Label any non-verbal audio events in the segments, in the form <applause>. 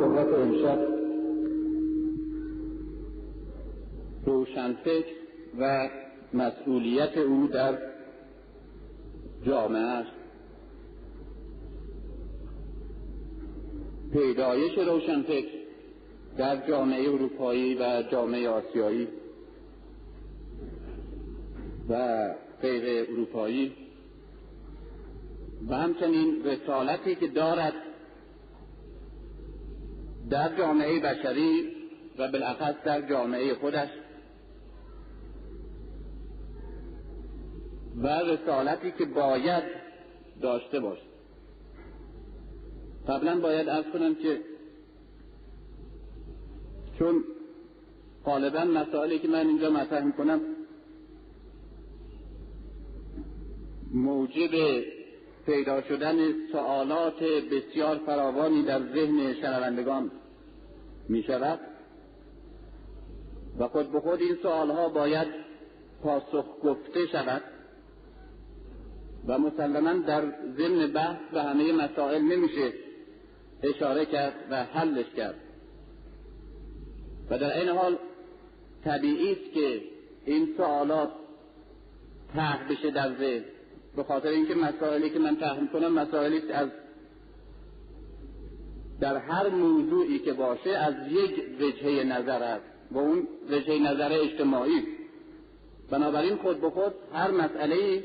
صحبت امشب. روشنفکر و مسئولیت او در جامعه است. پیدایش روشنفکر در جامعه اروپایی و جامعه آسیایی و غیر اروپایی و همچنین رسالتی که دارد در جامعه بشری و بالاخص در جامعه خودش. و رسالتی که باید داشته باشد قبلا باید ارز کنم که چون غالبا مسائلی که من اینجا مطرح می‌کنم موجب پیدا شدن سوالات بسیار فراوانی در ذهن شنوندگان می شود و خود به خود این سوالها باید پاسخ گفته شود و مسلما در ضمن بحث به همه مسائل نمیشه اشاره کرد و حلش کرد. و در این حال طبیعی است که این سوالات طرح بشه در ذهن. به خاطر اینکه مسائلی که من طرح کنم مسائلی از در هر موضوعی که باشه از یک وجهه نظر است و اون وجهه نظر اجتماعی. بنابراین خود به خود هر مسئله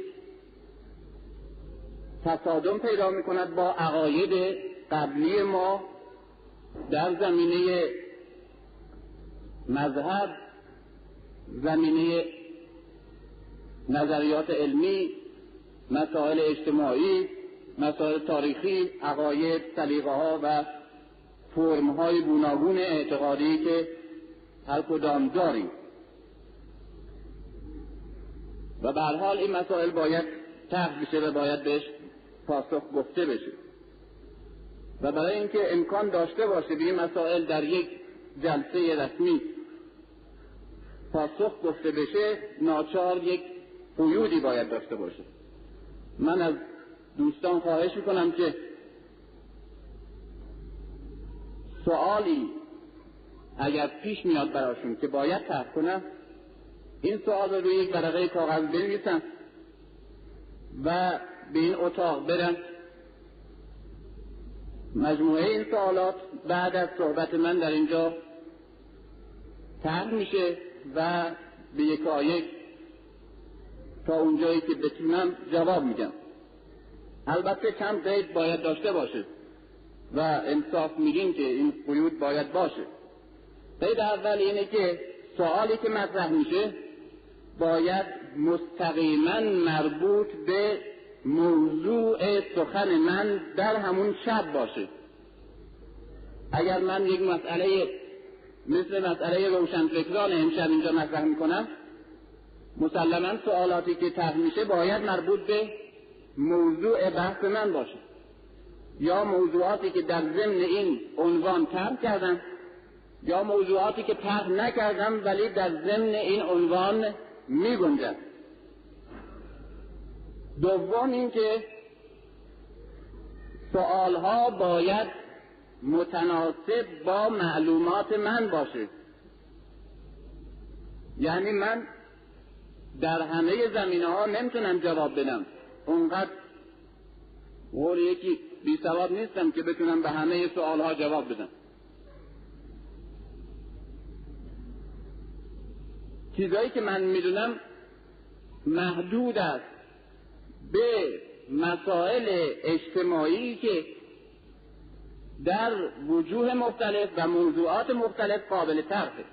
تصادم پیدا می کند با عقاید قبلی ما در زمینه مذهب زمینه نظریات علمی مسائل اجتماعی مسائل تاریخی عقاید سلیقه ها و فرم های گوناگون اعتقادی که هر کدام داریم. و به حال این مسائل باید طرح بشه و باید بهش پاسخ گفته بشه. و برای اینکه امکان داشته باشه به این مسائل در یک جلسه رسمی پاسخ گفته بشه ناچار یک قیودی باید داشته باشه. من از دوستان خواهش می‌کنم که سوالی اگر پیش میاد براشون که باید طرح کنم این سوال رو روی یک ورقه کاغذ بنویسن و به این اتاق برن مجموعه این سوالات بعد از صحبت من در اینجا طرح میشه و به یک یک تا اونجایی که بتونم جواب میدم. البته کم قید باید داشته باشه. و انصاف میگیم که این قیود باید باشه. قید اول اینه که سوالی که مطرح میشه باید مستقیما مربوط به موضوع سخن من در همون شب باشه. اگر من یک مسئله مثل مسئله روشنفکران امشب اینجا مطرح می‌کنم مسلما سوالاتی که طرح میشه باید مربوط به موضوع بحث من باشه. یا موضوعاتی که در ضمن این عنوان طرح کردم یا موضوعاتی که طرح نکردم ولی در ضمن این عنوان می گنجد دوم اینکه سوالها باید متناسب با معلومات من باشه. یعنی من در همه زمینه ها نمی‌تونم جواب بدم. اونقدر قول یکی بی سواد نیستم که بتونم به همه سوال ها جواب بدم. چیزایی که من می‌دونم محدود است به مسائل اجتماعی که در وجوه مختلف و موضوعات مختلف قابل طرحه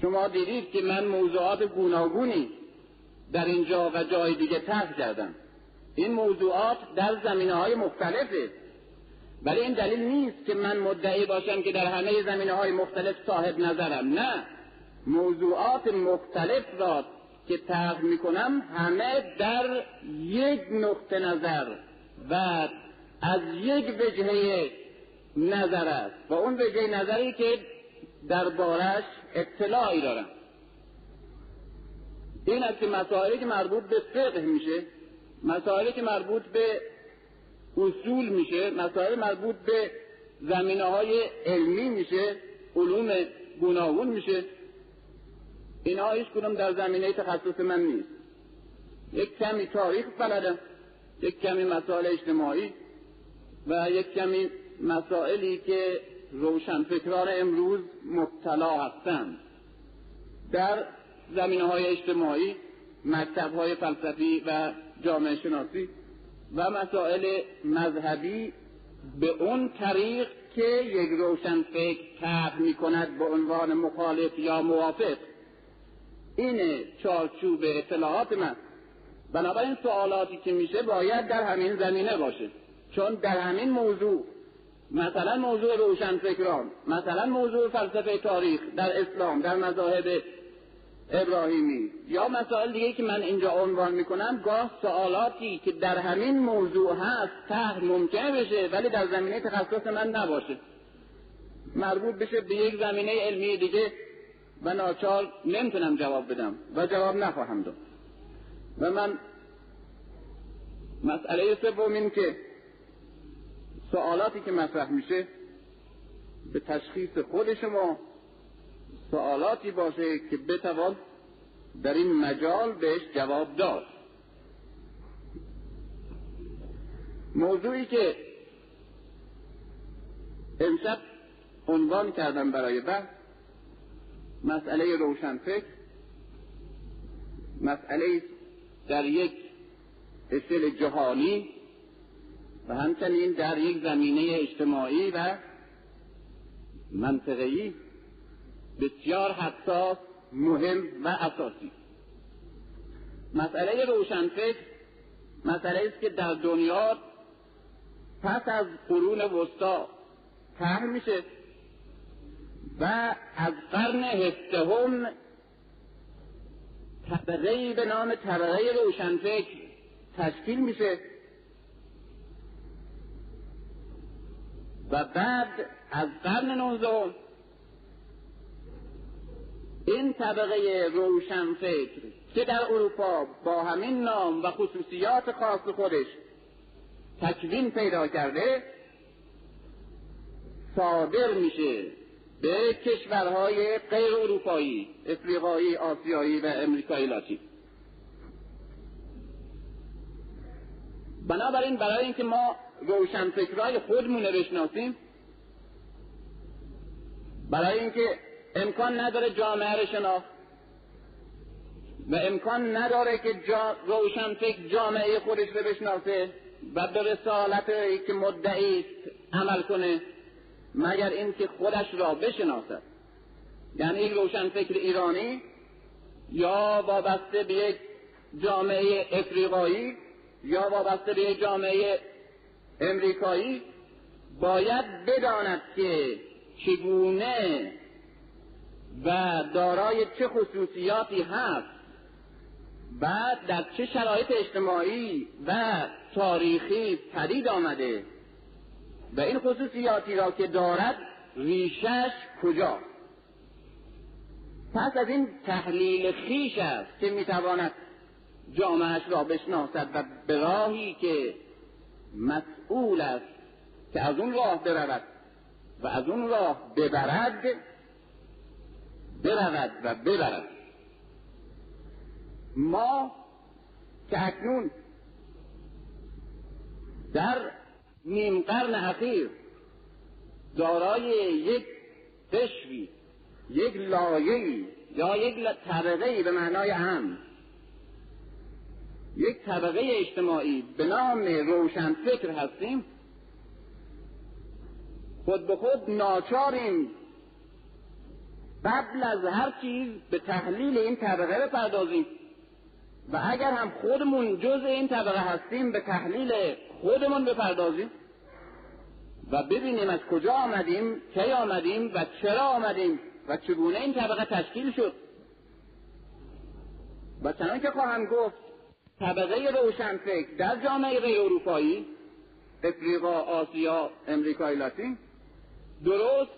شما دیدید که من موضوعات گوناگونی در اینجا و جای دیگه طرح کردم. این موضوعات در زمینه های مختلفه. ولی این دلیل نیست که من مدعی باشم که در همه زمینه های مختلف صاحب نظرم. نه. موضوعات مختلف را که طرح می‌کنم همه در یک نقطه نظر و از یک وجهه نظر است. و اون وجهه نظری که دربارش اطلاعی دارم. این است که مسائلی که مربوط به فقه میشه مسائلی که مربوط به اصول میشه مسائل مربوط به زمینه های علمی میشه علوم گوناگون میشه. اینها هیچ کدوم در زمینه تخصص من نیست. یک کمی تاریخ بلدم یک کمی مسائل اجتماعی و یک کمی مسائلی که روشنفکران امروز مبتلا هستند. در زمینه های اجتماعی مکتب های فلسفی و جامعه شناسی و مسائل مذهبی به اون طریق که یک روشنفکر طرح می کند به عنوان مخالف یا موافق. این چارچوب اطلاعات من. بنابراین سوالاتی که میشه باید در همین زمینه باشه. چون در همین موضوع مثلا موضوع روشنفکران مثلا موضوع فلسفه تاریخ در اسلام در مذاهب ابراهیمی. یا مسائل دیگه که من اینجا عنوان می‌کنم گاه سوالاتی که در همین موضوع هست ته ممکنه بشه ولی در زمینه تخصص من نباشه. مربوط بشه به یک زمینه علمی دیگه و ناچار نمی‌تونم جواب بدم و جواب نخواهم داد. و من مسئله سوم این که سوالاتی که مطرح میشه به تشخیص خود شما سوالاتی باشه که بتوان در این مجال بهش جواب داد. موضوعی که امشب عنوان کردم برای بحث مسئله روشنفکر مسئله در یک اصل جهانی و همچنین در یک زمینه اجتماعی و منطقه‌ای. بسیار حساس مهم و اساسی. مسئله روشنفکر مسئله است که در دنیا پس از قرون وسطا طرح میشه و از قرن هفدهم طبقه به نام طبقه روشنفکر تشکیل میشه و بعد از قرن نوزدهم این طبقه روشنفکر که در اروپا با همین نام و خصوصیات خاص خودش تکوین پیدا کرده صادر میشه به کشورهای غیر اروپایی افریقایی آسیایی و امریکایی لاتین بنابراین برای اینکه ما روشنفکرهای خودمون رو بشناسیم برای اینکه امکان نداره جامعه رو شناخت. و امکان نداره که جا روشنفکر جامعه خودش رو بشناسه و به رسالت که مدعی عمل کنه مگر اینکه خودش را بشناسد. یعنی یک روشنفکر ایرانی یا وابسته به یک جامعه افریقایی یا وابسته به یک جامعه امریکایی باید بداند که چگونه و دارای چه خصوصیاتی هست. بعد در چه شرایط اجتماعی و تاریخی پدید آمده و این خصوصیاتی را که دارد ریشش کجا؟ پس از این تحلیل خیش است که می‌تواند جامعش را بشناسد و به راهی که مسئول است که از اون راه برود و از اون راه ببرد برود و ببرد. ما که اکنون در نیم قرن اخیر دارای یک قشری یک لایه‌ای یا یک طبقه به معنای هم یک طبقه اجتماعی به نام روشنفکر هستیم خود به خود ناچاریم قبل از هر چیز به تحلیل این طبقه بپردازیم. و اگر هم خودمون جز این طبقه هستیم به تحلیل خودمون بپردازیم. و ببینیم از کجا آمدیم کی آمدیم و چرا آمدیم و چگونه این طبقه تشکیل شد. و چنان که خواهم گفت طبقه روشنفکر در جامعه اروپایی افریقا آسیا امریکای لاتین درست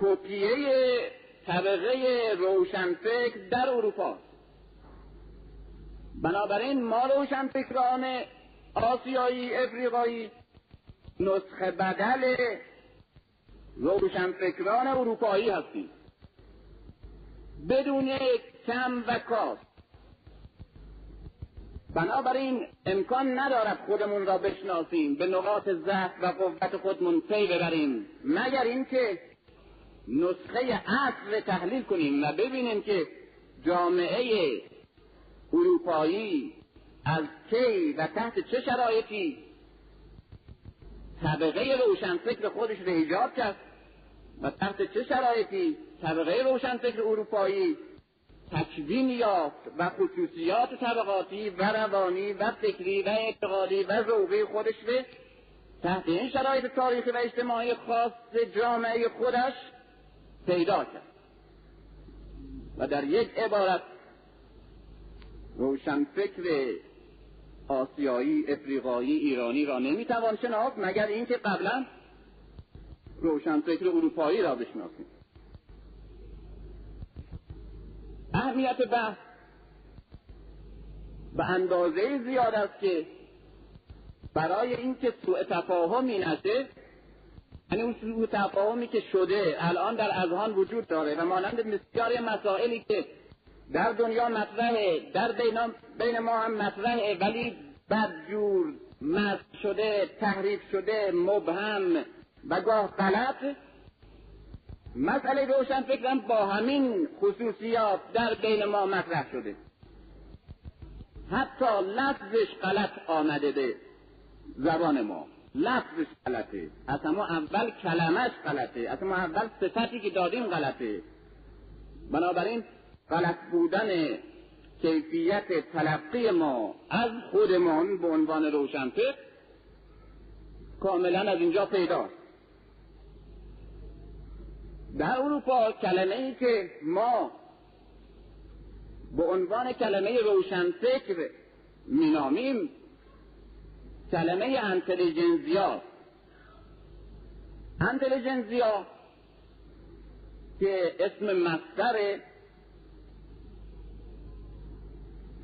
کپیه طبقه روشنفکر در اروپا. بنابراین ما روشنفکران آسیایی افریقایی نسخه بدل روشنفکران اروپایی هستیم. بدون کم و کاست بنابراین امکان ندارد خودمون را بشناسیم به نقاط ضعف و قوت خودمون پی ببریم. مگر اینکه نسخه اصل تحلیل کنیم و ببینیم که جامعه اروپایی از کی و تحت چه شرایطی طبقه روشنفکر خودش را ایجاد کرد و تحت چه شرایطی طبقه روشنفکر اروپایی تکوین یافت و خصوصیات طبقاتی و روانی و فکری و اعتقادی و ذوقی خودش به تحت این شرایط تاریخی و اجتماعی خاص جامعه خودش پیدا کرد. و در یک عبارت روشنفکر آسیایی افریقایی ایرانی را نمی‌توان شناخت مگر اینکه قبلا روشنفکر اروپایی را بشناسیم. اهمیت بحث به اندازه زیاد است که برای اینکه سوء تفاهمی نشه یعنی اون سوء تفاهمی که شده الان در اذهان وجود داره و مانند بسیاری مسائلی که در دنیا مطرحه در بین ما هم مطرحه ولی بدجور مست شده تحریف شده مبهم و گاه غلط. مسئله روشن فکرم با همین خصوصیات در بین ما مطرح شده. حتی لفظش غلط آمده به زبان ما. لفظش غلطه. اصلا ما اول کلمش غلطه. اصلا ما اول صفتی که دادیم غلطه. بنابراین غلط بودن کیفیت تلقی ما از خودمان به عنوان روشنفکر کاملا از اینجا پیداست. در اروپا کلمه ای که ما به عنوان کلمه روشنفکر مینامیم کلمه انتلیجنزیا انتلیجنزیا که اسم مصدر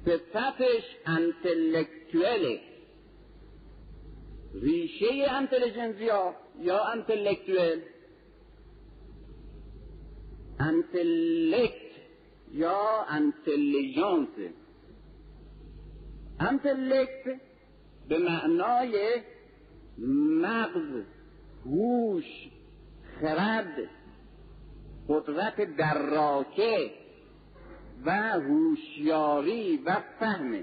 صفتش انتلکتوله ریشه انتلیجنزیا یا انتلکتوال انتلکت یا انتلیجانس انتلکت به معنای مغز هوش خرد قدرت دراکه و هوشیاری و فهم.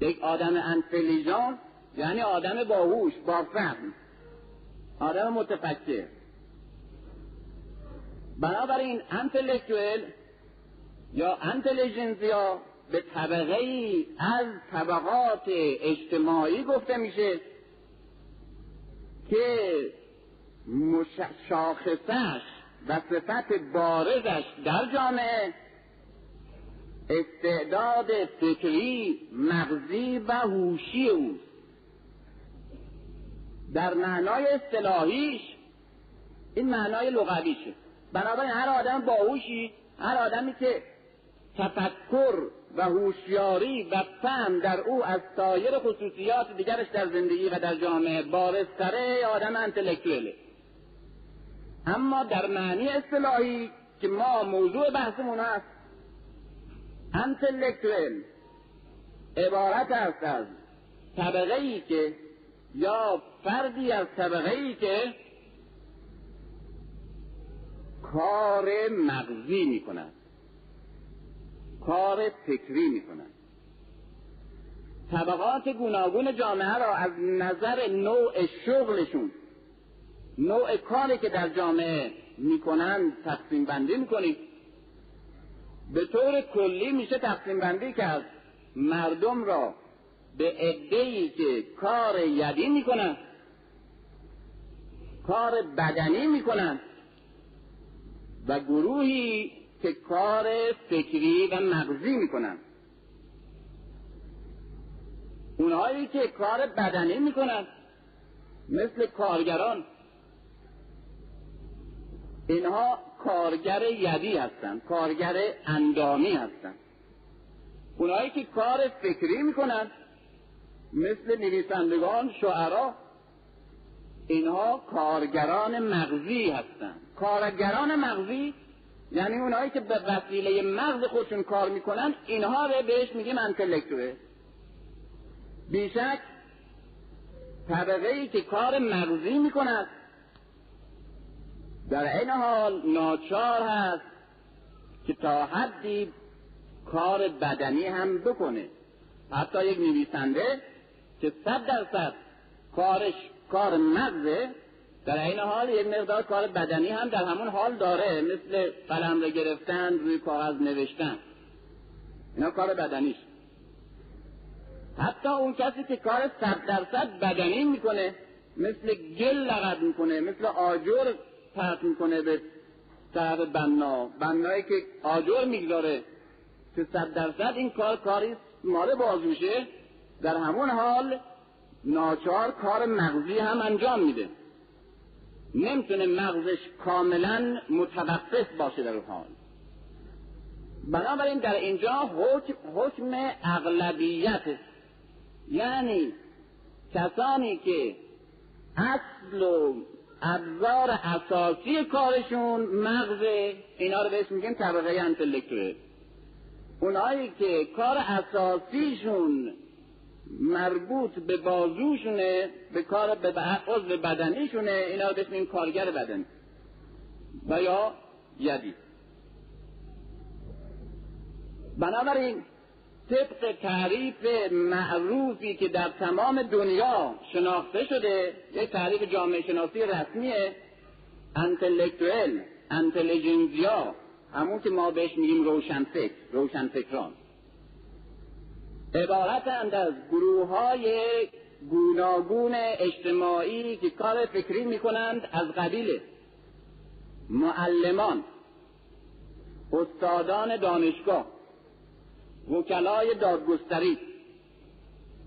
یک آدم انتلیجان یعنی آدم باهوش با فهم. آدم متفکر. بنابراین انتلکتوئل یا انتلیجنزیا به طبقه ای از طبقات اجتماعی گفته میشه که شاخصش و صفت بارزش در جامعه استعداد فکری مغزی و هوشی او در معنای اصطلاحیش این معنای لغویشه. بنابراین هر آدم باهوشی هر آدمی که تفکر و هوشیاری و فهم در او از سایر خصوصیات دیگرش در زندگی و در جامعه بارزتره آدم انتلکتوله اما در معنی اصطلاحی که ما موضوع بحثمون است انتلکتوال عبارت است از طبقه ای که یا فردی از طبقه ای که کار مغزی می کند کار فکری می کند طبقات گوناگون جامعه را از نظر نوع شغلشون نوع کاری که در جامعه می‌کنن تقسیم بندی می‌کنیم به طور کلی میشه تقسیم بندی کرد. مردم را به عدهای که کار یدی می‌کنن کار بدنی می‌کنن و گروهی که کار فکری و مغزی می‌کنن. اونهایی که کار بدنی می‌کنن مثل کارگران. اینها کارگر یدی هستند کارگر اندامی هستند اونهایی که کار فکری می‌کنن مثل نویسندگان شعرا اینها کارگران مغزی هستند کارگران مغزی یعنی اونایی که به وسیله مغز خودشون کار می‌کنن اینها رو بهش میگیم انتلکتوه بیشک طبقه ای که کار مغزی می‌کند. در این حال ناچار هست که تا حدی کار بدنی هم بکنه. حتی یک نویسنده که صد درصد کارش کار مغزه در این حال یک مقدار کار بدنی هم در همون حال داره مثل قلم رو گرفتن روی کاغذ نوشتن. اینا کار بدنیش حتی اون کسی که کار صد درصد بدنی می‌کنه مثل گل لغت می‌کنه مثل آجر پرت می‌کنه به طرف بنا. بنایی که آجر می‌گذاره که صد درصد این کار کاری مال بازوشه در همون حال ناچار کار مغزی هم انجام میده. نمی‌تونه مغزش کاملا متوقف باشه در حال. بنابراین در اینجا حکم, حکم اغلبیت یعنی کسانی که اصل و ابزار اساسی کارشون مغز اینا رو بهش میگیم طبقه انتلکتوه اونایی که کار اساسیشون مربوط به بازوشونه به کار به عضو بدنیشونه اینا بهش کارگر بدنی و یا یدی بنابراین طبق تعریف معروفی که در تمام دنیا شناخته شده یک تعریف جامعه شناسی رسمیه انتلکتوئل انتلیجنزیا همون که ما بهش میگیم روشنفکر روشنفکران. عبارتند از گروه های گوناگون اجتماعی که کار فکری می‌کنند از قبیل معلمان استادان دانشگاه وکلای دادگستری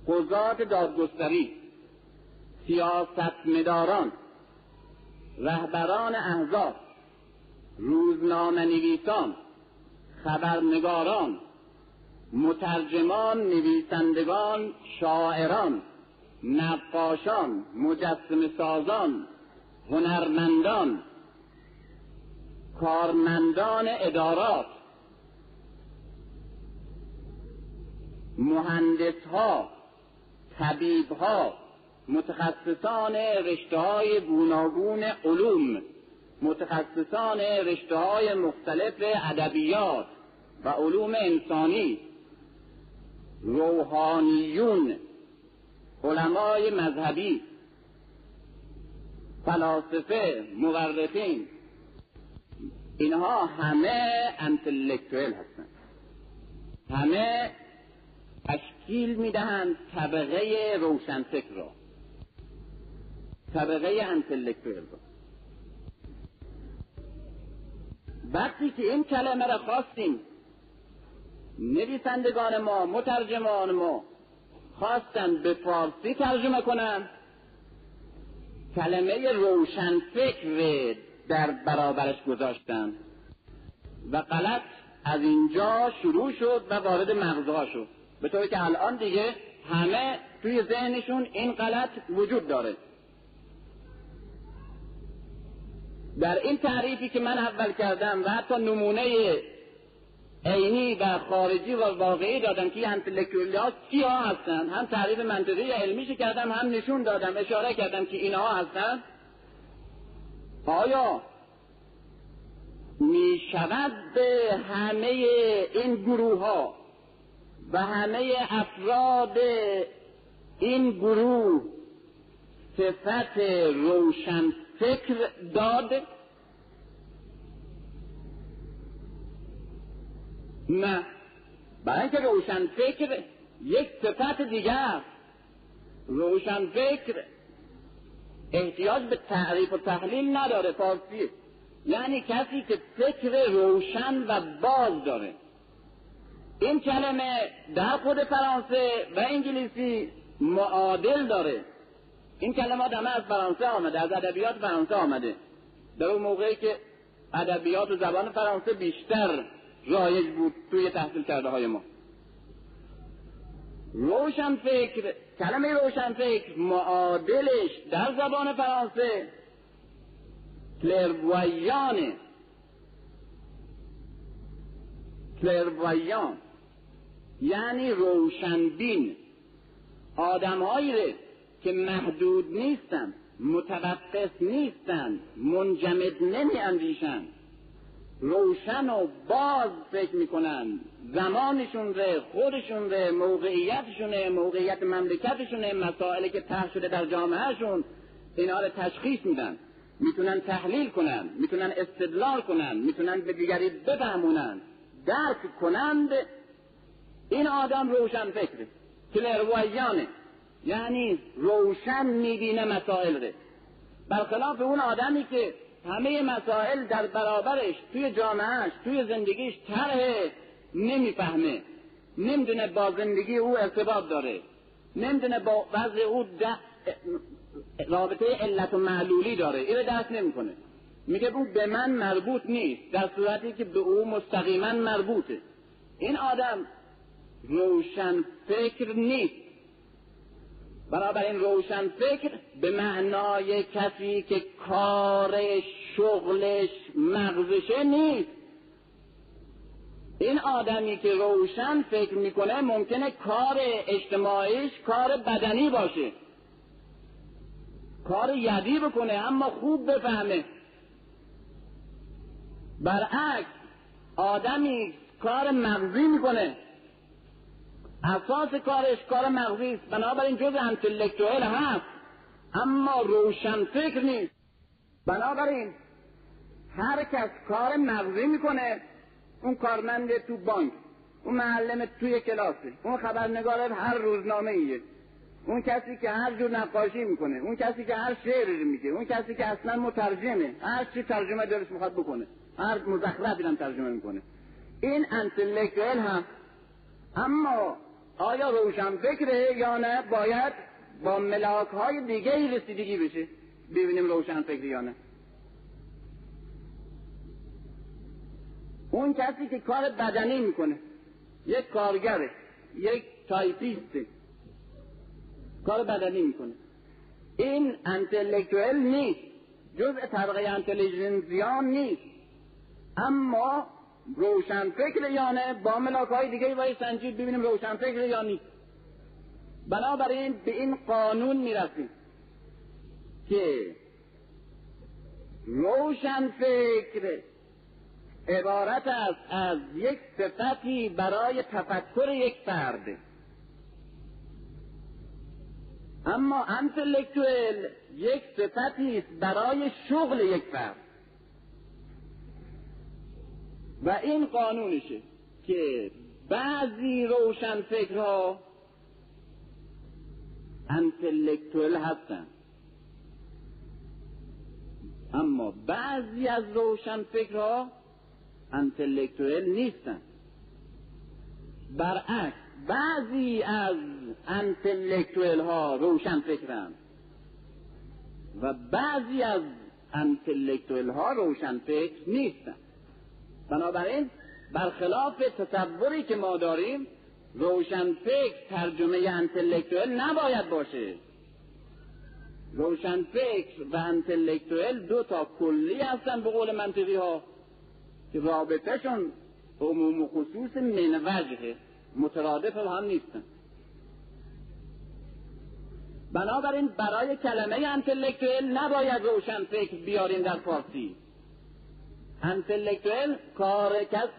قضات دادگستری سیاستمداران رهبران احزاب روزنامه نویسان خبرنگاران مترجمان نویسندگان شاعران نقاشان مجسم سازان هنرمندان کارمندان ادارات مهندس ها طبیب ها متخصصان رشته های گوناگون علوم متخصصان رشته های مختلف ادبیات و علوم انسانی. روحانیون علمای مذهبی فلاسفه مورخین. اینها همه انتلکتویل هستند. همه تشکیل می‌دهند طبقه روشنفکر را. طبقه انتلکتویل را. وقتی که این کلمه را خواستیم نویسندگان ما مترجمان ما خواستند به فارسی ترجمه کنند کلمه روشنفکر در برابرش گذاشتند و غلط از اینجا شروع شد و وارد مغزها شد. به طوری که الان دیگه همه توی ذهنشون این غلط وجود داره. در این تعریفی که من اول کردم و حتی نمونه عینی و خارجی و واقعی دادم که انتلکتولی ها ها هستن؟ هم تعریف منطقی علمیش کردم هم نشون دادم اشاره کردم که اینها هستن؟ آیا می شود به همه این گروه ها و همه افراد این گروه صفت روشن فکر داد؟ نه. برای اینکه روشن فکر یک صفت دیگه است. روشن فکر احتیاج به تعریف و تحلیل نداره فارسی. یعنی کسی که فکر روشن و باز داره. این کلمه در خود فرانسه و انگلیسی معادل داره. این کلمات همه از فرانسه آمده از ادبیات فرانسه آمده. در اون موقعی که ادبیات و زبان فرانسه بیشتر رایج بود توی تحصیل کرده های ما. روشن فکر کلمه روشن فکر معادلش در زبان فرانسه. کلرویانه کلرویان. یعنی روشنبین. آدمهایی که محدود نیستن متوقف نیستن منجمد نمی اندیشن روشن و باز فکر می‌کنن. زمانشون ره خودشون ره موقعیتشونه موقعیت مملکتشونه مسائلی که طرح شده در جامعهشون اینا رو تشخیص میدن. می‌تونن تحلیل کنن می‌تونن استدلال کنن می‌تونن به دیگری بفهمونن. درک کنند این آدم روشن فکره. کلروایانه یعنی روشن می‌بینه مسائل ره برخلاف اون آدمی که همه مسائل در برابرش توی جامعهش توی زندگیش طرح نمی‌فهمه. نمی‌دونه با زندگی او ارتباط داره. نمی‌دونه با وضع او رابطه علت و معلولی داره. اینو درک نمی‌کنه. میگه او به من مربوط نیست در صورتی که به او مستقیما مربوطه. این آدم روشن فکر نیست. بنابراین روشن فکر به معنای کسی که کار شغلش مغزشه نیست. این آدمی که روشن فکر می‌کنه ممکنه کار اجتماعیش کار بدنی باشه. کار یدی بکنه اما خوب بفهمه. برعکس آدمی کار مغزی می‌کنه. اساس کارش کار مغزی است. بنابراین جز انتلکتوئل هست. اما روشن فکر نیست. بنابراین هر کس کار مغزی می‌کنه اون کارمند تو بانک اون معلم توی کلاسه اون خبرنگار هر روزنامه ایه اون کسی که هر جور نقاشی می‌کنه اون کسی که هر شعری میگه اون کسی که اصلا مترجمه هر چی ترجمه دلش می‌خواد بکنه هر مزخرفی هم ترجمه می‌کنه. این انتلکتوئل هم اما آیا روشن فکره یا نه؟ باید با ملاک های دیگه رسیدگی بشه. ببینیم روشن فکری یا نه. اون کسی که کار بدنی می‌کنه یک کارگره یک تایپیسته کار بدنی می‌کنه. این انتلکتوئل نیست. جز طبقه انتلیجنزیان نیست. اما روشن فکر یا نه با ملاک های دیگه باید سنجید ببینیم روشن فکر یا نیست. بنابراین به این قانون می‌رسیم که روشن فکر عبارت است از یک صفتی برای تفکر یک فرد. اما انتلکتوئل یک صفتی است برای شغل یک فرد. و این قانونشه که بعضی روشن فکرها انتلکتوئل هستن. اما بعضی از روشن فکرها انتلکتوئل نیستن. برعکس بعضی از انتلکتوئل ها روشن فکرند و بعضی از انتلکتوئل ها روشن فکر نیستن. بنابراین برخلاف تصوری که ما داریم روشن فکر ترجمه انتلکتوئل نباید باشه. روشن فکر و انتلکتوئل دو تا کلی هستن به قول منطقی ها که رابطهشون عموم و خصوص من وجهه مترادف هم نیستن. بنابراین برای کلمه انتلکتوئل نباید روشن فکر بیاریم در فارسی. انتلکتوئل کار...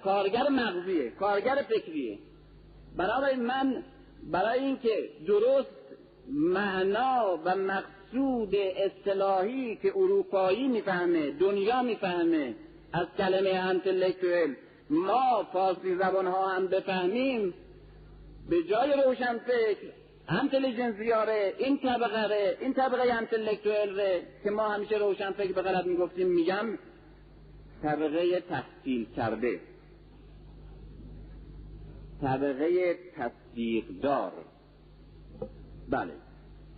کارگر مغزیه کارگر فکریه. بنابراین من برای اینکه درست معنا و مقصود اصطلاحی که اروپایی می‌فهمه دنیا می‌فهمه از کلمه انتلکتوئل ما فارسی زبان ها هم بفهمیم به جای روشن فکر انتلیجنسیاره این طبقه ره این طبقه انتلکتوئل ره که ما همیشه روشن فکر به غلط می‌گفتیم میگم طبقه تحصیل کرده. طبقه تصدیق دار. بله.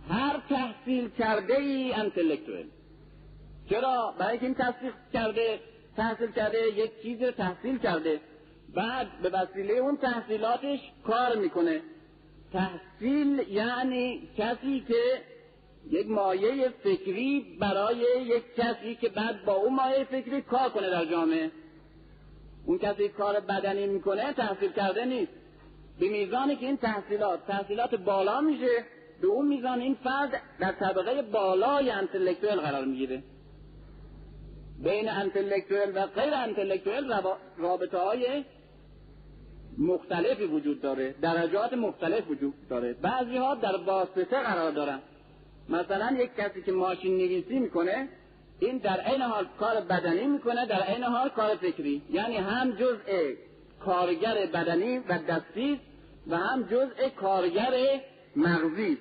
هر تحصیل کرده ای انتلکتوئل چرا؟ برای این تصدیق کرده تحصیل کرده یک چیز رو تحصیل کرده. بعد به وسیله اون تحصیلاتش کار می‌کنه. تحصیل یعنی کسی که یک مایه فکری برای یک کسی که بعد با اون مایه فکری کار کنه در جامعه. اون کسی کار بدنی می‌کنه تحصیل کرده نیست. به میزانی که این تحصیلات تحصیلات بالا میشه به اون میزان این فرد در طبقه بالای انتلکتویل قرار می‌گیره. بین انتلکتویل و غیر انتلکتویل رابطه های مختلفی وجود داره درجات مختلف وجود داره. بعضی ها در واسطه قرار دارن. مثلا یک کسی که ماشین نویسی می‌کنه این در عین حال کار بدنی می‌کنه در عین حال کار فکری. یعنی هم جزء کارگر بدنی و دستی و هم جزء کارگر مغزی.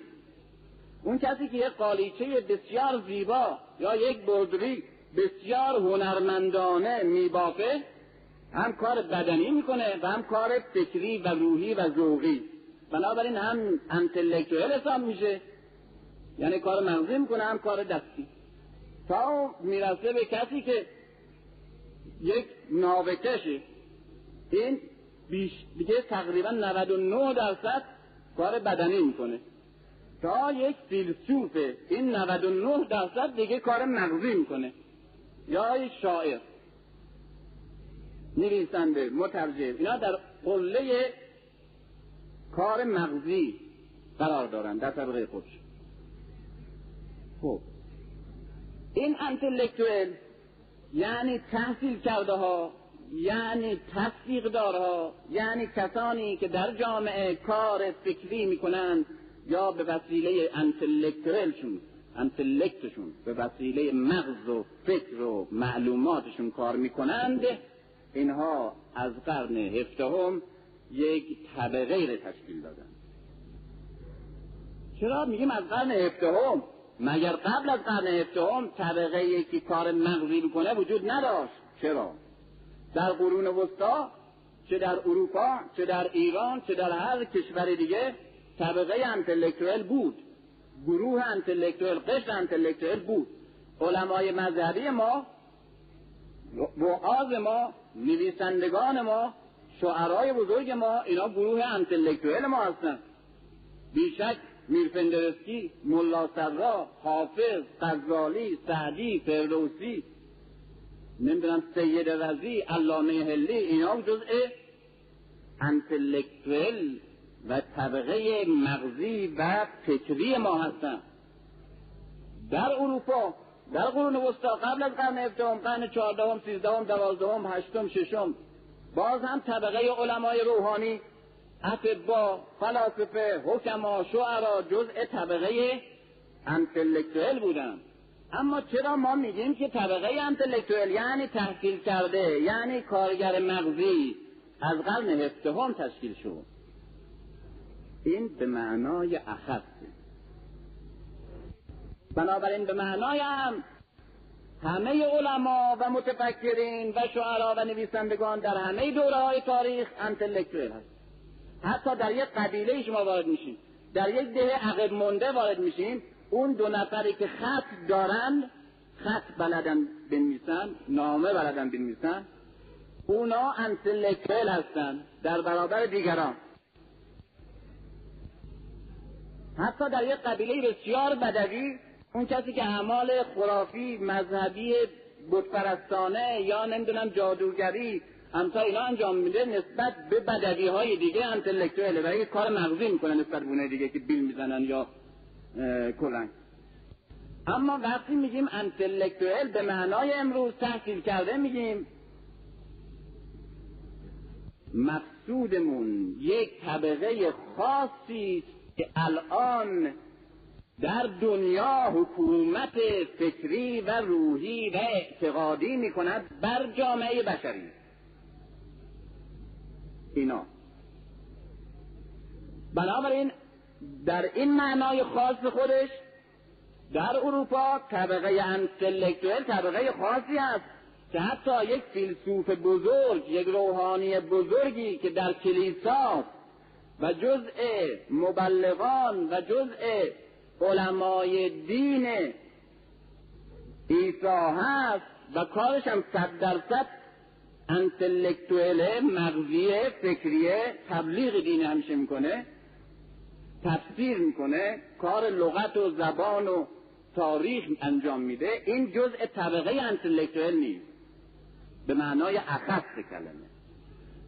اون کسی که یک قالیچه بسیار زیبا یا یک بردری بسیار هنرمندانه میبافه هم کار بدنی می‌کنه و هم کار فکری و روحی و ذوقی. بنابراین هم انتلکتویل حساب میشه. یعنی کار مغزی می‌کنه هم کار دستی. تا می‌رسه به کسی که یک ناوکشه این بیش دیگه تقریبا 99 درصد کار بدنی می‌کنه. تا یک فیلسوفه این 99 درصد دیگه کار مغزی می‌کنه. یا یک شاعر. نویسنده مترجم اینا در قله کار مغزی قرار دارن در طبقه خودش خب این انتلکتوئل یعنی تحصیل کرده ها یعنی تصدیق دارها یعنی کسانی که در جامعه کار فکری می‌کنند یا به وسیله انتلکتوئلشون انتلکتشون به وسیله مغز و فکر و معلوماتشون کار می‌کنند اینها از قرن هفدهم یک طبقه را تشکیل دادن چرا؟ میگیم از قرن هفدهم. مگر قبل از قرن هفدهم طبقه که کار مغزی می‌کنه وجود نداشت. چرا؟ در قرون وسطا چه در اروپا چه در ایران چه در هر کشور دیگه طبقه انتلکتوئل بود. گروه انتلکتوئل قشر انتلکتوئل بود. علمای مذهبی ما وعاظ ما نویسندگان ما شعرهای بزرگ ما اینا گروه انتلکتوئل ما هستن. بیشک میرفندرسکی ملا سرا حافظ غزالی سعدی فردوسی نمی‌دونم سید رزی علامه هلی اینا جزء انتلکتوئل و طبقه مغزی و فکری ما هستن. در اروپا در قرون وسطا قبل از قرن هفدهم قرن چهاردهم سیزدهم دوازدهم هشتم ششم باز هم طبقه علمای روحانی اطبا فلاسفه حکما شعرا جزء طبقه انتلکتوئل بودن. اما چرا ما میگیم که طبقه انتلکتوئل یعنی تحصیل کرده یعنی کارگر مغزی از قرن هفدهم تشکیل شد؟ این به معنای اخص. بنابراین به معنای هم همه علما و متفکرین و شعرا و نویسندگان در همه دوره های تاریخ انتلکتویل هست حتی در یک قبیله شما وارد میشین در یک ده عقب مونده وارد میشین اون دو نفری که خط دارن خط بلدن بنویسن نامه بلدن بنویسن اونا انتلکتویل هستن در برابر دیگران. حتی در یک قبیله بسیار بدوی اون کسی که اعمال خرافی مذهبی بتپرستانه یا نمی‌دونم جادوگری همتا اینا انجام میده نسبت به بدوی های دیگه انتلکتوئله و کار مغزی می‌کنن نسبت به دیگه که بیل می‌زنن یا کلنگ. اما وقتی میگیم انتلکتوئل به معنای امروز تحصیل کرده میگیم مقصودمون یک طبقه خاصی که الان در دنیا حکومت فکری و روحی و اعتقادی می کند بر جامعه بشری. اینا. بنابراین در این معنای خاص خودش در اروپا طبقه انتلکتویل طبقه خاصی است که حتی یک فیلسوف بزرگ یک روحانی بزرگی که در کلیسا و جزء مبلغان و جزء علمای دین عیسی هست و کارش هم صد درصد انتلکتوئل مغزی فکریه تبلیغ دین همیشه می‌کنه تفسیر می‌کنه کار لغت و زبان و تاریخ انجام میده این جزء طبقه انتلکتوئل نیست به معنای اخص کلمه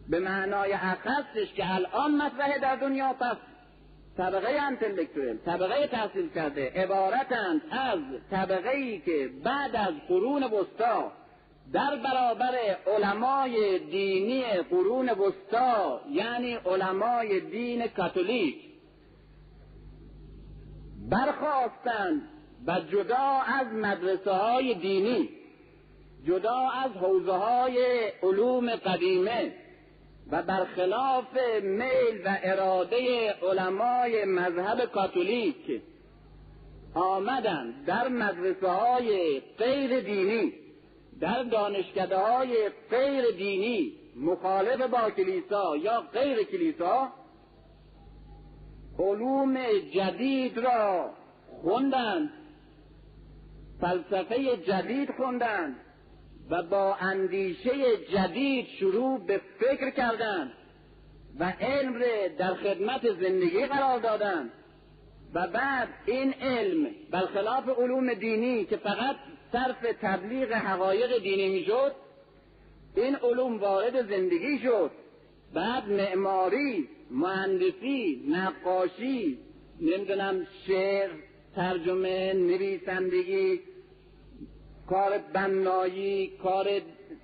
به معنای اخصش که الان مطرحه در دنیا پس طبقه انتلکتوئل طبقه تحصیل کرده عبارتند از طبقه ای که بعد از قرون وسطا در برابر علمای دینی قرون وسطا یعنی علمای دین کاتولیک برخواستند و جدا از مدرسه های دینی جدا از حوزه های علوم قدیمه و برخلاف میل و اراده علمای مذهب کاتولیک آمدن در مدرسه های غیر دینی. در دانشکده های غیر دینی مخالف با کلیسا یا غیر کلیسا علوم جدید را خوندند فلسفه جدید خوندند و با اندیشه جدید شروع به فکر کردند و علم را در خدمت زندگی قرار دادند. و بعد این علم برخلاف علوم دینی که فقط صرف تبلیغ حقایق دینی می‌شد این علوم وارد زندگی شد. بعد معماری مهندسی نقاشی نمی‌دونم شعر ترجمه نویسندگی کار بنایی کار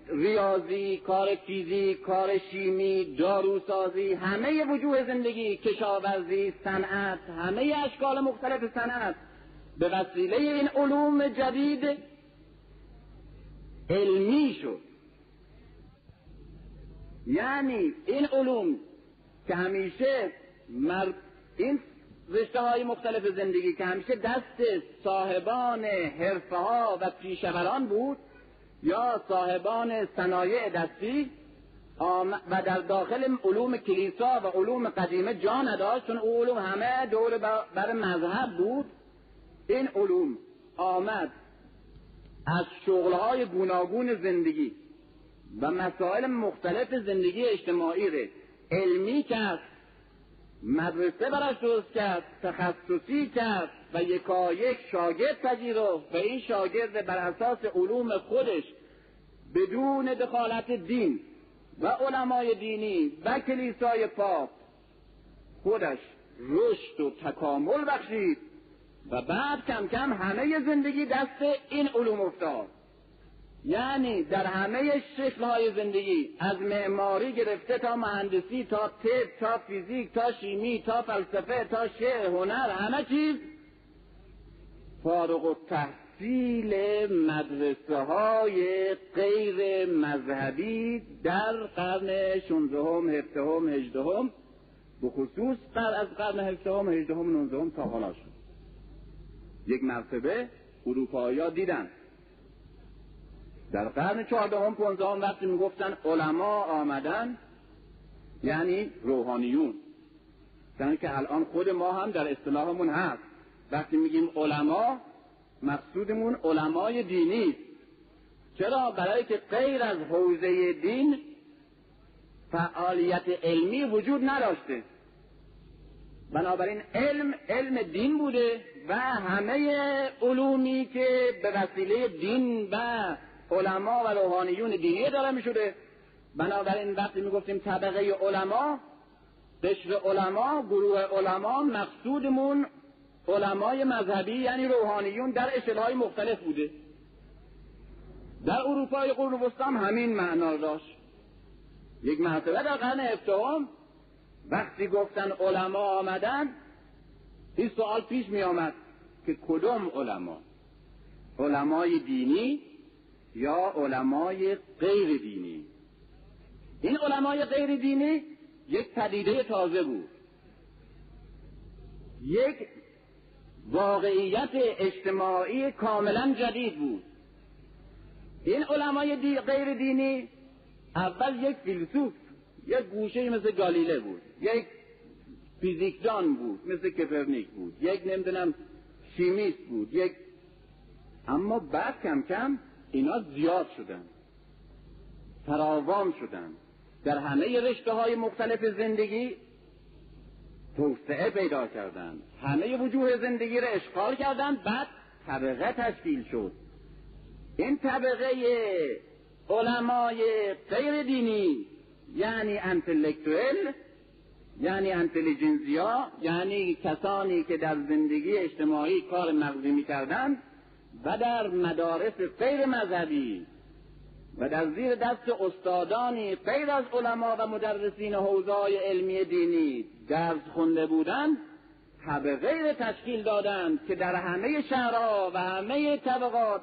ریاضی کار فیزیک کار شیمی داروسازی همه وجوه زندگی کشاورزی صنعت همه اشکال مختلف صنعت. به وسیله این علوم جدید علمی شد. یعنی این علوم که همیشه مر... این رشته های مختلف زندگی که همیشه دست صاحبان حرفه ها و پیشوران بود یا صاحبان صنایع دستی و در داخل علوم کلیسا و علوم قدیمه جا نداشت چون علوم همه دور بر مذهب بود. این علوم آمد از شغلهای گوناگون زندگی و مسائل مختلف زندگی اجتماعی را علمی کرد مدرسه براش درست کرد تخصصی کرد و یکایک شاگرد پذیرفت و این شاگرد بر اساس علوم خودش بدون دخالت دین و علمای دینی و کلیسای پاپ خودش رشد و تکامل بخشید. و بعد کم کم همه زندگی دست این علوم افتاد. یعنی در همه شکلهای زندگی از معماری گرفته تا مهندسی تا طب تا فیزیک تا شیمی تا فلسفه تا شعر هنر همه چیز فارغ و تحصیل مدرسه های غیر مذهبی در قرن 16 هم 17 هم 18 هم به خصوص از قرن 17 هم 18 هم 19 هم تا حالا شد. یک مرتبه اروپایی ها دیدن. در قرن چهاردهم پونزدهم وقتی می‌گفتن علما آمدن یعنی روحانیون. در که الان خود ما هم در اصطلاحمون هست. وقتی میگیم علما مقصودمون علمای دینی. چرا؟ برای که غیر از حوزه دین فعالیت علمی وجود نداشته. بنابراین علم علم دین بوده و همه علومی که به وسیله دین و علما و روحانیون دینی داره می شده بنابراین وقتی می گفتیم طبقه علما قشر علما گروه علما مقصودمون علمای مذهبی یعنی روحانیون در اشلهای مختلف بوده. در اروپای قرون وسطا همین معنا داشت. یک مرتبه در قرن هفتم وقتی گفتن علما آمدن این سوال پیش می آمد که کدوم علما؟ علمای دینی یا علمای غیر دینی؟ این علمای غیر دینی یک پدیده تازه بود. یک واقعیت اجتماعی کاملا جدید بود. این علمای دی غیر دینی اول یک فیلسوف یک گوشه مثل گالیله بود یک فیزیکدان بود مثل کپرنیک بود یک نمی‌دونم شیمیست بود یک اما بعد کم کم اینا زیاد شدن فراوان شدن. در همه رشته های مختلف زندگی توسعه پیدا کردند همه وجوه زندگی را اشغال کردند بعد طبقه تشکیل شد. این طبقه علمای غیر دینی یعنی انتلکتوئل یعنی انتلیجنزیا یعنی کسانی که در زندگی اجتماعی کار مغزی می‌کردند و در مدارس غیر مذهبی و در زیر دست استادانی غیر از علما و مدرسین حوزه‌های علمی دینی درس خونده بودند طبقه تشکیل دادند که در همه شهرها و همه طبقات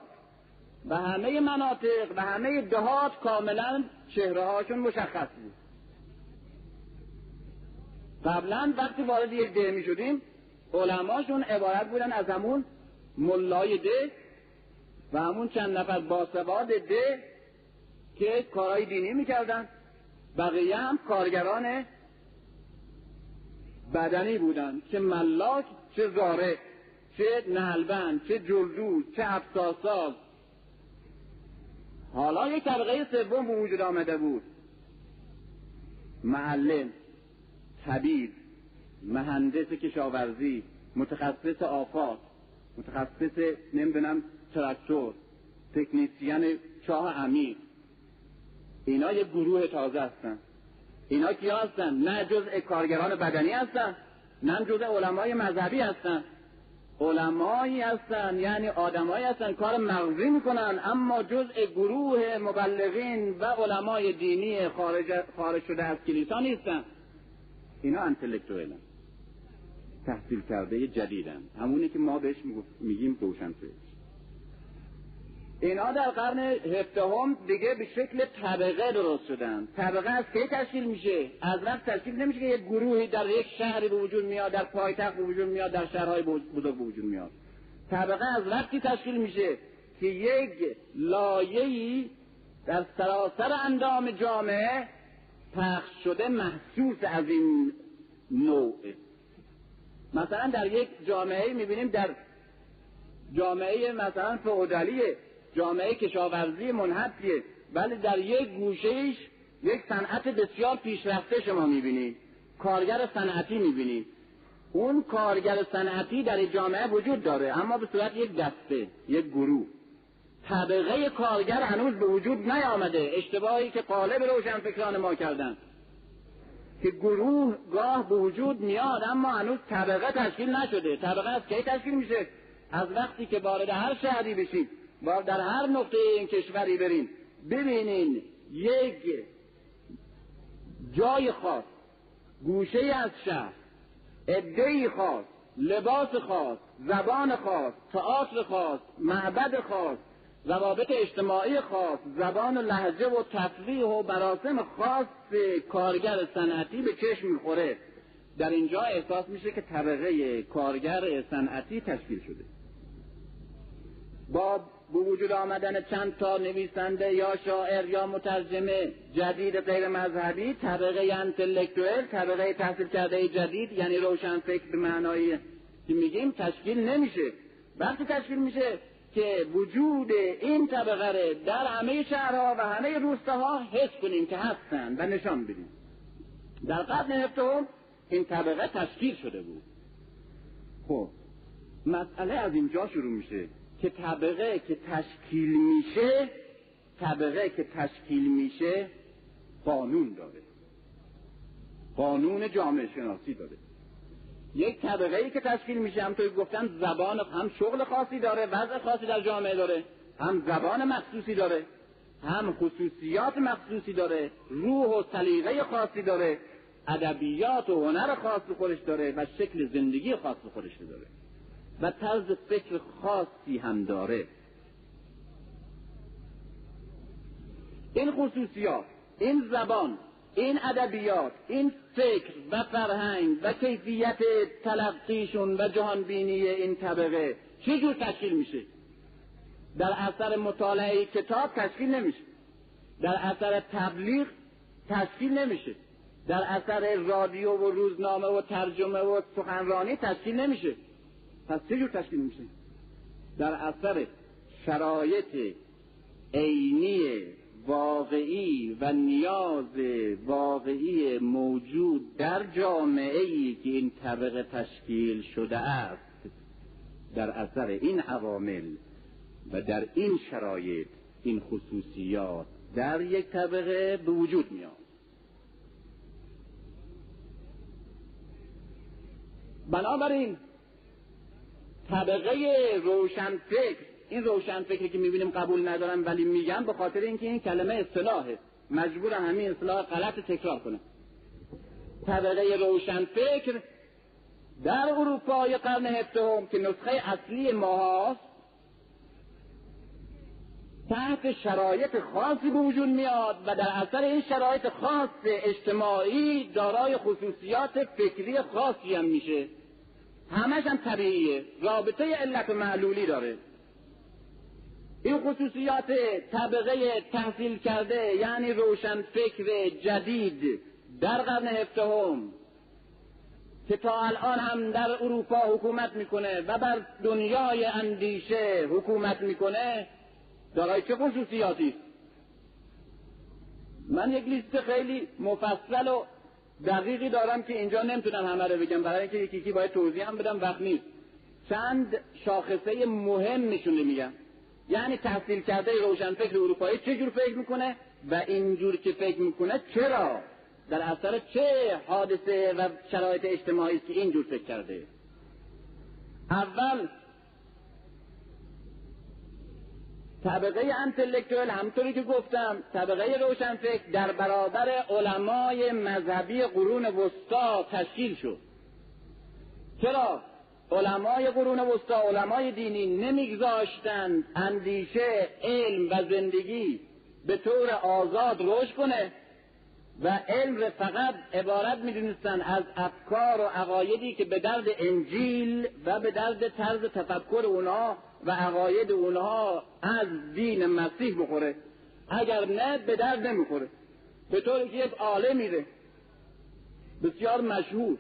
و همه مناطق و همه دهات کاملا چهره هاشون مشخص بود. قبلا وقتی وارد یک ده می شدیم علماشون عبارت بودن از همون ملای ده و همون چند نفر باسواد ده که کارهای دینی می‌کردن. بقیه هم کارگران بدنی بودن چه ملاک چه زاره چه نهلبند چه جلدو چه افساساز حالا یک طبقه سوم به وجود آمده بود. معلم طبیب مهندس کشاورزی متخصص آفات متخصص نمی‌دونم تراکتور تکنیسیان چاه عمیق. اینا یک گروه تازه هستن. اینا کیا هستن؟ نه جزء کارگران بدنی هستن نه جزء علمای مذهبی هستن. علمایی هستن یعنی آدمایی هستن کار مغزی می‌کنن اما جزء گروه مبلغین و علمای دینی خارج, خارج شده از کلیسا نیستن. اینا انتلکتوئلن تحصیل کرده جدیدن. همونی که ما بهش میگیم روشن اینا در قرن هفدهم دیگه به شکل طبقه درست شدن. طبقه از کی تشکیل میشه؟ از وقت تشکیل نمیشه که یک گروهی در یک شهری به وجود میاد در پایتخت به وجود میاد در شهرهای بزرگ به وجود میاد. طبقه از وقتی تشکیل میشه؟ که یک لایه‌ای در سراسر اندام جامعه پخش شده محسوس از این نوع. مثلا در یک جامعه می‌بینیم در جامعه مثلا فعودالیه جامعه کشاورزی منحطیه ولی در یک گوشهش یک صنعت بسیار پیشرفته شما می‌بینید. کارگر صنعتی می‌بینید. اون کارگر صنعتی در جامعه وجود داره اما به صورت یک دسته یک گروه. طبقه کارگر هنوز به وجود نیامده. اشتباهی که قالب فکران ما کردن. که گروه گاه به وجود میاد اما هنوز طبقه تشکیل نشده. طبقه از کی تشکیل میشه؟ از وقتی که وارد هر شهری بشید. با در هر نقطه این کشوری برین. ببینین یک جای خاص گوشه از شهر عده خاص لباس خاص زبان خاص تئاتر خاص معبد خاص روابط اجتماعی خاص زبان و لحجه و تفریح و براسم خاص کارگر صنعتی به چشم می‌خوره. در اینجا احساس میشه که طبقه کارگر صنعتی تشکیل شده. با به وجود آمدن چند تا نویسنده یا شاعر یا مترجمه جدید غیر مذهبی طبقه انتلکتوئل طبقه تحصیل کرده جدید یعنی روشن فکر به معنای که میگیم؟ تشکیل نمیشه. وقتی تشکیل میشه که وجود این طبقه در همه شهرها و همه روستاها حس کنیم که هستن و نشان بدیم. در قرن هفتم این طبقه تشکیل شده بود. خب مسئله از اینجا شروع میشه. که طبقه که تشکیل میشه طبقه که تشکیل میشه قانون داره. قانون جامعه شناسی داره. یک طبقه ای که تشکیل میشه هم توی گفتن زبان هم شغل خاصی داره وضع خاصی در جامعه داره هم زبان مخصوصی داره هم خصوصیات مخصوصی داره روح و سلیقه خاصی داره ادبیات و هنر خاص خودش داره و شکل زندگی خاص خودش داره. و طرز فکر خاصی هم داره. این خصوصیات این زبان این ادبیات این فکر و فرهنگ و کیفیت تلقیشون و جهانبینی این طبقه چجور تشکیل میشه؟ در اثر مطالعه کتاب تشکیل نمیشه. در اثر تبلیغ تشکیل نمیشه. در اثر رادیو و روزنامه و ترجمه و سخنرانی تشکیل نمیشه. پس چجور تشکیل میشه؟ در اثر شرایط عینی واقعی و نیاز واقعی موجود در جامعه ای که این طبقه تشکیل شده است در اثر این عوامل و در این شرایط این خصوصیات در یک طبقه به وجود میاد. بنابراین طبقه روشنفکر این روشنفکری که می‌بینیم قبول ندارن ولی میگن به خاطر اینکه این کلمه اصطلاحه. مجبور همین اصطلاح غلط تکرار کنه. طبقه روشنفکر در اروپای قرن هفتم که نسخه اصلی ماهاست تحت شرایط خاصی به وجود میاد و در اثر این شرایط خاص اجتماعی دارای خصوصیات فکری خاصی هم میشه. همش هم طبیعیه. رابطه علت و معلولی داره. این خصوصیات طبقه تحصیل کرده یعنی روشن فکر جدید در قرن هفتهم که تا الان هم در اروپا حکومت می‌کنه و بر دنیای اندیشه حکومت می‌کنه. دارای چه خصوصیاتی؟ من یک لیست خیلی مفصل و دقیقی دارم که اینجا نمی‌تونم همه رو بگم. برای اینکه یکی یکی باید توضیح هم بدم وقت نیست. چند شاخصه مهم نشونه میگم. یعنی تحصیل کرده روشنفکر اروپایی چه جور فکر می‌کنه؟ و اینجور که فکر می‌کنه چرا؟ در اثر چه حادثه و شرایط اجتماعی که اینجور فکر کرده؟ اول طبقه انتلکتوال همطوری که گفتم طبقه روشنفکر در برابر علمای مذهبی قرون وسطا تشکیل شد. چرا؟ علمای قرون وسطا علمای دینی نمیگذاشتند اندیشه علم و زندگی به طور آزاد رشد کنه و علم را فقط عبارت می‌دونستن از افکار و عقایدی که به درد انجیل و به درد طرز تفکر اونها و عقاید اونها از دین مسیح بخوره اگر نه به درد نمی‌خوره. به طوری که یک عالمی ره بسیار مشهور.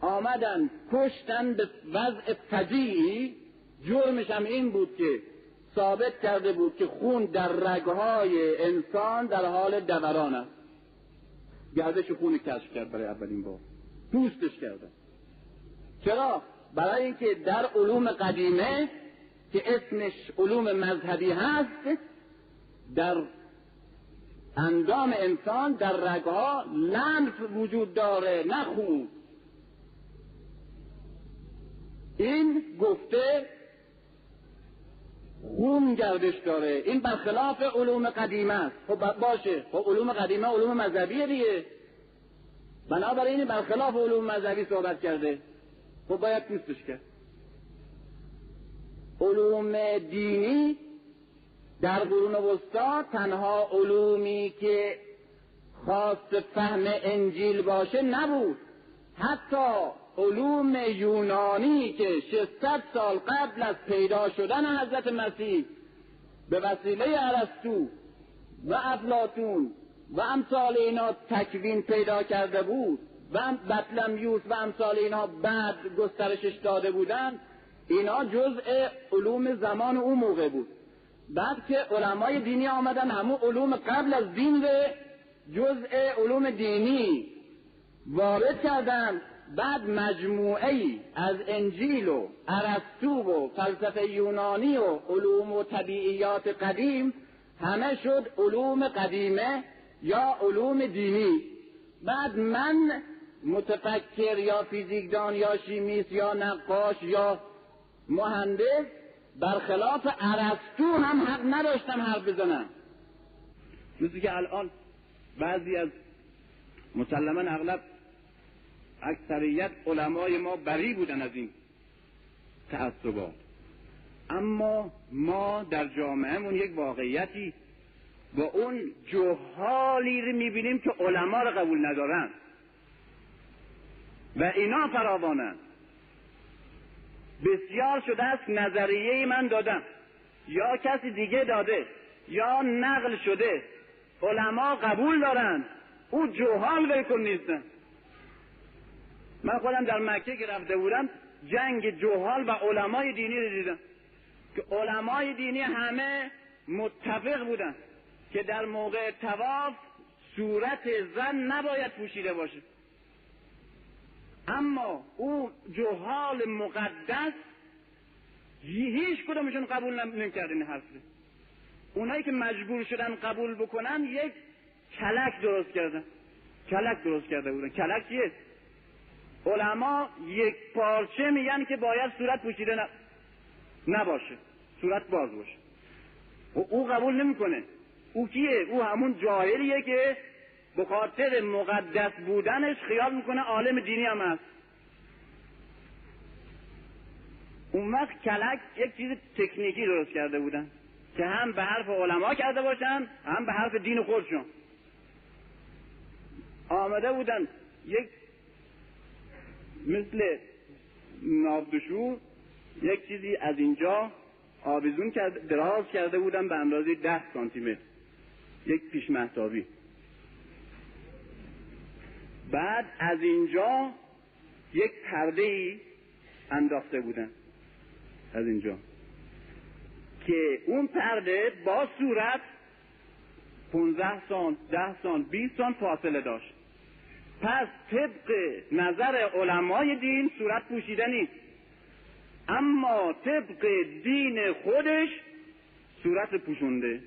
آمدن کشتن به وضع فجیعی جرمش هم این بود که ثابت کرده بود که خون در رگهای انسان در حال دوران است. گردش خون کشف کرد برای اولین بار. دوستش کردن چرا؟ برای اینکه در علوم قدیمه که اسمش علوم مذهبی هست در اندام انسان در رگها لنف وجود داره نه خون. این گفته خون گردش داره. این برخلاف علوم قدیمه است. خب باشه. خب علوم قدیمه علوم مذهبیه دیگه. بنابراین برخلاف علوم مذهبی صحبت کرده. خب باید دوستش کرد علوم دینی در قرون وسطا تنها علومی که خاص فهم انجیل باشه نبود. حتی علوم یونانی که 600 سال قبل از پیدا شدن حضرت مسیح به وسیله ارسطو و افلاتون و امثال اینا تکوین پیدا کرده بود و بطلمیوس و امثال اینا بعد گسترشش داده بودند اینا جزء علوم زمان اون موقع بود. بعد که علمای دینی آمدن همون علوم قبل از دین به جزء علوم دینی وارد کردن. بعد مجموعه ای از انجیل و ارسطو و فلسفه یونانی و علوم و طبیعیات قدیم همه شد علوم قدیمه یا علوم دینی. بعد من متفکر یا فیزیکدان یا شیمیست یا نقاش یا مهندس برخلاف ارسطو هم حق نداشتم حرف بزنم. مثل که الان بعضی از مسلما اغلب اکثریت علمای ما بری بودن از این تعصبات. اما ما در جامعهمون یک واقعیتی با اون جهالی رو می‌بینیم که علما رو قبول ندارن. و اینا فراوانن. بسیار شده است نظریه من دادم. یا کسی دیگه داده یا نقل شده. علما قبول دارن او جوهال بکن نیستن. من خودم در مکه که رفته بودم جنگ جوهال و علمای دینی رو دیدم. که علمای دینی همه متفق بودن. که در موقع تواف صورت زن نباید پوشیده باشه. اما او جهال مقدس هیچ کدومشون قبول نمی‌کرد این حرف اونایی که مجبور شدن قبول بکنن یک کلک درست کردن. کلک درست کرده بودن. کلک چیه؟ علما یک پارچه میگن که باید صورت پوشیده نباشه. صورت باز باشه. و او قبول نمی‌کنه. او کیه؟ او همون جاهلیه که به خاطر مقدس بودنش خیال می‌کنه عالم دینی هم هست. اون وقت کلک یک چیز تکنیکی درست کرده بودن که هم به حرف علما کرده باشن هم به حرف دین خودشون. آمده بودن یک مثل نابدشور یک چیزی از اینجا آویزون کرده دراز کرده بودن به اندازه ده سانتی متر یک پیش محتابی بعد از اینجا یک پرده ای انداخته بودن. از اینجا. که اون پرده با صورت 15 سان 10 سان 20 سان فاصله داشت. پس طبق نظر علمای دین صورت پوشیده نیست. اما طبق دین خودش صورت پوشونده.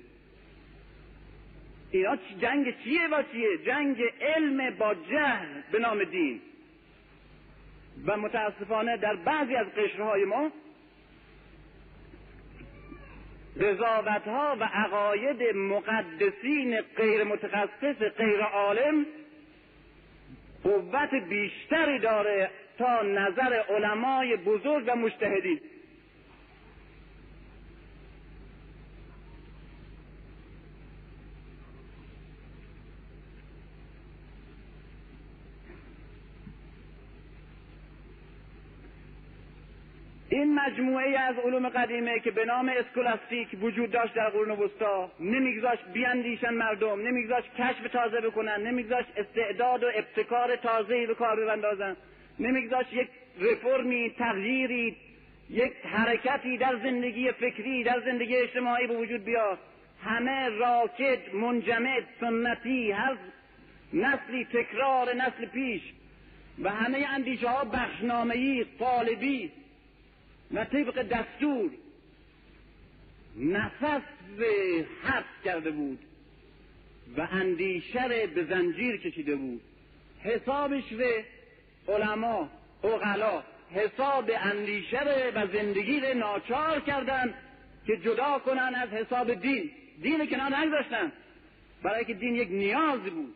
اینا جنگ چیه و چیه؟ جنگ علم با جهل به نام دین. و متاسفانه در بعضی از قشرهای ما قضاوت ها و عقاید مقدسین غیر متخصص غیر عالم قوت بیشتری داره تا نظر علمای بزرگ و مجتهدین. این مجموعه از علوم قدیمه که به نام اسکولاستیک وجود داشت در قرون وسطا نمیگذاشت بیاندیشن مردم نمیگذاشت کشف تازه بکنن نمیگذاشت استعداد و ابتکار تازه‌ای به کار بندازن نمیگذاشت یک رفرمی تغییری یک حرکتی در زندگی فکری در زندگی اجتماعی به وجود بیاد همه راکد منجمد سنتی هر نسلی تکرار نسل پیش و همه اندیشه ها بخشنامهی قالبی. و طبق دستور. نفس حبس کرده بود و اندیشه به زنجیر کشیده بود. حسابش به علما اغلا حساب اندیشه و زندگی رو ناچار کردن که جدا کنن از حساب دین. دین کنار نگذاشتن. برای که دین یک نیازی بود.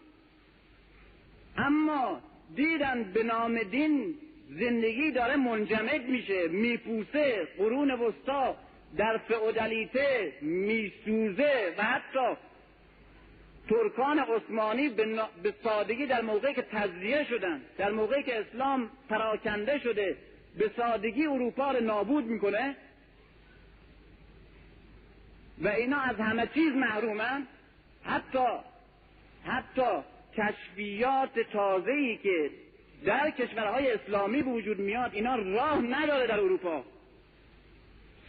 اما دیدن به نام دین زندگی داره منجمد میشه میپوسه قرون وسطا در فئودالیته میسوزه و حتی ترکان عثمانی به سادگی در موقعی که تزریه شدن در موقعی که اسلام پراکنده شده به سادگی اروپا رو نابود می‌کنه. و اینا از همه چیز محرومن. حتی حتی کشفیات تازه‌ای که در کشورهای اسلامی به وجود میاد اینا راه نداره در اروپا.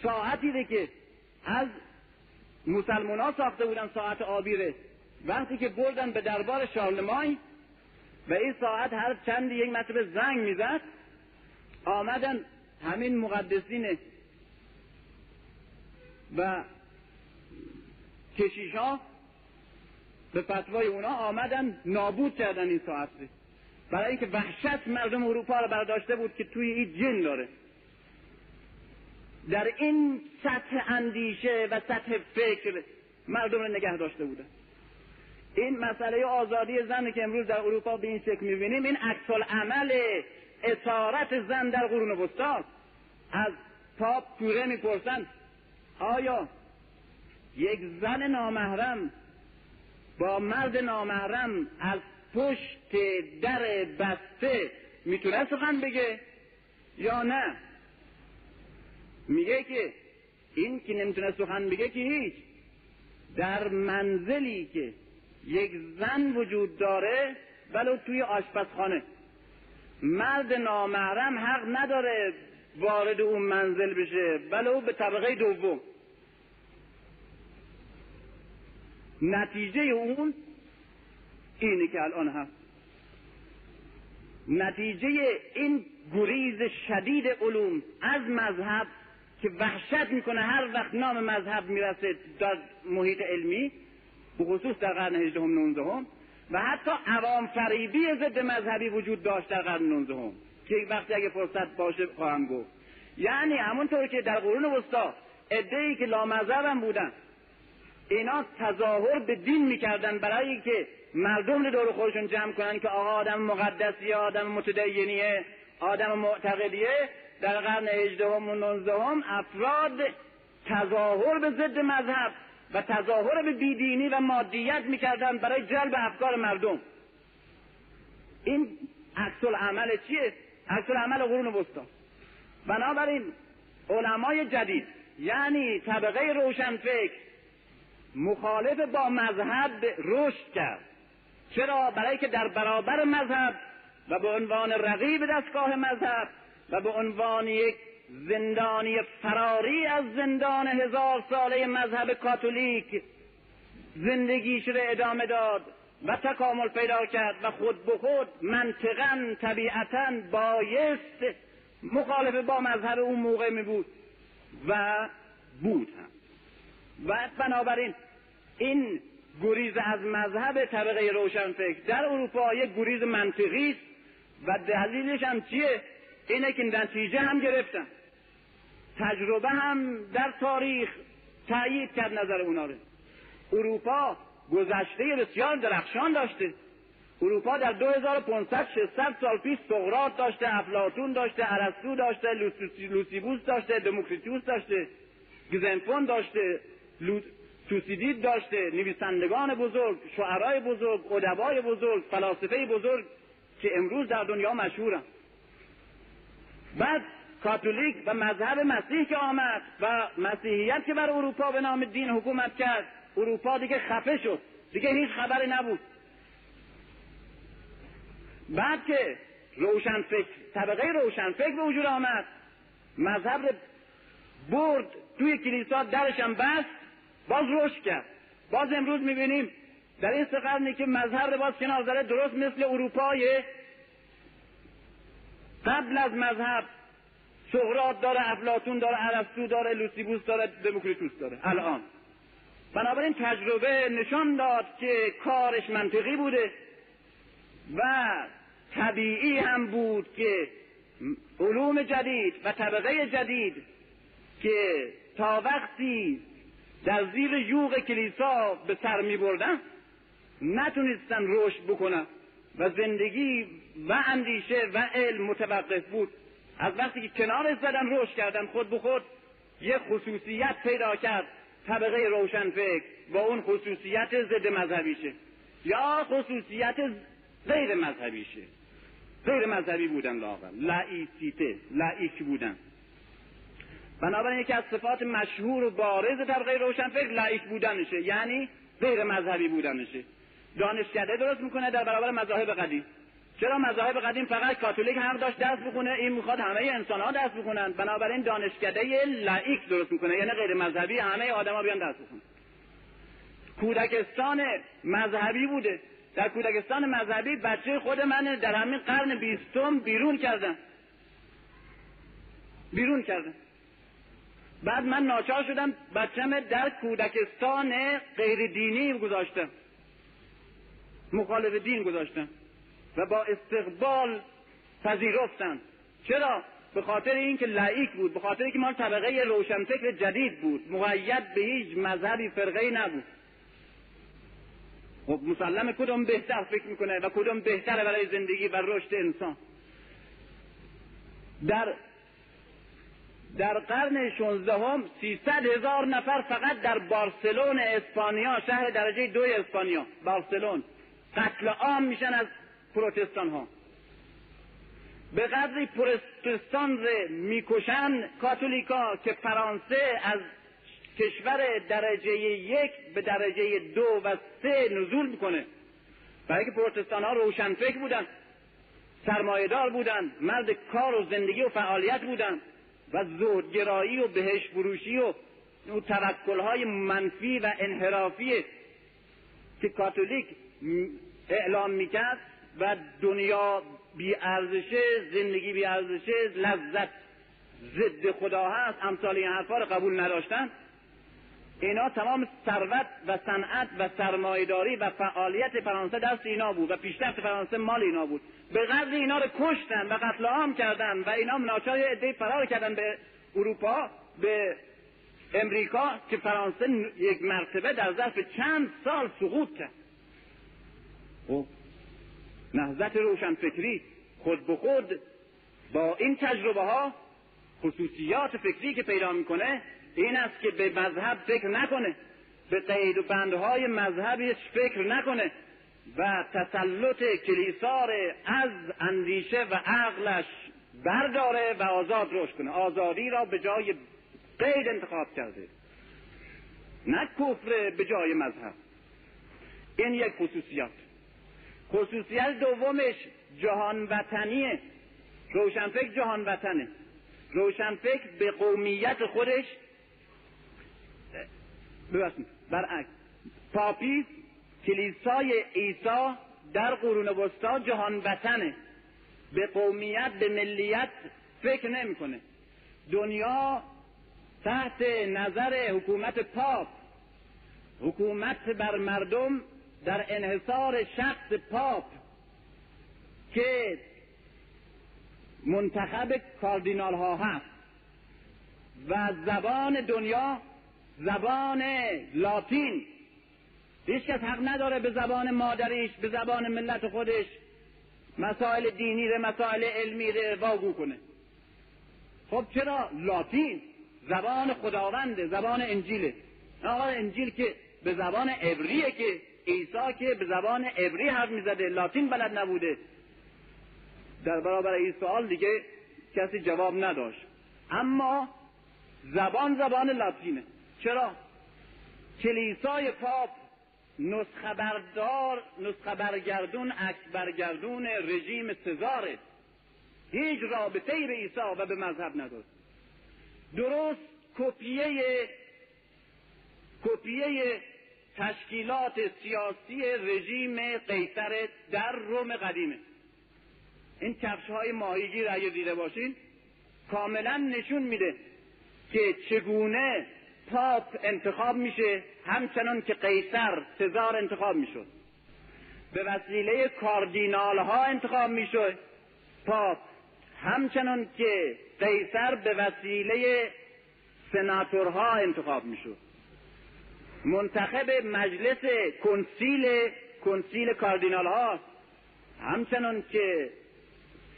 ساعتی که از مسلمان ها ساخته بودن ساعت آبیره. وقتی که بردن به دربار شارلمای و این ساعت هر چند یک مرتبه زنگ می‌زد آمدن همین مقدسین و کشیش ها به فتوای اونا آمدن نابود کردن این ساعت برای اینکه وحشت مردم اروپا رو برداشته بود که توی این جن داره. در این سطح اندیشه و سطح فکر مردم رو نگه داشته بودن این مسئله آزادی زن که امروز در اروپا به این شکل می‌بینیم این عکس عمل اسارت زن در قرون وسطا. از پاپ کوره می‌پرسن آیا یک زن نامحرم با مرد نامحرم از پشت در بسته می‌تونه سخن بگه یا نه؟ میگه که این که نمی‌تونه سخن بگه که هیچ. در منزلی که یک زن وجود داره ولو توی آشپزخانه. مرد نامحرم حق نداره وارد اون منزل بشه ولو به طبقه دوم. نتیجه اون اینه که الان هست. نتیجه این گریز شدید علوم از مذهب که وحشت می‌کنه هر وقت نام مذهب می‌رسه در محیط علمی به خصوص در قرن هجدهم نونزدهم و حتی عوام فریبی ضد مذهبی وجود داشت در قرن نونزدهم که وقتی اگه فرصت باشه خواهم گفت. یعنی همونطور که در قرون وسطا ای که لامذهب بودن اینا تظاهر به دین می‌کردن برای که مردم رو دور خودشون جمع کنن که آقا آدم مقدسیه آدم متدینیه آدم معتقدیه. در قرن هجدهم و نوزدهم افراد تظاهر به ضد مذهب و تظاهر به بیدینی و مادیت می‌کردن برای جلب افکار مردم. این عکس عمل چیه؟ عکس عمل قرون وسطا بنابراین علمای جدید یعنی طبقه روشنفکر مخالف با مذهب رشد کرد. چرا؟ برای که در برابر مذهب و به عنوان رقیب دستگاه مذهب و به عنوان یک زندانی فراری از زندان هزار ساله مذهب کاتولیک زندگیش را ادامه داد و تکامل پیدا کرد و خود به خود منطقا طبیعتا بایست مخالف با مذهب اون موقع می بود و بود هم. و بنابراین این گریز از مذهب طبقه روشنفکر در اروپا یک گریز منطقی است و دلیلش هم چیه؟ اینه که نتیجه هم گرفتن. تجربه هم در تاریخ تایید کرد نظر اونا رو. اروپا گذشته بسیار درخشان داشته. اروپا در 2500 600 سال پیش سقراط داشته افلاطون داشته ارسطو داشته لوسیبوس داشته دموکریتوس داشته گزنفون داشته توسیدید داشته نویسندگان بزرگ شعرای بزرگ ادبای بزرگ فلاسفه بزرگ که امروز در دنیا مشهورن. بعد کاتولیک و مذهب مسیح که آمد و مسیحیت که بر اروپا به نام دین حکومت کرد اروپا دیگه خفه شد. دیگه هیچ خبری نبود. بعد که روشنفکر طبقه روشنفکر به وجود آمد مذهب برد توی کلیسا درشم بست. باز رشد کرد. باز امروز می‌بینیم در این سه قرنی که مذهب رو باز کنار زده درست مثل اروپای قبل از مذهب سقراط داره افلاطون داره ارسطو داره لوسیبوس داره دموکریتوس داره. الان. بنابراین تجربه نشان داد که کارش منطقی بوده و طبیعی هم بود که علوم جدید و طبقه جدید که تا وقتی در زیر یوغ کلیسا به سر می بردن؟ نتونستن رشد بکنن. و زندگی و اندیشه و علم متوقف بود. از وقتی که کنار زدن رشد کردن خود به خود یه خصوصیت پیدا کرد. طبقه روشنفکر با اون خصوصیت ضد مذهبیشه. یا خصوصیت غیر مذهبیشه. غیر مذهبی بودن لاغر. لعیسیته لعیک بودن. بنابراین یکی از صفات مشهور و بارز طبقه روشنفکر لعیک بودنشه. یعنی غیر مذهبی بودنشه. دانشکده درست می‌کنه در برابر مذاهب قدیم. چرا مذاهب قدیم فقط کاتولیک حق داشت درس بخونه؟ این می‌خواد همه انسان ها درس بخونن. بنابراین دانشکده لایک درست می‌کنه. یعنی غیر مذهبی همه آدما بیان درس بخونن. کودکستان مذهبی بوده. در کودکستان مذهبی بچه خود من در همین قرن بیستم بیرون کردن. بیرون کردن. بعد من ناچار شدم بچم در کودکستان غیر دینی گذاشتم. مخالف دین گذاشتن و با استقبال پذیرفتن چرا؟ به خاطر اینکه لعیک بود به خاطر اینکه ما طبقه روشنفکر جدید بود. مقید به هیچ مذهبی فرقه نبود. خب مسلم کدوم بهتر فکر می‌کنه و کدوم بهتره برای زندگی و رشد انسان؟ در در قرن 16 هم 300 هزار نفر فقط در بارسلون اسپانیا شهر درجه دو اسپانیا. بارسلون. قتل عام میشن از پروتستان ها به قدری پروتستان رو می‌کشن کاتولیکا که فرانسه از کشور درجه یک به درجه دو و سه نزول می‌کنه. برای که پروتستان ها روشنفکر بودن سرمایهدار بودن مرد کار و زندگی و فعالیت بودن. و زهدگرایی و بهش فروشی و توکل های منفی و انحرافی که کاتولیک اعلام می‌کرد و دنیا بی ارزشه زندگی بی ارزشه لذت ضد خدا هست امثال این حرفا رو قبول نداشتن. اینا تمام ثروت و صنعت و سرمایهداری و فعالیت فرانسه دست اینا بود و پیشرفت فرانسه مال اینا بود. به قدر اینا رو کشتن و قتل عام کردن و اینا ناچار عده فرار کردن به اروپا به امریکا که فرانسه یک مرتبه در ظرف چند سال سقوط کرد. خب نهضت روشنفکری خود به خود با این تجربه ها خصوصیات فکری که پیدا می‌کنه این است که به مذهب فکر نکنه به قید و بندهای مذهبیش فکر نکنه. و تسلط کلیسا از اندیشه و عقلش برداره و آزاد روش کنه. آزادی را به جای قید انتخاب کرده. نه کفر به جای مذهب. این یک خصوصیات خصوصیت دومش جهان وطنیه روشنفکر جهان وطنه روشنفکر به قومیت خودش برعکس. پاپی کلیسای عیسی در قرون وسطا جهان وطنه. به قومیت به ملیت فکر نمی‌کنه. دنیا تحت نظر حکومت پاپ. حکومت بر مردم در انحصار شخص پاپ که منتخب کاردینال ها هست. و زبان دنیا زبان لاتین. هیچ کس حق نداره به زبان مادریش به زبان ملت خودش مسائل دینی ره مسائل علمی ره واگو کنه. خب چرا لاتین زبان خداونده زبان انجیله؟ آقا انجیل که به زبان عبریه که عیسی که به زبان عبری حرف می‌زده لاتین بلد نبوده. در برابر این سوال دیگه کسی جواب نداشت. اما زبان زبان لاتینه. چرا؟ کلیسای پاپ نسخه بردار نسخه برگردون عکس برگردون رژیم سزاره. هیچ رابطه به عیسی و به مذهب نداشت. درست کپیه کپیه تشکیلات سیاسی رژیم قیصر در روم قدیمه. این کفش های ماهیگیر اگه دیده باشین کاملا نشون میده که چگونه پاپ انتخاب میشه همچنان که قیصر سزار انتخاب می‌شد. به وسیله کاردینال ها انتخاب می‌شد. پاپ همچنان که قیصر به وسیله سناتورها انتخاب می‌شد. منتخب مجلس کنسیل کنسیل کاردینال ها همچنان که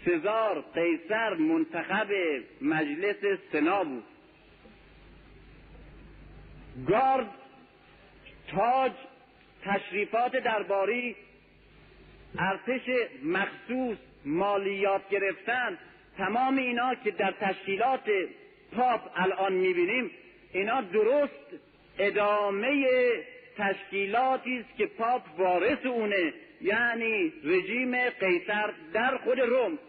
سزار قیصر منتخب مجلس سنا بود. گارد تاج تشریفات درباری ارتش مخصوص مالیات گرفتن تمام اینا که در تشکیلات پاپ الان می‌بینیم اینا درست ادامه تشکیلاتی است که پاپ وارث اونه یعنی رژیم قیصر در خود روم.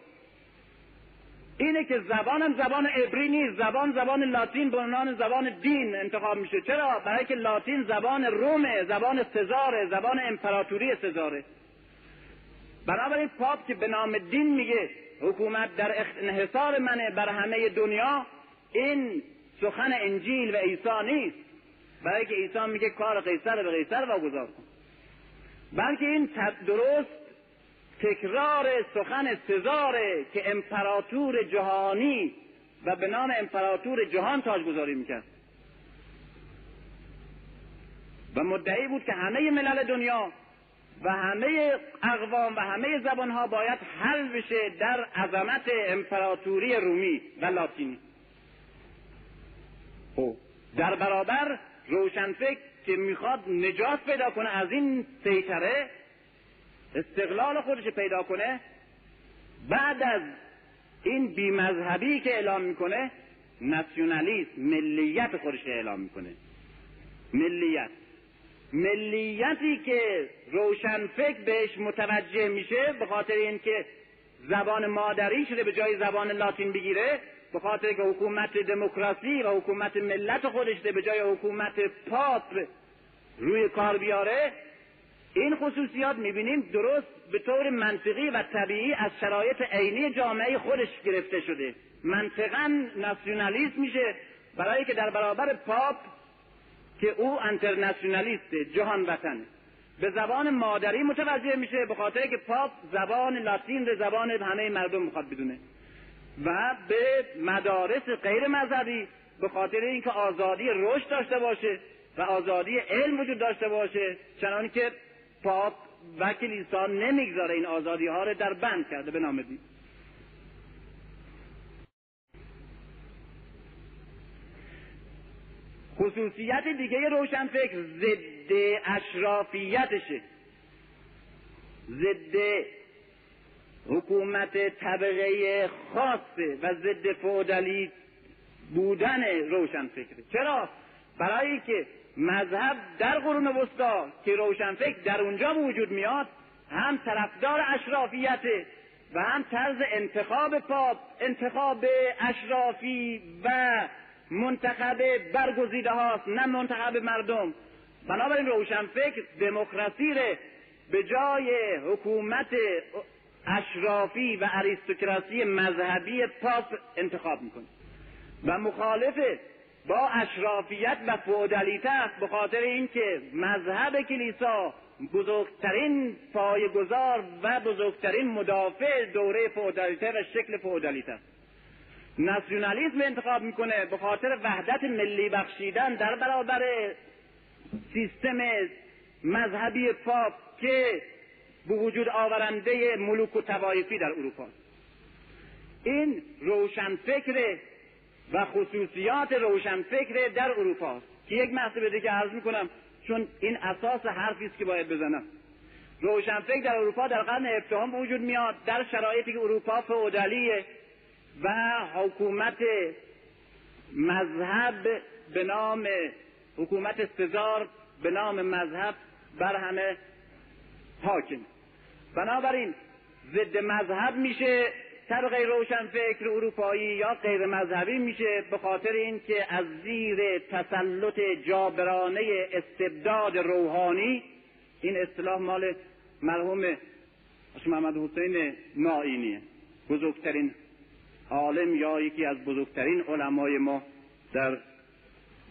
اینه که زبانم زبان عبری نیست. زبان زبان لاتین به عنوان زبان دین انتخاب میشه. چرا؟ برای که لاتین زبان رومه زبان سزاره زبان امپراتوری سزاره. بنابراین پاپ که به نام دین میگه حکومت در انحصار منه بر همه دنیا این سخن انجیل و عیسی نیست. برای که عیسی میگه کار قیصر به قیصر واگذار کن. بلکه این درست تکرار سخن سزاره که امپراتور جهانی و به نام امپراتور جهان تاجگذاری می‌کرد. و مدعی بود که همه ملل دنیا و همه اقوام و همه زبانها باید حل بشه در عظمت امپراتوری رومی و لاتینی. خب در برابر روشنفکر که می‌خواد نجات پیدا کنه از این سیطره استقلال خودش پیدا کنه بعد از این بیمذهبی که اعلام می‌کنه ناسیونالیسم ملیت خودش اعلام می‌کنه. ملیت. ملیتی که روشنفکر بهش متوجه میشه به خاطر اینکه زبان مادری شده به جای زبان لاتین بگیره به خاطر که حکومت دموکراسی و حکومت ملت خودش به جای حکومت پاپ روی کار بیاره این خصوصیات می‌بینیم درست به طور منطقی و طبیعی از شرایط عینی جامعه خودش گرفته شده. منطقا ناسیونالیست میشه برای که در برابر پاپ که او انترناسیونالیسته جهان وطنه به زبان مادری متوجه میشه به خاطر که پاپ زبان لاتین به زبان همه مردم می‌خواد بدونه. و به مدارس غیر مذهبی به خاطر اینکه آزادی رشد داشته باشه و آزادی علم وجود داشته باشه چنانی که پاپ و کلیسا نمی‌گذاره این آزادی ها رو در بند کرده به نام دین خصوصیت دیگه روشنفکر ضد اشرافیتشه. ضد حکومت طبقه خاصه و ضد فودالی بودن روشنفکره. چرا؟ برای که مذهب در قرون وسطا که روشنفکر در اونجا وجود میاد هم طرفدار اشرافیته و هم طرز انتخاب پاپ انتخاب اشرافی و منتخب برگزیده هاست نه منتخب مردم. بنابراین روشنفکر دموکراسی ره به جای حکومت اشرافی و اریستوکراسی مذهبی پاپ انتخاب می‌کنه. و مخالف با اشرافیت و فودالیته است به خاطر اینکه مذهب کلیسا بزرگترین پایگذار و بزرگترین مدافع دوره فودالیته و شکل فودالیته است. ناسیونالیسم انتخاب می‌کنه به خاطر وحدت ملی بخشیدن در برابر سیستم مذهبی پاپ که به وجود آورنده ملوک و توایفی در اروپا این روشنفکر و خصوصیات روشنفکر در اروپا که یک محصول دیگه عرض می‌کنم چون این اساس حرفی است که باید بزنم. روشنفکر در اروپا در قرن هفدهم وجود میاد در شرایطی که اروپا فئودالیه و حکومت مذهب به نام حکومت سزار به نام مذهب بر همه حاکم بنابراین ضد مذهب میشه طبقه روشن فکر اروپایی یا غیر مذهبی میشه به خاطر اینکه از زیر تسلط جابرانه استبداد روحانی این اصطلاح مال مرحوم محمد حسین نائینیه. بزرگترین عالم یا یکی از بزرگترین علمای ما در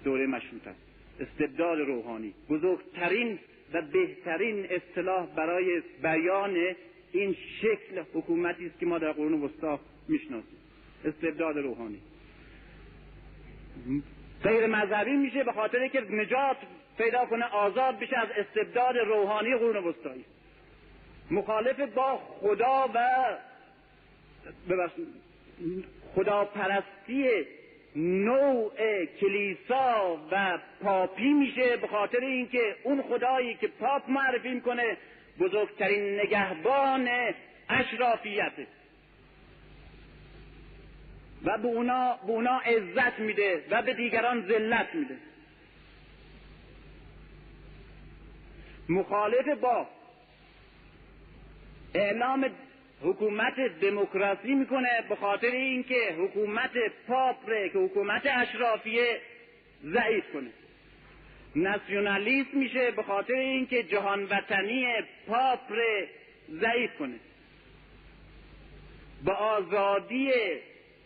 دوره مشروط است. استبداد روحانی. بزرگترین و بهترین اصطلاح برای بیان این شکل حکومتی است که ما در قرون وسطا می‌شناسیم. استبداد روحانی. غیر مذهبی میشه به خاطر که نجات پیدا کنه آزاد بشه از استبداد روحانی قرون وسطایی. مخالف با خدا و خداپرستی نوع کلیسا و پاپی میشه به خاطر اینکه اون خدایی که پاپ معرفی می‌کنه بزرگترین نگهبان اشرافیته و به اونا, به اونا عزت میده و به دیگران ذلت میده. مخالف با اعلام حکومت دموکراسی می‌کنه به خاطر اینکه حکومت پاپ ره که حکومت اشرافیه ضعیف کنه. ناسیونالیست میشه به خاطر اینکه جهان وطنی پاپ ره ضعیف کنه. به آزادی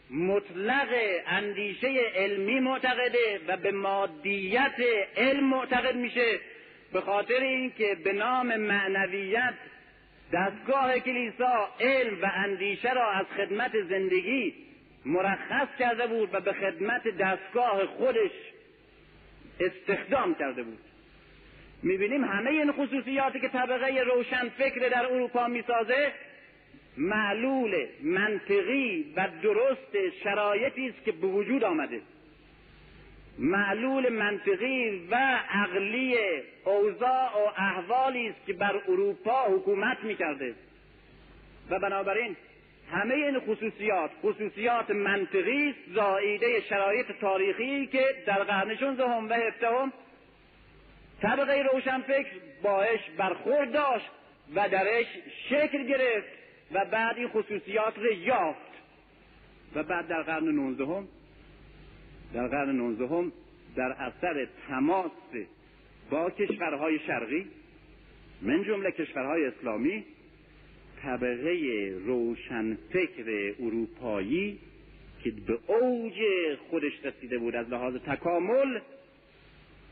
مطلق اندیشه علمی معتقده و به مادیت علم معتقد میشه به خاطر اینکه به نام معنویت دستگاه کلیسا علم و اندیشه را از خدمت زندگی مرخص کرده بود و به خدمت دستگاه خودش استخدام کرده بود. می‌بینیم همه این خصوصیاتی که طبقه روشن فکر در اروپا می‌سازه معلول منطقی و درست شرایطی است که به وجود آمده. معلول منطقی و عقلی اوضاع و احوالی است که بر اروپا حکومت می‌کرده. و بنابراین همه این خصوصیات خصوصیات منطقی است زاییده شرایط تاریخی که در قرن 16 و هفدهم طبقه روشنفکر باش برخورد داشت و درش شکل گرفت و بعد این خصوصیات را یافت. و بعد در قرن 19 در قرن نوزدهم در اثر تماس با کشورهای شرقی من جمله کشورهای اسلامی طبقه روشنفکر اروپایی که به اوج خودش رسیده بود از لحاظ تکامل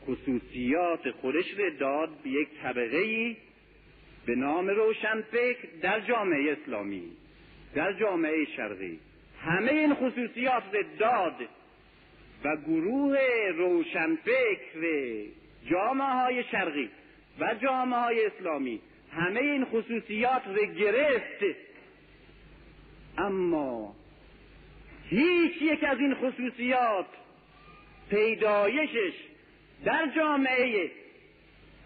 خصوصیات خودش رو داد به یک طبقه به نام روشنفکر در جامعه اسلامی در جامعه شرقی. همه این خصوصیات رو داد و گروه روشنفکر جامعه های شرقی و جامعه های اسلامی همه این خصوصیات رو گرفت اما هیچ یک از این خصوصیات پیدایشش در جامعه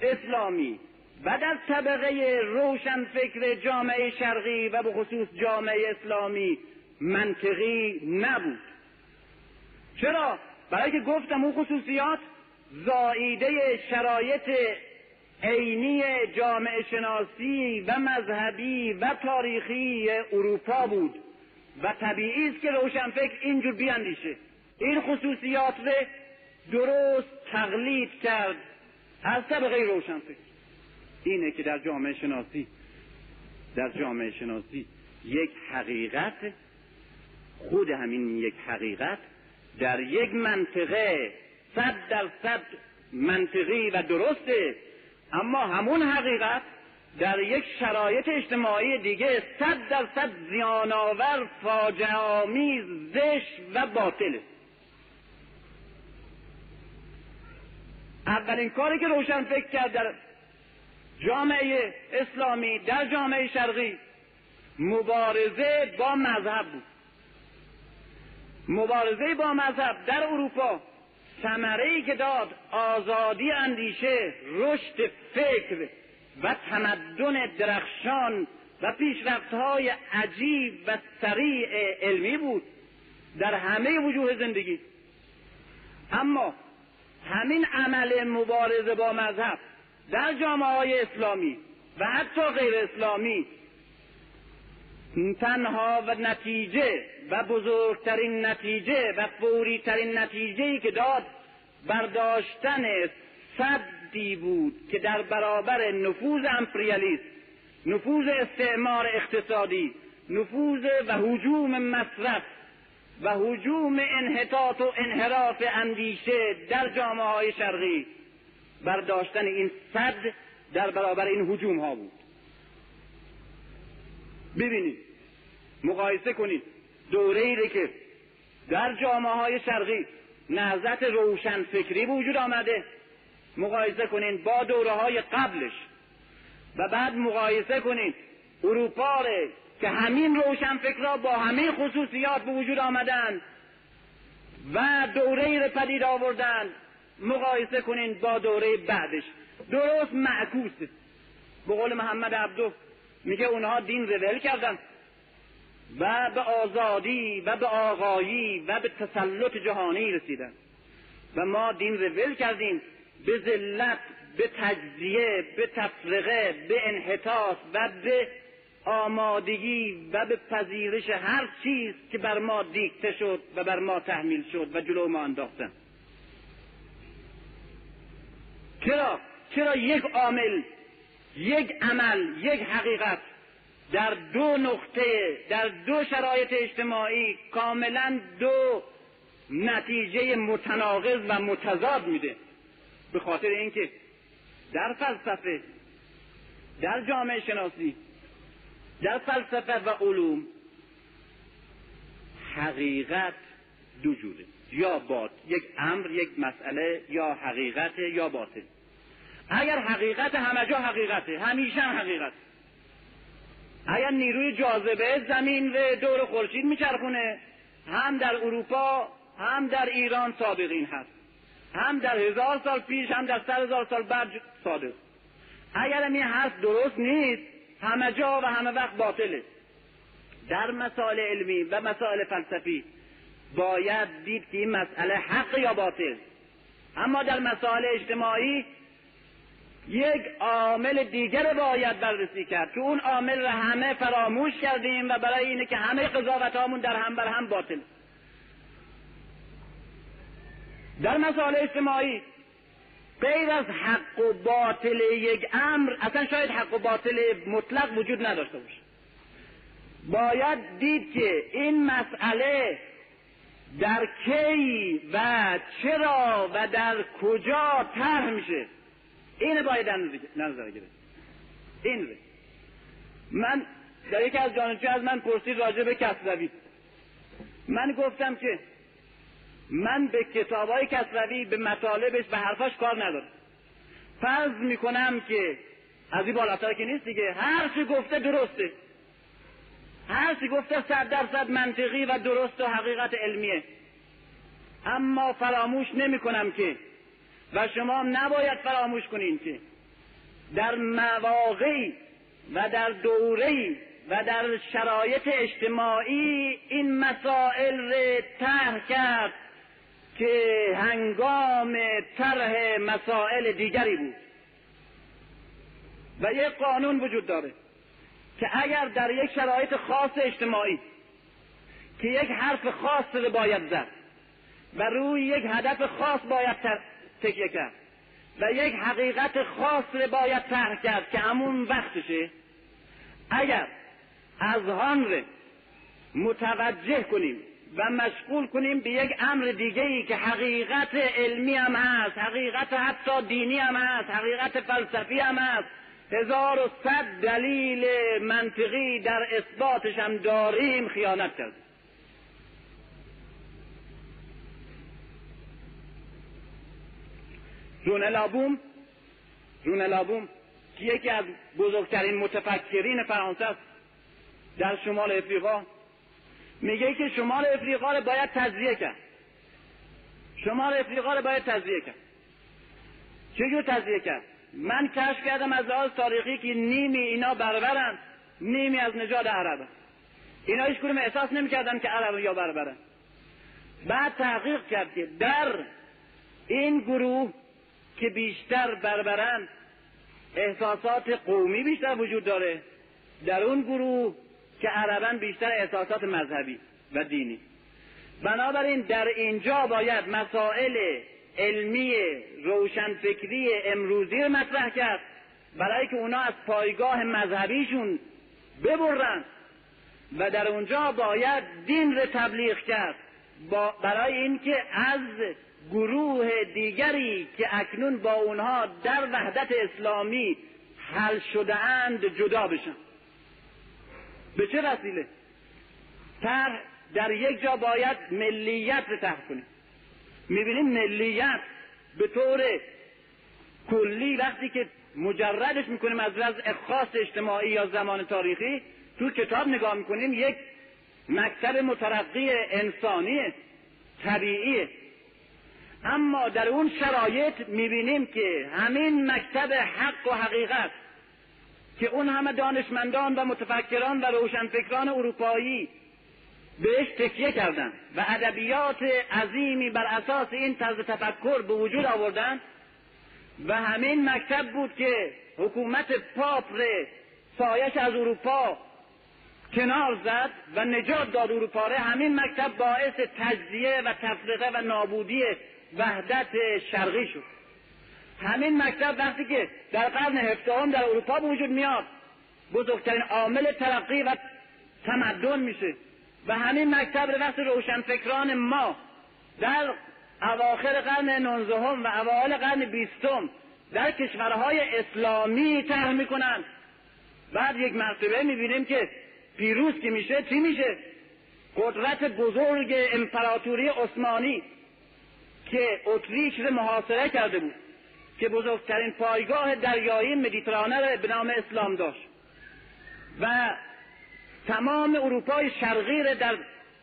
اسلامی و در طبقه روشنفکر جامعه شرقی و به خصوص جامعه اسلامی منطقی نبود چرا؟ برای که گفتم اون خصوصیات زائیده شرایط عینی جامعه شناسی و مذهبی و تاریخی اروپا بود. و طبیعی است که روشنفکر اینجور بیاندیشه. این خصوصیات رو درست تقلید کرد. از طبقه روشنفکر. اینه که در جامعه شناسی در جامعه شناسی یک حقیقت خود همین یک حقیقت در یک منطقه صد در صد منطقی و درسته. اما همون حقیقت در یک شرایط اجتماعی دیگه صد در صد زیانآور فاجعه آمیز زشت و باطله. اولین کاری که روشن فکر کرد در جامعه اسلامی در جامعه شرقی مبارزه با مذهب بود. مبارزه با مذهب در اروپا ثمره که داد آزادی اندیشه رشد فکر و تمدن درخشان و پیشرفتهای عجیب و سریع علمی بود در همه وجوه زندگی. اما همین عمل مبارزه با مذهب در جامعه های اسلامی و حتی غیر اسلامی تنها و نتیجه و بزرگترین نتیجه و فوری ترین نتیجه ای که داد برداشتن صدی بود که در برابر نفوذ امپریالیست نفوذ استعمار اقتصادی نفوذ و حجوم مصرف و حجوم انحطاط و انحراف اندیشه در جامعه های شرقی برداشتن این صد در برابر این حجوم ها بود. ببینید مقایسه کنید. دوره ای که در جامعه های شرقی نهضت روشن فکری وجود آمده. مقایسه کنین با دوره های قبلش. و بعد مقایسه کنین اروپا که همین روشن فکرها با همین خصوصیات به وجود آمدن و دوره پدید آوردن. مقایسه کنین با دوره بعدش. درست معکوسه به قول محمد عبدو میگه اونها دین رو کردن. و به آزادی و به آقایی و به تسلط جهانی رسیدن. و ما دین رو کردیم. به ذلت به تجزیه به تفرقه به انحطاط و به آمادگی و به پذیرش هر چیز که بر ما دیکته شد و بر ما تحمیل شد و جلو ما انداختن. چرا؟ چرا یک عامل یک عمل یک حقیقت در دو نقطه در دو شرایط اجتماعی کاملا دو نتیجه متناقض و متضاد میده. به خاطر اینکه در فلسفه در جامعه شناسی در فلسفه و علوم حقیقت دو جوره. یا بات یک امر یک مسئله یا حقیقت یا باطل. اگر حقیقت همه جا حقیقته همیشه هم حقیقت اگر نیروی جاذبه زمین و دور خورشید میچرخونه هم در اروپا هم در ایران سابقین هست. هم در هزار سال پیش هم در سر هزار سال بعد صادق. اگر این حرف درست نیست همه جا و همه وقت باطله. در مسائل علمی و مسائل فلسفی باید دید که این مسئله حق یا باطل. اما در مسائل اجتماعی یک عامل دیگر باید بررسی کرد که اون عامل را همه فراموش کردیم و برای اینه که همه قضاوت در هم بر هم باطل. در مسائل اجتماعی غیر از حق و باطل یک امر اصلا شاید حق و باطل مطلق وجود نداشته باشه. باید دید که این مسئله در کی و چرا و در کجا طرح میشه. اینه باید نظر گرفت این من در یکی از جانشجو از من پرسید راجع به کسروی من گفتم که من به کتاب های کسروی به مطالبش به حرفاش کار ندارم فرض می‌کنم که از این بالاتر که نیست دیگه هر چی گفته درسته هر چی گفته صد درصد منطقی و درست و حقیقت علمیه اما فراموش نمی کنم که و شما نباید فراموش کنین که در مواقعی و در دوره‌ای و در شرایط اجتماعی این مسائل را طرح کرد که هنگام طرح مسائل دیگری بود. و یک قانون وجود داره که اگر در یک شرایط خاص اجتماعی که یک حرف خاص رو باید زد و روی یک هدف خاص باید تکیه کرد و یک حقیقت خاص رو باید طرح کرد که همون وقتشه. اگر از رو متوجه کنیم و مشغول کنیم به یک امر دیگه ای که حقیقت علمی هم هست حقیقت حتی دینی هم هست حقیقت فلسفی هم هست هزار و صد دلیل منطقی در اثباتش هم داریم خیانت رونلابوم رونلابوم که یکی از بزرگترین متفکرین فرانسه است در شمال افریقا میگه که شمال افریقا رو باید تجزیه کرد شمال افریقا رو باید تجزیه کرد چجور تجزیه کرد من کشف کردم از لحاظ تاریخی که نیمی اینا بربرن نیمی از نژاد عربه اینا هیچ کنم احساس نمی‌کردن که عرب یا بربرن بعد تحقیق کرد که در این گروه که بیشتر بربرن احساسات قومی بیشتر وجود داره. در اون گروه که عربا بیشتر احساسات مذهبی و دینی. بنابراین در اینجا باید مسائل علمی روشنفکری امروزی رو مطرح کرد برای که اونا از پایگاه مذهبیشون ببرن و در اونجا باید دین رو تبلیغ کرد. برای اینکه از گروه دیگری که اکنون با اونها در وحدت اسلامی حل شده اند جدا بشن. به چه وسیله؟ تر در یک جا باید ملیت رو طرح کنیم می‌بینیم ملیت به طور کلی وقتی که مجردش می‌کنیم از وضع خاص اجتماعی یا زمان تاریخی تو کتاب نگاه می‌کنیم یک مکتب مترقی انسانی طبیعی اما در اون شرایط می‌بینیم که همین مکتب حق و حقیقت که اون همه دانشمندان و متفکران و روشنفکران اروپایی بهش تکیه کردن و ادبیات عظیمی بر اساس این طرز تفکر به وجود آوردن و همین مکتب بود که حکومت پاپ سایش از اروپا کنار زد و نجات داد. اروپا همین مکتب باعث تجزیه و تفرقه و نابودی وحدت شرقی شد. همین مکتب وقتی که در قرن هفدهم در اروپا به وجود میاد بزرگترین عامل ترقی و تمدن میشه. و همین مکتب رو وقتی روشنفکران ما در اواخر قرن نوزدهم و اوایل قرن بیستم در کشورهای اسلامی طرح می‌کنن بعد یک مرتبه می‌بینیم که پیروز که میشه چی میشه؟ قدرت بزرگ امپراتوری عثمانی. که اتریش رو محاصره کرده بود که بزرگترین پایگاه دریایی مدیترانه را به نام اسلام داشت. و تمام اروپای شرقی را در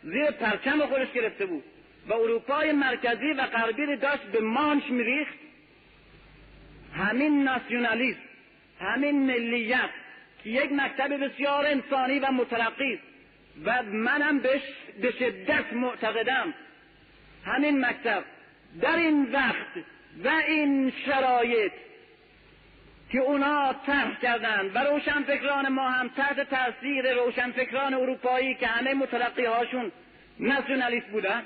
زیر پرچم خودش گرفته بود. و اروپای مرکزی و غربی را داشت به مانش میریخت. همین ناسیونالیسم همین ملیت که یک مکتب بسیار انسانی و مترقی و منم بهش به شدت معتقدم. همین مکتب در این وقت و این شرایط که اونا طرح کردند و روشنفکران ما هم تحت تاثیر روشنفکران اروپایی که همه متلقی هاشون ناسیونالیست بودن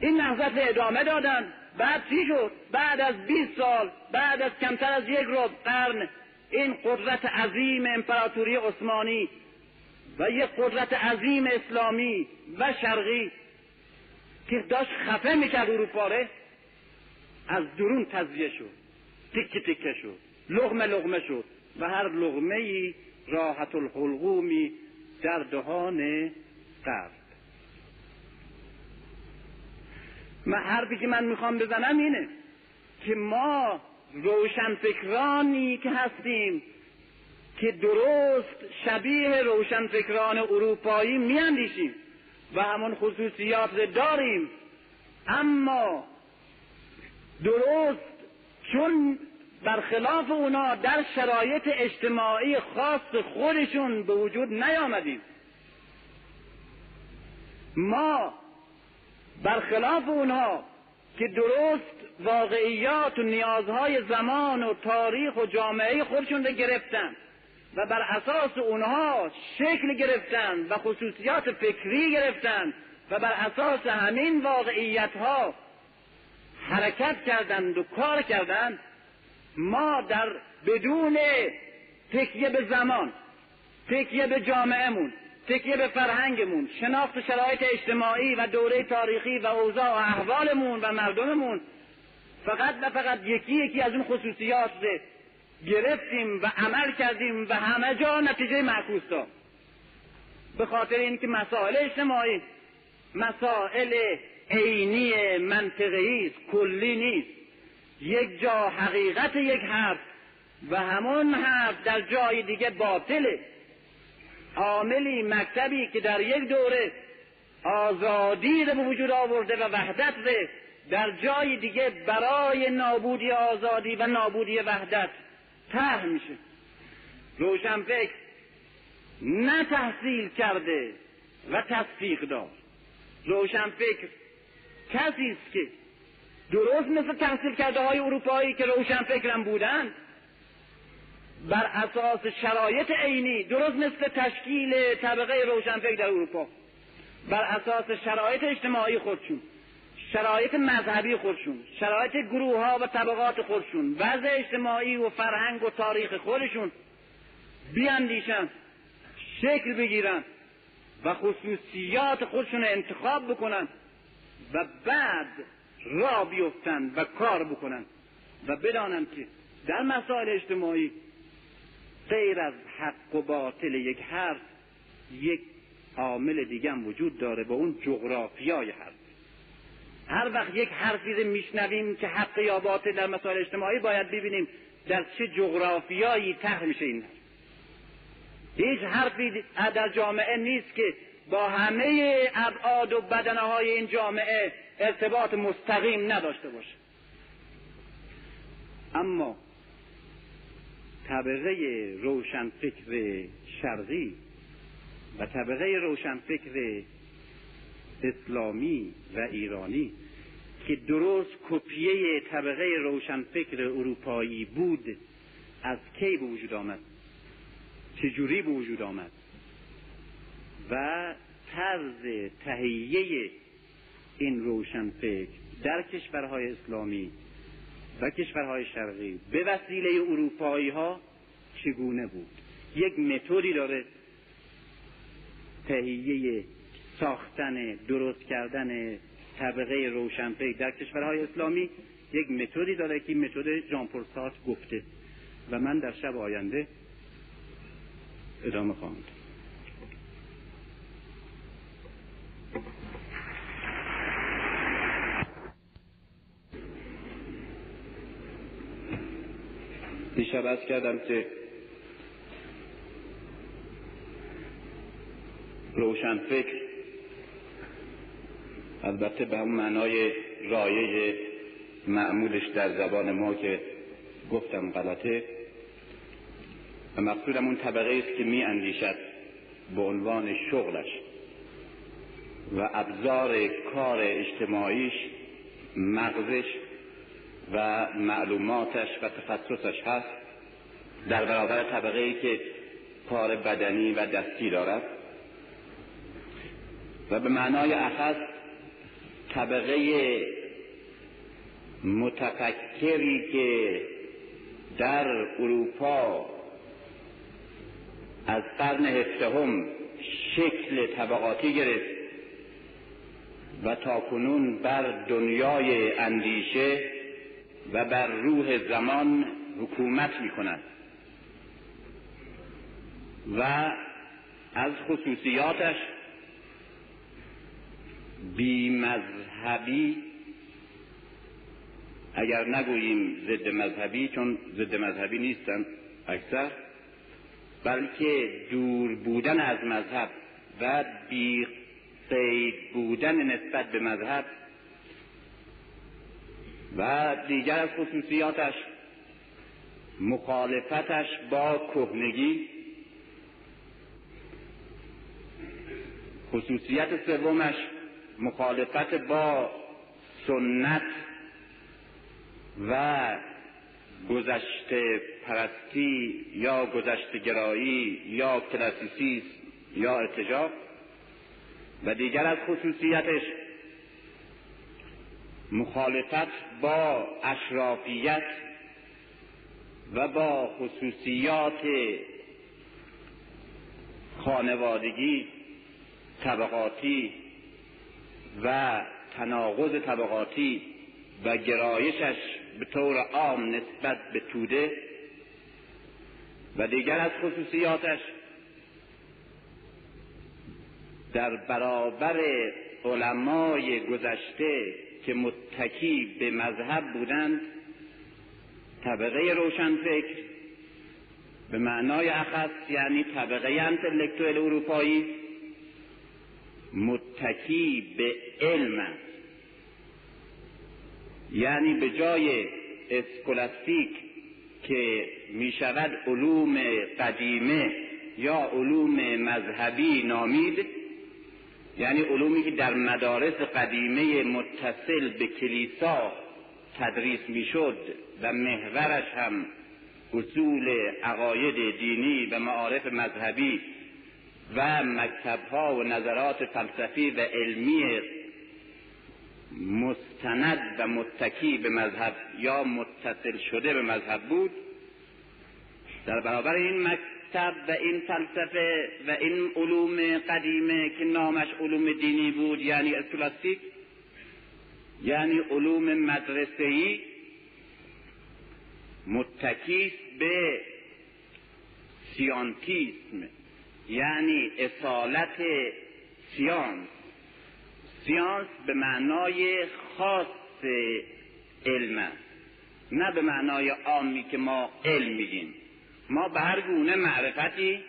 این نهضت ادامه دادن. بعد چی شد؟ بعد از 20 سال بعد از کمتر از یک ربع قرن این قدرت عظیم امپراتوری عثمانی و یک قدرت عظیم اسلامی و شرقی که داشت خفه می‌کرد اروپا از درون تزیه شد تکه تکه شد لغمه لغمه شد و هر لغمه ای راحت الحلقومی در دهان قرد من حرفی که من می‌خوام بزنم اینه که ما روشنفکرانی که هستیم که درست شبیه روشنفکران اروپایی میاندیشیم. و همون خصوصیات داریم. اما درست چون برخلاف اونا در شرایط اجتماعی خاص خودشون به وجود نیامدیم. ما برخلاف اونها که درست واقعیات و نیازهای زمان و تاریخ و جامعه خودشون رو گرفتن و بر اساس اونها شکل گرفتن و خصوصیات فکری گرفتن و بر اساس همین واقعیت ها حرکت کردند و کار کردند ما در بدون تکیه به زمان تکیه به جامعهمون تکیه به فرهنگمون شناخت شرایط اجتماعی و دوره تاریخی و اوضاع و احوالمون و مردممون فقط و فقط یکی یکی از اون خصوصیات گرفتیم و عمل کردیم و همه جا نتیجه معکوس داد. به خاطر اینکه مسائل اجتماعی مسائل عینی منطقی است کلی نیست. یک جا حقیقت یک حرف و همون حرف در جای دیگه باطله. عاملی مکتبی که در یک دوره آزادی رو به وجود آورده و وحدت ره در جای دیگه برای نابودی آزادی و نابودی وحدت ته میشه. روشنفکر نه تحصیل کرده و تصدیق دار. روشنفکر کسی است که درست مثل تحصیل کرده های اروپایی که روشنفکرم بودند بر اساس شرایط عینی درست مثل تشکیل طبقه روشنفکر در اروپا بر اساس شرایط اجتماعی خودشون. شرایط مذهبی خودشون شرایط گروه ها و طبقات خودشون وضع اجتماعی و فرهنگ و تاریخ خودشون بیاندیشن شکل بگیرن و خصوصیات خودشون انتخاب بکنن و بعد را بیفتن و کار بکنن و بدانن که در مسائل اجتماعی غیر از حق و باطل یک حرف یک عامل دیگه وجود داره با اون جغرافیای حرف. هر وقت یک حرفی رو میشنویم که حق یا باطل در مسائل اجتماعی باید ببینیم در چه جغرافیایی ته میشه این هیچ حرفی در جامعه نیست که با همه ابعاد و بدنه های این جامعه ارتباط مستقیم نداشته باشه. اما طبقه روشنفکر شرقی و طبقه روشنفکر اسلامی و ایرانی که درست کپیه طبقه روشنفکر اروپایی بود از کی به وجود آمد؟ چجوری به وجود آمد؟ و طرز تهیه این روشنفکر در کشورهای اسلامی و کشورهای شرقی به وسیله اروپایی ها چگونه بود؟ یک متدی داره تهیه ساختن درست کردن طبقه روشنفکر در کشورهای اسلامی یک متدی داره که متد ژان پل گفته. و من در شب آینده ادامه خواهم دیشب از کردم که روشنفکر البته به همون معنای رایج معمولش در زبان ما که گفتم غلطه. و مقصودم اون طبقه است که می اندیشد به عنوان شغلش. و ابزار کار اجتماعیش مغزش و معلوماتش و تخصصش هست. در برابر طبقه ای که کار بدنی و دستی دارد. و به معنای اخص طبقه متفکری که در اروپا از قرن هفدهم شکل طبقاتی گرفت و تاکنون بر دنیای اندیشه و بر روح زمان حکومت می کند و از خصوصیاتش مذهبی اگر نگوییم ضد مذهبی چون ضد مذهبی نیستن اکثر بلکه دور بودن از مذهب و بی قید بودن نسبت به مذهب و دیگر خصوصیاتش مخالفتش با کهنگی خصوصیت سومش مخالفت با سنت و گذشته پرستی یا گذشته گرایی یا کلاسیسیسم یا ارتجاع و دیگر از خصوصیتش مخالفت با اشرافیت و با خصوصیات خانوادگی طبقاتی و تناقض طبقاتی و گرایشش به طور عام نسبت به توده و دیگر از خصوصیاتش در برابر علمای گذشته که متکی به مذهب بودند طبقه روشنفکر به معنای اخص یعنی طبقه انتلکتوال اروپایی متکی به علم یعنی به جای اسکولاستیک که می شود علوم قدیمه یا علوم مذهبی نامید یعنی علومی که در مدارس قدیمه متصل به کلیسا تدریس می‌شد و محورش هم اصول عقاید دینی و معارف مذهبی و مکتبها و نظرات فلسفی و علمی مستند و متکی به مذهب یا متصل شده به مذهب بود. در برابر این مکتب و این فلسفه و این علوم قدیمه که نامش علوم دینی بود یعنی اسکولاستیک یعنی علوم مدرسه‌ای متکی به سیانتیسم. یعنی اصالت سیانس. سیانس به معنای خاص علم است. نه به معنای عامی که ما علم میگیم. ما به هر گونه معرفتی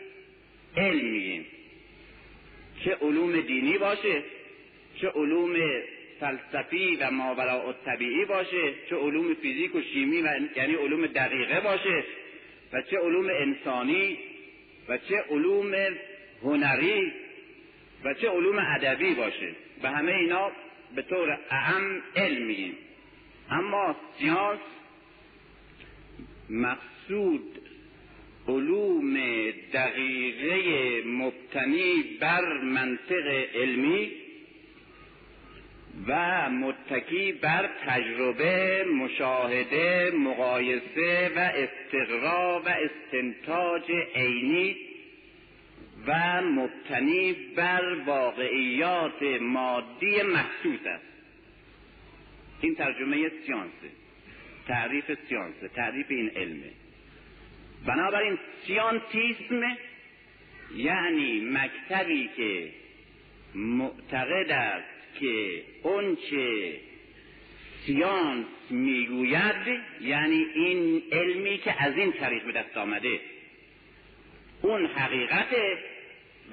علم میگیم. چه علوم دینی باشه چه علوم فلسفی و ماوراء طبیعی باشه چه علوم فیزیک و شیمی و یعنی علوم دقیقه باشه و چه علوم انسانی و چه علوم هنری و چه علوم ادبی باشه. به همه اینا به طور اهم علم میگیم اما سیانس مقصود علوم دقیقه مبتنی بر منطق علمی و متکی بر تجربه مشاهده مقایسه و استقرا و استنتاج عینی و مبتنی بر واقعیات مادی محسوس است. این ترجمه سیانسه تعریف سیانسه تعریف این علمه. بنابراین سیانتیسم یعنی مکتبی که معتقد است که اونچه سیانس می‌گوید یعنی این علمی که از این طریق به دست آمده اون حقیقت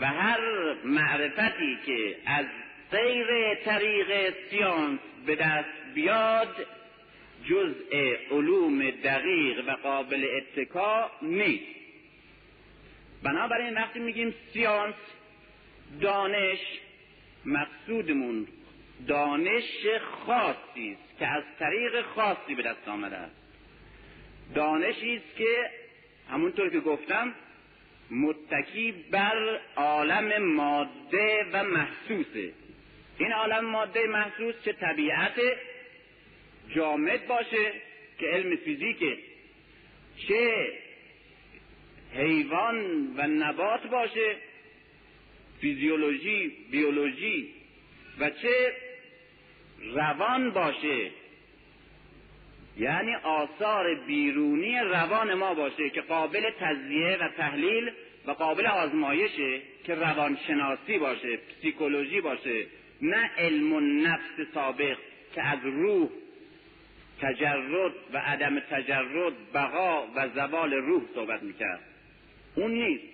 و هر معرفتی که از غیر طریق سیانس به دست بیاد جزء علوم دقیق و قابل اتکا نیست. بنابراین وقتی میگیم سیانس دانش مقصودمون دانش خاصی است که از طریق خاصی به دست آمده است. دانشی است که همونطور که گفتم متکی بر عالم ماده و محسوسه. این عالم ماده محسوس چه طبیعت جامد باشه که علم فیزیکه چه حیوان و نبات باشه فیزیولوژی بیولوژی و چه روان باشه. یعنی آثار بیرونی روان ما باشه که قابل تزیه و تحلیل و قابل آزمایشه که روانشناسی باشه پسیکولوژی باشه. نه علم و نفس سابق که از روح تجرد و عدم تجرد بقا و زوال روح صحبت می‌کرد. اون نیست.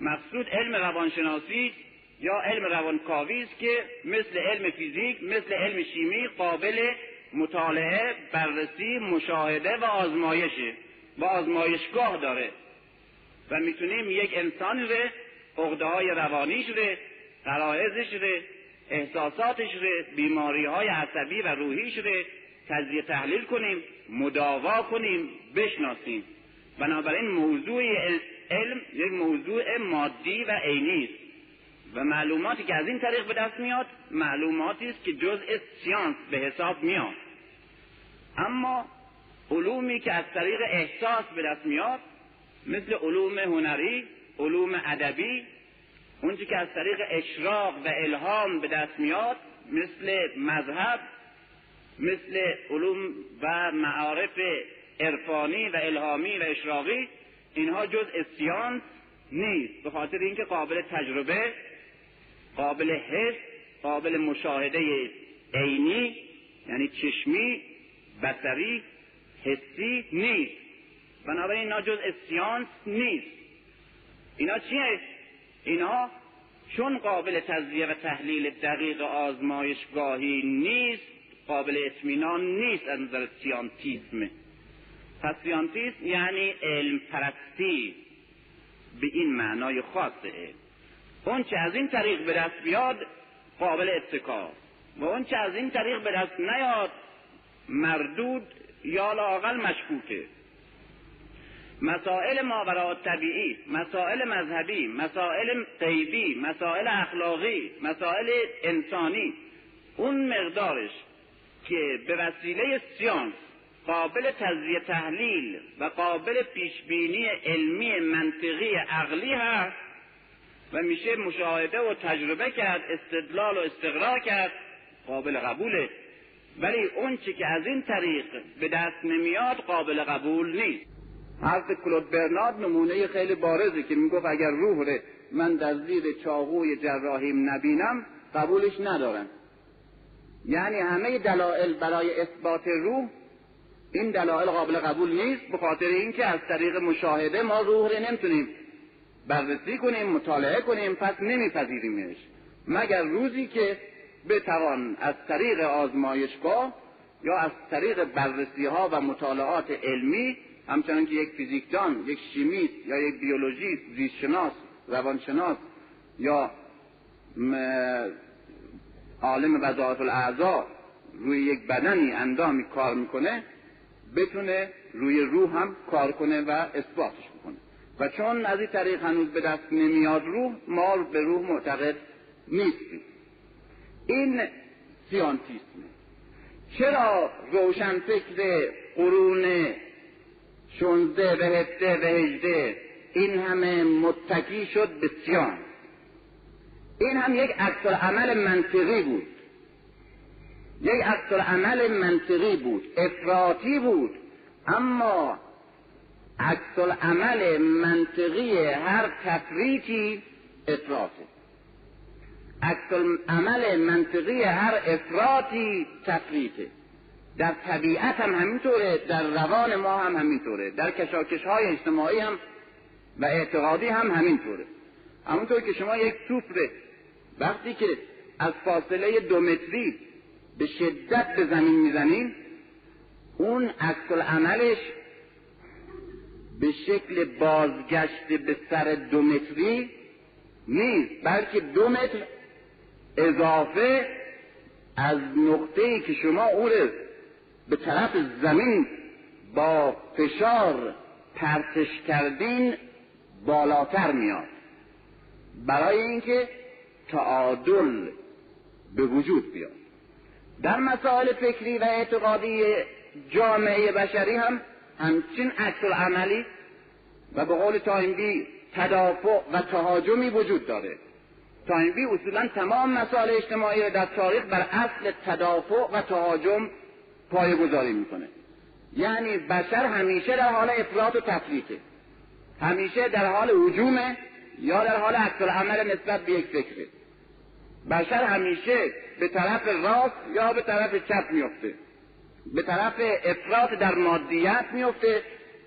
مقصود علم روانشناسی یا علم روانکاوی است که مثل علم فیزیک مثل علم شیمی قابل مطالعه بررسی مشاهده و آزمایشه و آزمایشگاه داره. و می‌تونیم یک انسان رو عقده های روانیش رو قرائزش رو احساساتش رو بیماری های عصبی و روحیش رو تجزیه تحلیل کنیم مداوا کنیم بشناسیم. بنابراین موضوع علم یک موضوع مادی و عینی است. و معلوماتی که از این طریق به دست میاد معلوماتی است که جزء سیانس به حساب میاد. اما علومی که از طریق احساس به دست میاد مثل علوم هنری علوم ادبی اونچه که از طریق اشراق و الهام به دست میاد مثل مذهب مثل علوم و معارف عرفانی و الهامی و اشراقی اینها جز سیانس نیست. به خاطر اینکه قابل تجربه قابل حس قابل مشاهده عینی یعنی چشمی بسری حسی نیست. بنابراین اینا جز سیانس نیست. اینا چیه؟ اینا چون قابل تجزیه و تحلیل دقیق آزمایشگاهی نیست قابل اطمینان نیست از نظر سیانتیسم. پس سیانتیسم یعنی علم پرستی به این معنای خاصه. اون چه از این طریق به دست بیاد قابل اتکا. و اون چه از این طریق به دست نیاد مردود یا لاقل مشکوکه. مسائل ماورا طبیعی مسائل مذهبی مسائل غیبی مسائل اخلاقی مسائل انسانی اون مقدارش که به وسیله سیانس قابل تجزیه تحلیل و قابل پیشبینی علمی منطقی عقلی هست و میشه مشاهده و تجربه کرد استدلال و استقرار کرد. قابل قبوله. ولی اون چی که از این طریق به دست نمیاد قابل قبول نیست. حرف کلود برنارد نمونه خیلی بارزه که می‌گفت اگر روح ره من در زیر چاقوی جراحیم نبینم قبولش ندارم. یعنی همه دلایل برای اثبات روح این دلایل قابل قبول نیست به خاطر اینکه از طریق مشاهده ما روح رو نمی‌تونیم بررسی کنیم مطالعه کنیم پس نمیپذیریمش. مگر روزی که بتوان از طریق آزمایشگاه یا از طریق بررسی ها و مطالعات علمی همچنان که یک فیزیکدان یک شیمیست یا یک بیولوژیست زیستشناس روانشناس یا عالم وظایف الاعضا روی یک بدنی اندامی کار می‌کنه بتونه روی روح هم کار کنه و اثباتش و چون از این طریق هنوز به دست نمیاد روح ما به روح معتقد نیستیم. این سیانتیسمه. چرا روشن فکر قرون شونزده و هفته و هجده این همه متکی شد به سیان؟ این هم یک عکس عمل منطقی بود. یک عکس عمل منطقی بود افراطی بود. اما عکس عمل منطقی هر تفریطی افراطه. عکس عمل منطقی هر افراطی تفریطه. در طبیعت هم همینطوره در روان ما هم همینطوره در کشاکش های اجتماعی هم و اعتقادی هم همینطوره. همونطور که شما یک توپ وقتی که از فاصله دو متری به شدت به زمین می‌زنین اون عکس عملش به شکل بازگشت به سر دو متری نیست بلکه دو متر اضافه از نقطه ای که شما او به طرف زمین با فشار پرتش کردین بالاتر میاد. برای اینکه تعادل به وجود بیاد. در مسائل فکری و اعتقادی جامعه بشری هم همچین عکس عملی و به قول تاینبی تدافع و تهاجمی وجود داره. تاینبی اصولا تمام مسائل اجتماعی را در تاریخ بر اصل تدافع و تهاجم پایگذاری می‌کنه. یعنی بشر همیشه در حال افراط و تفریطه. همیشه در حال حجومه یا در حال عکس عمل نسبت به یک فکره. بشر همیشه به طرف راست یا به طرف چپ میفته به طرف افراط در مادیت میفته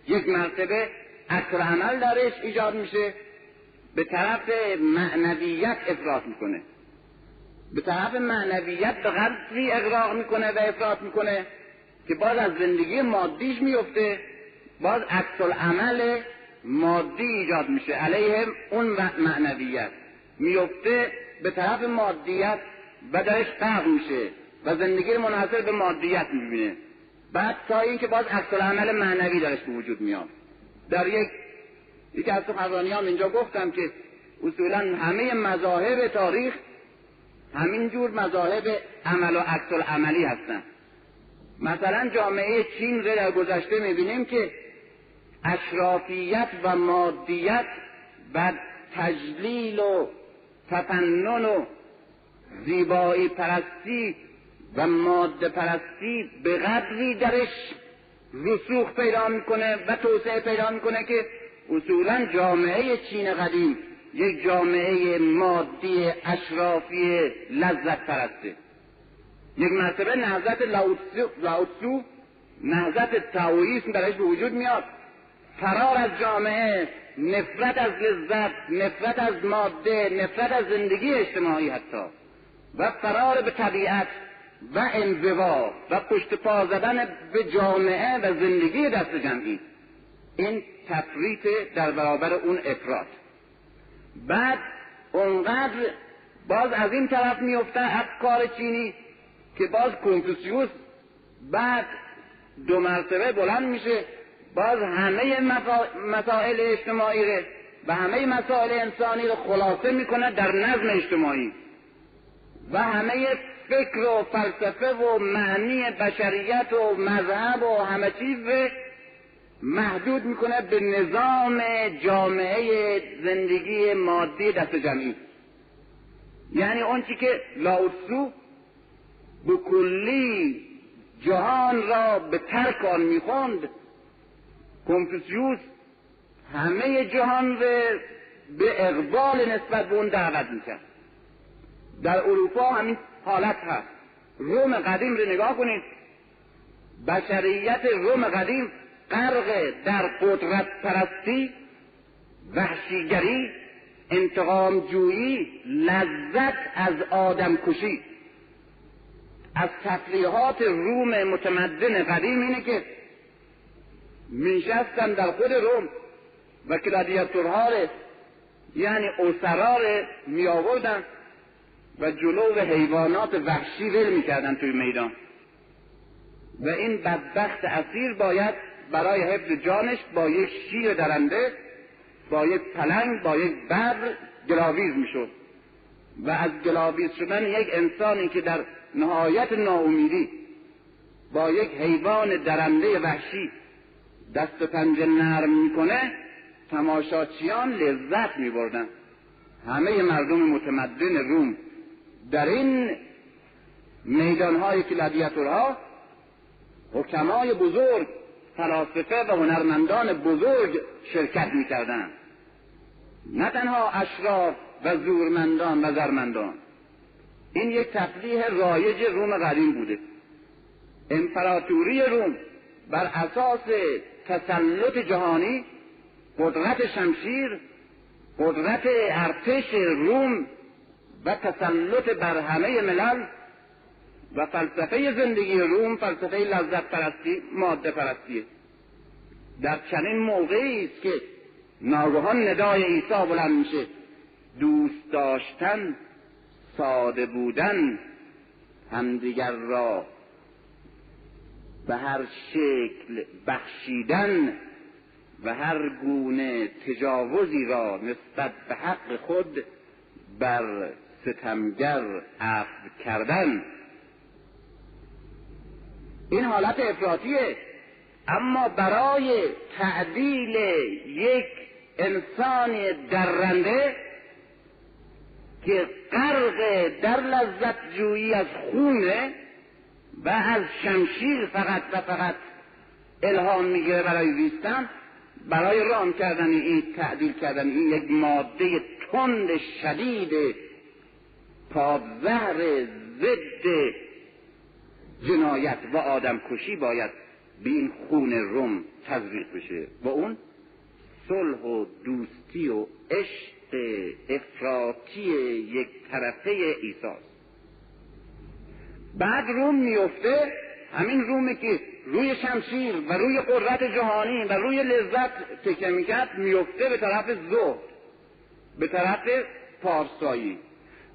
یک مرتبه عکس عمل درش ایجاد میشه به طرف معنویت افراط می‌کنه. به طرف معنویت به قدری اغراق می‌کنه و افراط می‌کنه که باز از زندگی مادیش میفته باز عکس عمل مادی ایجاد میشه. علیه اون معنویت میفته به طرف مادیت و درش میشه. و زندگی منحصر به مادیت می‌بینه. بعد تا اینکه باز عکس عمل معنوی درش به وجود میاد. در یک یکی از سخنرانیان اینجا گفتم که اصولا همه مذاهب تاریخ همینجور مذاهب عمل و عکس عملی هستند مثلا جامعه چین رو در گذشته می‌بینیم که اشرافیت و مادیت و تجلیل و تفنن و زیبایی پرستی و ماده پرستی به قدری درش رسوخ پیدا می‌کنه و توسعه پیدا می‌کنه که اصولا جامعه چین قدیم یک جامعه مادی اشرافی لذت پرسته یک مرتبه نهضت لاوتسو نهضت تاویسم درش به وجود میاد. فرار از جامعه نفرت از لذت نفرت از ماده نفرت از زندگی اجتماعی حتی. و فرار به طبیعت و انزوا و پشت پا زدن به جامعه و زندگی دست جمعی. این تفریط در برابر اون افراد بعد اونقدر باز از این طرف میفته افکار چینی که باز کنفوسیوس بعد دو مرتبه بلند میشه باز همه مسائل اجتماعی رو و همه مسائل انسانی رو خلاصه می‌کنه در نظم اجتماعی. و همه فکر و فلسفه و معنی بشریت و مذهب و همه چیز محدود می‌کنه به نظام جامعه زندگی مادی دست جمعی. یعنی اون چی که لاوتسو به کلی جهان را به ترک آن می‌خوند کنفوسیوس همه جهان را به اقبال نسبت به اون دعوت می‌کرد. در اروپا همین حالت هست. روم قدیم رو نگاه کنید. بشریت روم قدیم غرق در قدرت پرستی وحشیگری انتقام جویی لذت از آدم کشی. از تفریحات روم متمدن قدیم اینه که میشستن در خود روم. و کلادیاتورها یعنی می آوردن و جلو حیوانات وحشی ول می‌کردن توی میدان. و این بدبخت اسیر باید برای حفظ جانش با یک شیر درنده با یک پلنگ با یک بر گلاویز می‌شد. و از گلاویز شدن یک انسانی که در نهایت ناامیدی با یک حیوان درنده وحشی دست و پنجه نرم می‌کنه تماشاچیان لذت میبردن. همه مردم متمدن روم در این میدانهای کلادیاتورها حکمای بزرگ فلاسفه و هنرمندان بزرگ شرکت می‌کردند. نه تنها اشراف و زورمندان و زرمندان. این یک تفریح رایج روم قدیم بوده. امپراتوری روم بر اساس تسلط جهانی قدرت شمشیر قدرت ارتش روم و تسلط بر همه ملل و فلسفه زندگی روم فلسفه لذت پرستی ماده پرستیه در چنین موقعی است که ناگهان ندای عیسی بلند میشه. دوست داشتن ساده بودن همدیگر را به هر شکل بخشیدن و هر گونه تجاوزی را نسبت به حق خود بر ستمگر عفو کردن. این حالت افراطیه. اما برای تعدیل یک انسان درنده که غرق در لذت جویی از خونه و از شمشیر فقط و فقط الهام می‌گیره برای زیستن برای رام کردن این تعدیل کردن این یک ماده تند شدید پادزهر ضد جنایت و آدم کشی باید به این خون روم تزریق بشه. و اون صلح و دوستی و عشق افراطی یک طرفه ایساست بعد روم میفته همین رومی که روی شمشیر و روی قدرت جهانی و روی لذت تکه می‌کرد میفته به طرف زهد به طرف پارسایی.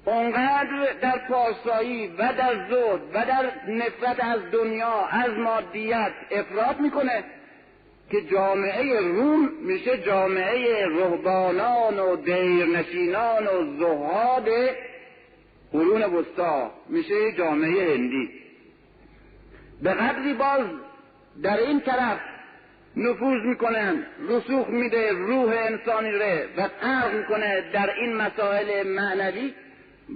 اونقدر در پارسایی و در زهد و در نفرت از دنیا از مادیت افراد می‌کنه که جامعه روم میشه جامعه رهبانان و دیرنشینان و زهاد قرون وسطا. میشه جامعه هندی. به قدری باز در این طرف نفوذ می‌کنن رسوخ میده روح انسانی ره و غرق می‌کنه در این مسائل معنوی.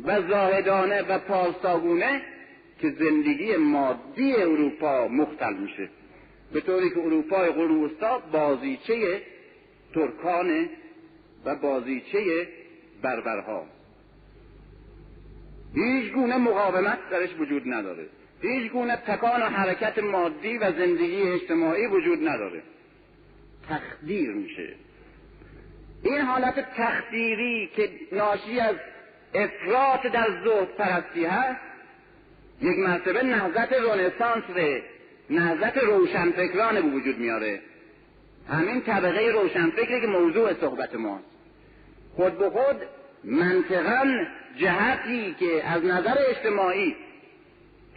و زاهدانه و پارساگونه که زندگی مادی اروپا مختل میشه. به طوری که اروپای قرون بازیچه ترکانه و بازیچه بربرها. هیچ گونه مقاومت درش وجود نداره. هیچ گونه تکان و حرکت مادی و زندگی اجتماعی وجود نداره. تخدیر میشه. این حالت تخدیری که ناشی از افراط در زهد پرستی هست؟ یک مرتبه نهضت رونسانس ره نهضت روشنفکران به وجود میاره. همین طبقه روشنفکری که موضوع صحبت ماست. خود به خود منطقا جهتی که از نظر اجتماعی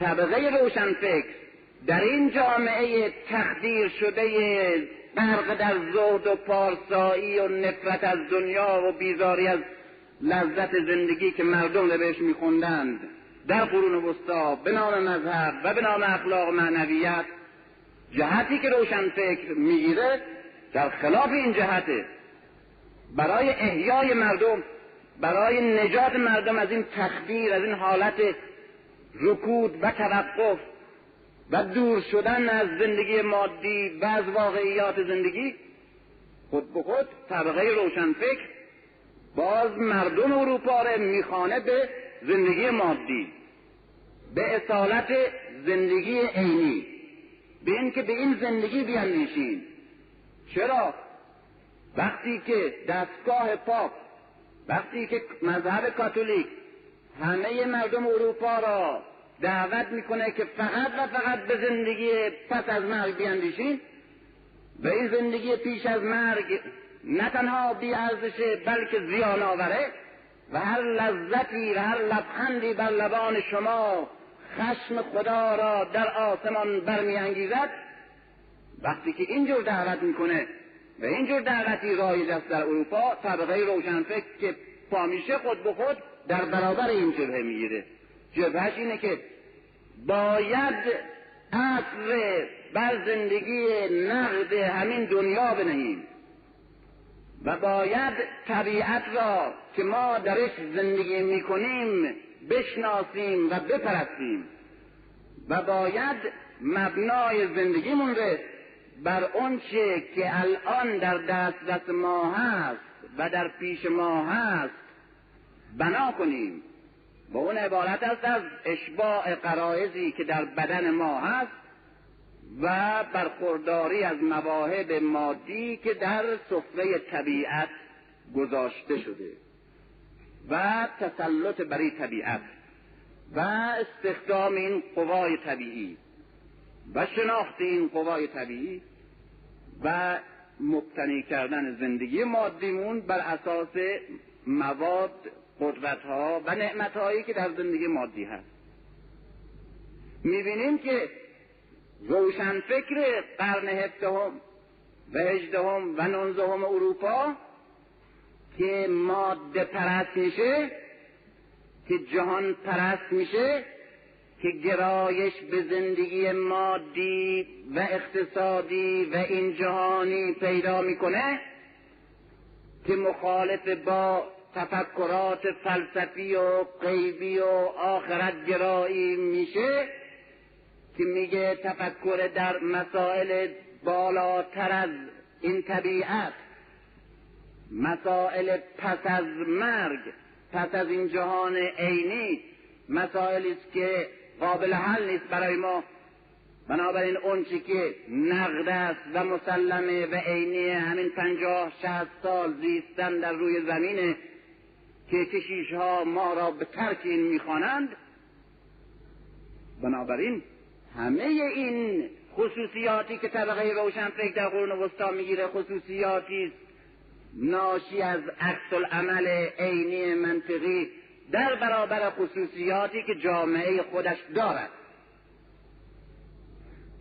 طبقه روشنفکر در این جامعه تخدیر شده غرق در زهد و پارسایی و نفرت از دنیا و بیزاری از لذت زندگی که مردم بهش میخوندند. در قرون وسطا به نام مذهب و به نام اخلاق معنویت جهتی که روشن فکر می‌گیره در خلاف این جهته برای احیای مردم برای نجات مردم از این تخدیر از این حالت رکود و توقف و دور شدن از زندگی مادی و از واقعیات زندگی خود به خود طبقه روشنفکر باز مردم اروپا را میخانه به زندگی مادی به اصالت زندگی عینی. به اینکه به این زندگی بیاندیشیم. چرا؟ وقتی که دستگاه پاپ وقتی که مذهب کاتولیک همه مردم اروپا را دعوت می‌کنه که فقط و فقط به زندگی پس از مرگ بیاندیشین به این زندگی پیش از مرگ نه تنها بی ارزشه بلکه زیان آوره و هر لذتی و هر لبخندی بر لبان شما خشم خدا را در آسمان برمیانگیزد. وقتی که اینجور دعوت می‌کنه و اینجور دعوتی رایج است در اروپا طبقه روشنفکر که پامیشه خود به خود در برابر این جبهه می‌گیره. جبهش اینه که باید اصر بر زندگی نقد همین دنیا بنهیم. و باید طبیعت را که ما درش زندگی می‌کنیم بشناسیم و بپرستیم و باید مبنای زندگیمون رو بر آنچه که الان در دسترس ما هست و در پیش ما هست بنا کنیم. و اون عبارت است از اشباع قرائزی که در بدن ما هست و برخورداری از مواهب مادی که در سفره طبیعت گذاشته شده و تسلط بر طبیعت و استخدام این قوای طبیعی و شناخت این قوای طبیعی و مبتنی کردن زندگی مادیمون بر اساس مواد قدرت ها و نعمت هایی که در زندگی مادی هست. می‌بینیم که روشنفکر قرن هفدهم و هجدهم و نونزدهم اروپا که ماده پرست میشه که جهان پرست میشه که گرایش به زندگی مادی و اقتصادی و این جهانی پیدا می‌کنه که مخالف با تفکرات فلسفی و غیبی و آخرت گرایی میشه. که میگه تفکر در مسائل بالاتر از این طبیعت مسائل پس از مرگ پس از این جهان عینی مسائلی است که قابل حل نیست برای ما. بنابراین اون که نقد است و مسلمه و عینی همین پنجاه شهست سال زیستن در روی زمینه که کشیش ها ما را به ترک این می‌خوانند بنابراین همه این خصوصیاتی که طبقه روشنفکر در قرون وسطا می‌گیره خصوصیاتی ناشی از عکس العمل عینی منطقی در برابر خصوصیاتی که جامعه خودش دارد.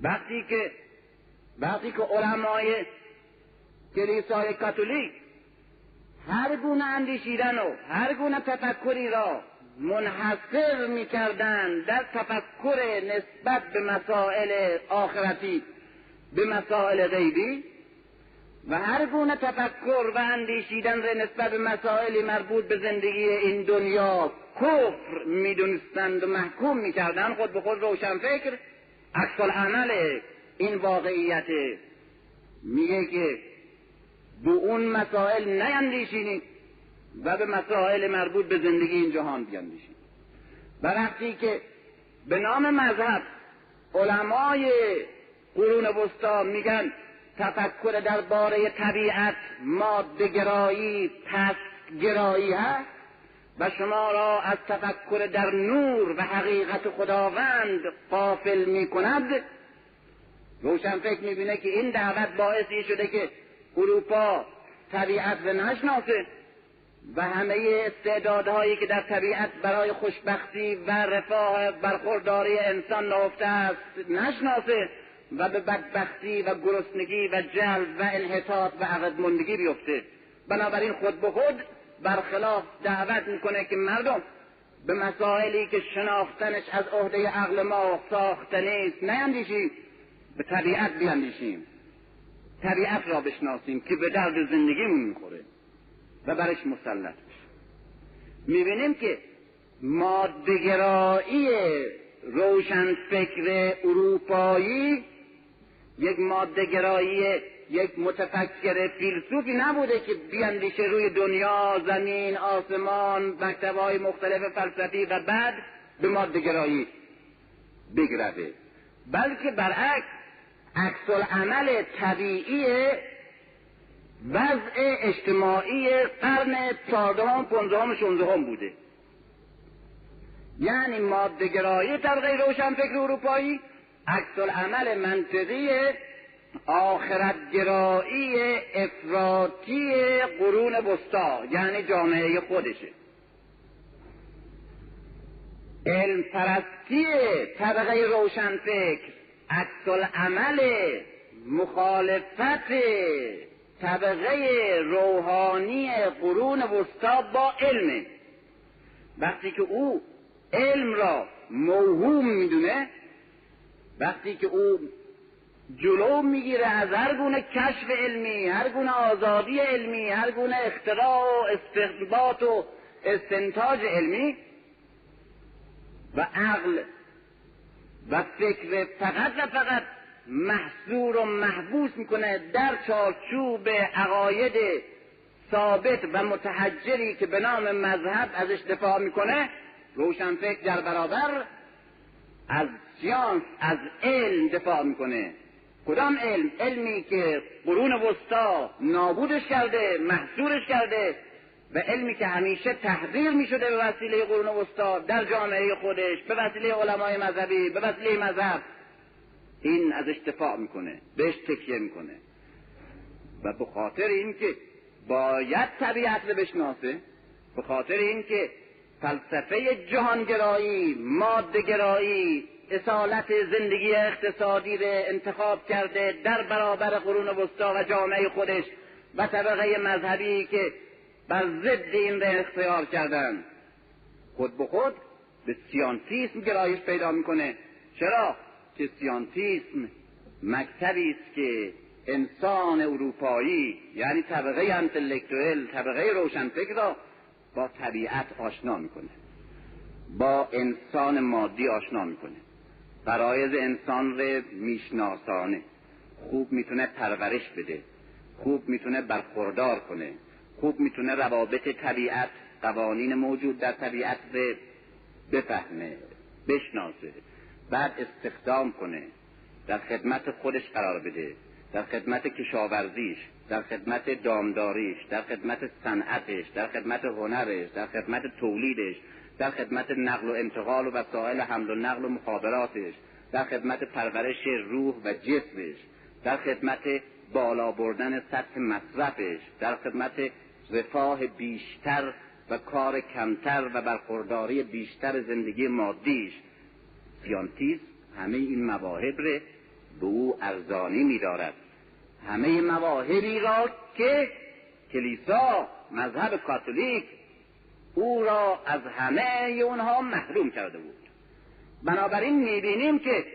وقتی که وقتی که علمای کلیسای کاتولیک هر گونه اندیشیدن و هر گونه تفکری را منحصر می‌کردند در تفکر نسبت به مسائل آخرتی به مسائل غیبی و هر گونه تفکر و اندیشیدن را نسبت به مسائلی مربوط به زندگی این دنیا کفر می‌دونستند و محکوم می‌کردند. خود به خود روشن فکر عکس عمل این واقعیت. میگه که به اون مسائل نیندیشینید و به مسائل مربوط به زندگی این جهان بیندیشید و وقتی که به نام مذهب علمای قرون وسطا میگن تفکر درباره طبیعت ماده گرایی هست و شما را از تفکر در نور و حقیقت خداوند قافل می کند روشن فکر می‌بینه که این دعوت باعثی شده که اروپا طبیعت رو نشناسه. و همه استعدادهایی که در طبیعت برای خوشبختی و رفاه برخورداری انسان نهفته است نشناسه و به بدبختی و گرسنگی و جلب و انحطاط و عقدمندگی بیفته. بنابراین خود به خود برخلاف دعوت می‌کنه که مردم به مسائلی که شناختنش از عهده عقل ما ساخته نیست نیندیشیم به طبیعت بیاندیشیم طبیعت را بشناسیم که به درد زندگیمون می‌خوره. و برش مسلط بشیم می‌بینیم که مادهگرایی روشن فکر اروپایی یک مادهگرایی یک متفکر فیلسوفی نبوده که بیاندیشه روی دنیا زمین آسمان مکتبهای مختلف فلسفی و بعد به مادهگرایی بگرده. بلکه برعکس عکس عمل طبیعی وضع اجتماعی قرن چهاردهم پنجدهم شانزدهم بوده. یعنی مادهگرایی طبقه روشنفکر اروپایی عکس عمل منطقی آخرتگرایی افراطی قرون وسطا یعنی جامعه خودشه. علم پرستی طبقه روشنفکر عکس عمل مخالفت طبقه روحانی قرون وسطا با علم. وقتی که او علم را موهوم می‌دونه وقتی که او جلو می‌گیره از هر گونه کشف علمی هر گونه آزادی علمی هر گونه اختراع و استثبات و استنتاج علمی و عقل و فکر فقط و فقط محصور و محبوس می‌کنه در چارچوب عقاید ثابت و متحجری که به نام مذهب ازش دفاع می‌کنه. روشنفکر در برابر از سیانس از علم دفاع می‌کنه. کدام علم؟ علمی که قرون وسطا نابودش کرده محصورش کرده و علمی که همیشه تحضیر می شده به وسیله قرون وسطا در جامعه خودش به وسیله علمای مذهبی به وسیله مذهب. این ازش دفاع می‌کنه بهش تکیه می‌کنه. و به خاطر اینکه باید طبیعت رو بشناسه به خاطر اینکه فلسفه جهانگرایی مادهگرایی اصالت زندگی اقتصادی را انتخاب کرده در برابر قرون وسطا و جامعه خودش و طبقه مذهبی که بر ضد این را اختیار کردن. خود به خود به سیانتیسم گرایش پیدا می‌کنه. چرا؟ که سیانتیسم مکتبی است که انسان اروپایی یعنی طبقه انتلکتوئل طبقه روشنفکر را با طبیعت آشنا می‌کنه با انسان مادی آشنا می‌کنه فرایز انسان رو میشناسانه خوب می‌تونه پرورش بده خوب می‌تونه برخوردار کنه خوب می‌تونه روابط طبیعت قوانین موجود در طبیعت رو بفهمه بشناسه بعد استخدام کنه در خدمت خودش قرار بده در خدمت کشاورزیش در خدمت دامداریش در خدمت صنعتش در خدمت هنرش در خدمت تولیدش در خدمت نقل و انتقال و وسایل حمل و نقل و مخابراتش در خدمت پرورش روح و جسمش در خدمت بالا بردن سطح مصرفش در خدمت رفاه بیشتر و کار کمتر و برخورداری بیشتر زندگی مادیش سیانتیس همه این مواهب ره به او ارزانی میدارد. همه مواهبی را که کلیسا مذهب کاتولیک او را از همه اونها محروم کرده بود. بنابراین می‌بینیم که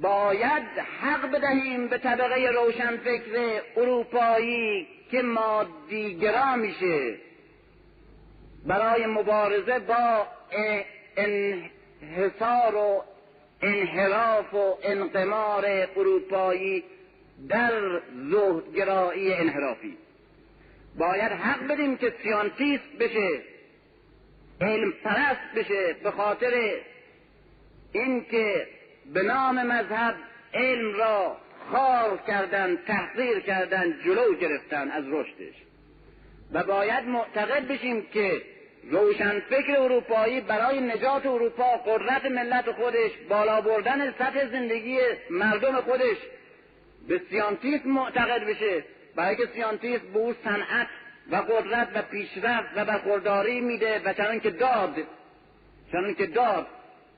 باید حق بدهیم به طبقه روشنفکر اروپایی که مادیگرا میشه. برای مبارزه با انحصار و انحراف و انقمار اروپایی در زهدگرایی انحرافی. باید حق بدیم که سیانتیست بشه علم پرست بشه به خاطر اینکه به نام مذهب علم را خار کردن تحقیر کردن جلو گرفتن از رشدش. و باید معتقد بشیم که روشنفکر اروپایی برای نجات اروپا قدرت ملت خودش بالا بردن سطح زندگی مردم خودش. به سیانتیسم معتقد بشه. برای که سیانتیسم به او صنعت و قدرت و پیشرفت و برخورداری میده و چنان که داد چنان که داد.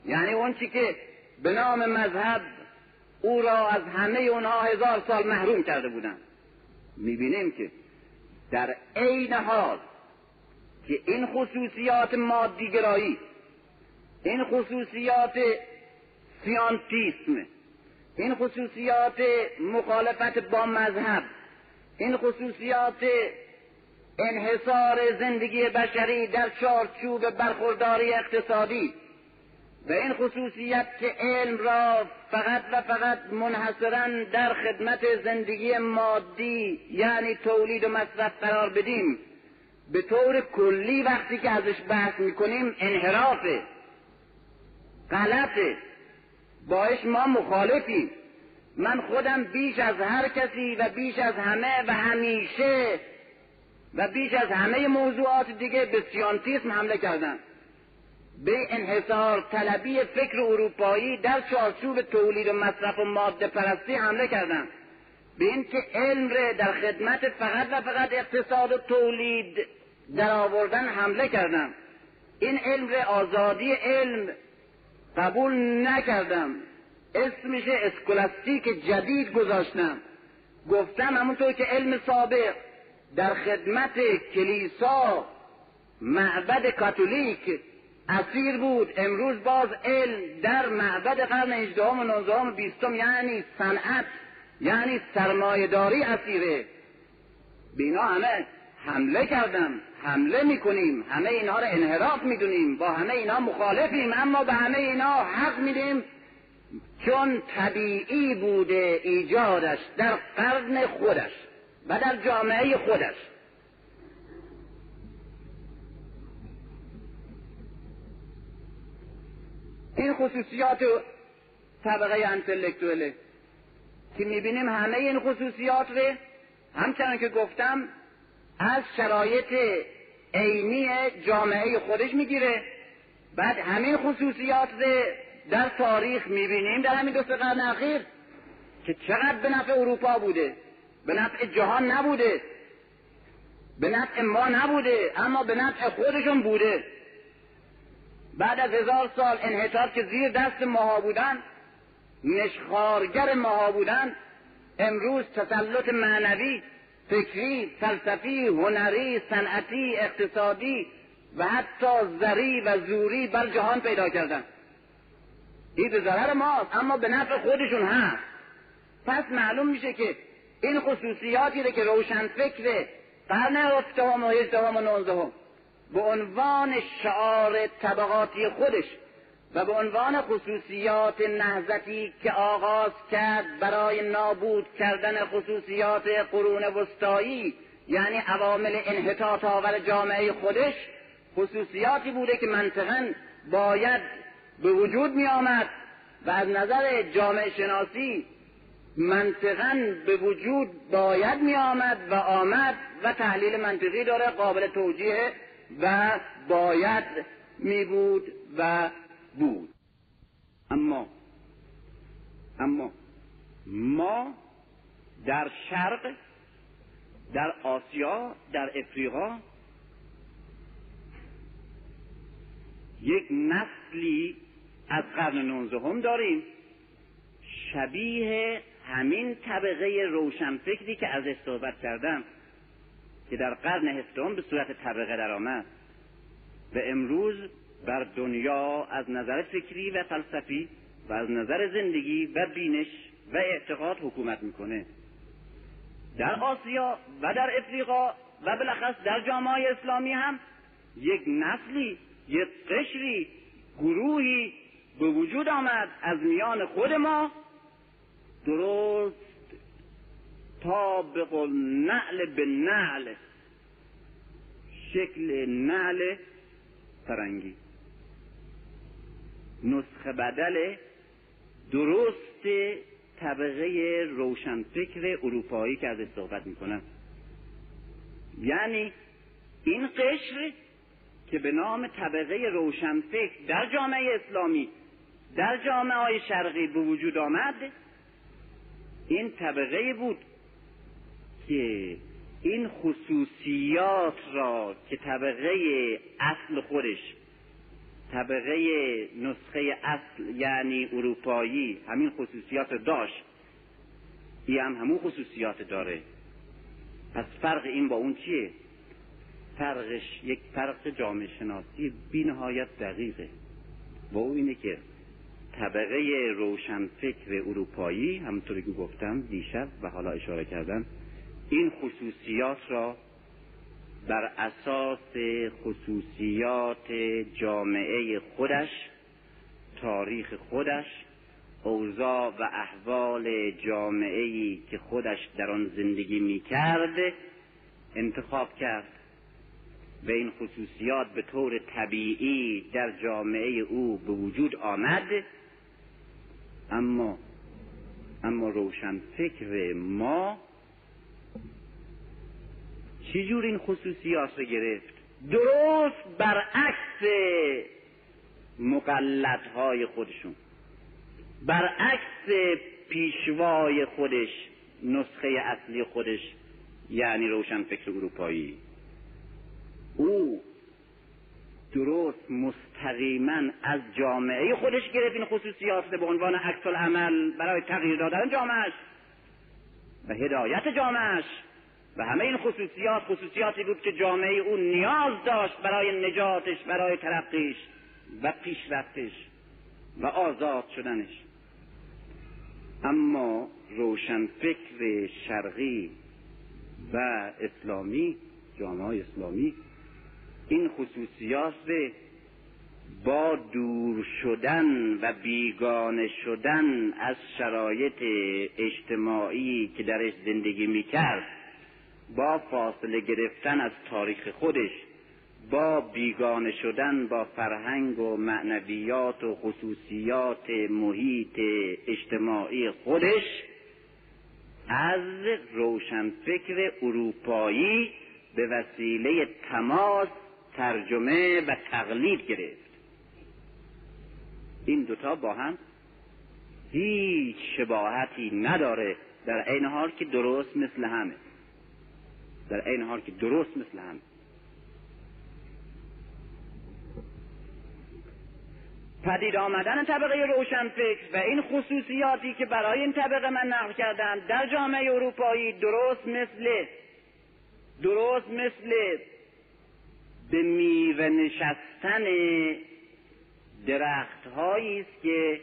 یعنی اون چی که به نام مذهب او را از همه اونها هزار سال محروم کرده بودن. می‌بینیم که در عین حال که این خصوصیات مادیگرایی این خصوصیات سیانتیسم این خصوصیات مخالفت با مذهب این خصوصیات انحصار زندگی بشری در چارچوب برخورداری اقتصادی و این خصوصیت که علم را فقط و فقط منحصرا در خدمت زندگی مادی یعنی تولید و مصرف قرار بدیم. به طور کلی وقتی که ازش بحث می‌کنیم انحرافه. غلطه. باش ما مخالفیم. من خودم بیش از هر کسی و بیش از همه و همیشه و بیش از همه موضوعات دیگه به سیانتیسم حمله کردم. به انحصار طلبی فکر اروپایی در چارچوب تولید و مصرف و ماده پرستی حمله کردم. به اینکه علم ره در خدمت فقط و فقط اقتصاد و تولید در آوردن حمله کردم. این علم ره آزادی علم قبول نکردم. اسمش اسکولاستیک جدید گذاشتم. گفتم همونطور که علم سابق در خدمت کلیسا معبد کاتولیک اسیر بود. امروز باز علم در معبد قرن هجدهم و نوزدهم و بیستم یعنی صنعت. یعنی سرمایهداری اسیره. بینا همه حمله کردم حمله می‌کنیم همه اینها رو انحراف می‌دونیم با همه اینها مخالفیم اما به همه اینها حق میدیم. چون طبیعی بوده ایجادش در قرن خودش و در جامعه خودش. این خصوصیات طبقه انتلکتوله که می‌بینیم همه این خصوصیات رو همچنان که گفتم از شرایط عینی جامعه خودش می‌گیره. بعد همین خصوصیات رو در تاریخ می‌بینیم در همین دو قرن اخیر که چقدر به نفع اروپا بوده به نفع جهان نبوده به نفع ما نبوده اما به نفع خودشون بوده. بعد از هزار سال انحطاط که زیر دست ماها بودن نشخارگر ماها بودن. امروز تسلط معنوی فکری فلسفی هنری صنعتی اقتصادی و حتی زری و زوری بر جهان پیدا کردن. این به ضرر ماست اما به نفع خودشون هست. پس معلوم میشه که این خصوصیاتی که روشن فکر قرن هفتم و هجدهم و به عنوان شعار طبقاتی خودش و به عنوان خصوصیات نهزتی که آغاز کرد برای نابود کردن خصوصیات قرون وسطایی یعنی عوامل انحطاط آور جامعه خودش خصوصیاتی بوده که منطقا باید به وجود می آمد و از نظر جامعه شناسی منطقا به وجود باید می آمد و آمد و تحلیل منطقی داره قابل توجیه و باید می بود و بود. اما اما ما در شرق در آسیا در افریقا یک نسلی از قرن نوزدهم داریم. شبیه همین طبقه روشنفکری که ازش صحبت کردم که در قرن هفتم به صورت طبقه درآمد. و امروز بر دنیا از نظر فکری و فلسفی و از نظر زندگی و بینش و اعتقاد حکومت می‌کنه. در آسیا و در افریقا و بالاخص در جامعه اسلامی هم یک نسلی یک قشری گروهی به وجود آمد از میان خود ما. درست طابق نعل به نعل شکل نعل فرنگی. نسخه بدل درست طبقه روشنفکر اروپایی که ازش صحبت می‌کنم. یعنی این قشر که به نام طبقه روشنفکر در جامعه اسلامی در جامعه های شرقی به وجود آمد این طبقه بود که این خصوصیات را که طبقه اصل خودش طبقه نسخه اصل یعنی اروپایی همین خصوصیات داشت. این هم همون خصوصیات داره. پس فرق این با اون چیه؟ فرقش یک فرق جامعه شناسی بی نهایت دقیقه. و او اینه که طبقه روشنفکر اروپایی همونطوری که گفتم دیشب و حالا اشاره کردم این خصوصیات را بر اساس خصوصیات جامعه خودش تاریخ خودش اوضاع و احوال جامعه که خودش در آن زندگی می کرد انتخاب کرد. و این خصوصیات به طور طبیعی در جامعه او به وجود آمد. اما اما روشن فکر ما چجور این خصوصیات رو گرفت؟ درست برعکس مقلدهای خودشون. برعکس پیشوای خودش نسخه اصلی خودش یعنی روشن فکر اروپایی. او درست مستقیما از جامعه خودش گرفت این خصوصیات به عنوان عکس عمل برای تغییر دادن جامعهش و هدایت جامعهش. و همه این خصوصیات خصوصیاتی بود که جامعه او نیاز داشت برای نجاتش برای ترقیش و پیشرفتش و آزاد شدنش. اما روشنفکر شرقی و اسلامی جامعه اسلامی این خصوصیات با دور شدن و بیگانه شدن از شرایط اجتماعی که درش زندگی می‌کرد با فاصله گرفتن از تاریخ خودش با بیگانه شدن با فرهنگ و معنویات و خصوصیات محیط اجتماعی خودش از روشنفکر اروپایی به وسیله تماس ترجمه و تقلید گرفت. این دوتا با هم هیچ شباهتی نداره در عین حال که درست مثل همه. در عین حال که درست مثل هم. پدید آمدن طبقه روشنفکر و این خصوصیاتی که برای این طبقه من نقل کردم در جامعه اروپایی درست مثل درست مثل به میوه نشستن درخت است که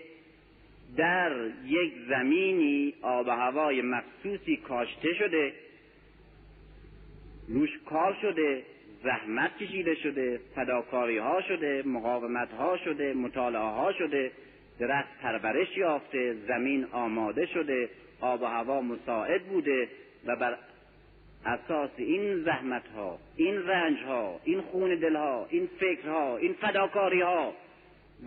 در یک زمینی آب و هوای مخصوصی کاشته شده روش کار شده زحمت کشیده شده فداکاری ها شده مقاومت ها شده مطالعه ها شده درخت پرورش یافته زمین آماده شده آب و هوا مساعد بوده و بر اساس این زحمت ها این رنج ها این خون دل ها این فکرها این فداکاری ها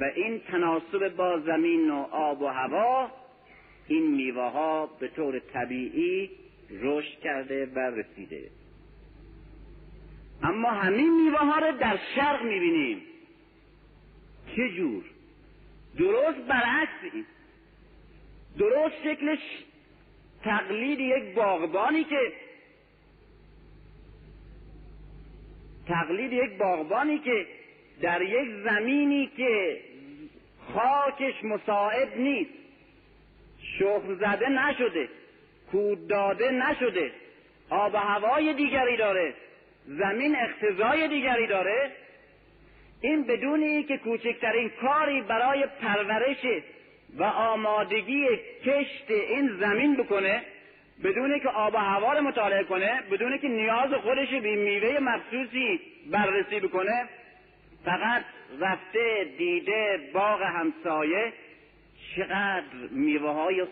و این تناسب با زمین و آب و هوا این میوه ها به طور طبیعی رشد کرده و رسیده. اما همین میوه ها رو در شرق می‌بینیم. چه جور؟ درست برعکس درست شکلش تقلید یک باغبانی که تقلید یک باغبانی که در یک زمینی که خاکش مساعد نیست. شخم زده نشده کود داده نشده آب و هوای دیگری داره. زمین اقتضای دیگری داره. این بدونی که کوچکترین کاری برای پرورش و آمادگی کشت این زمین بکنه بدون که آب و هوا رو مطالعه کنه بدون که نیاز خودش به میوه مخصوصی بررسی بکنه فقط رفته دیده باغ همسایه چقدر میوه های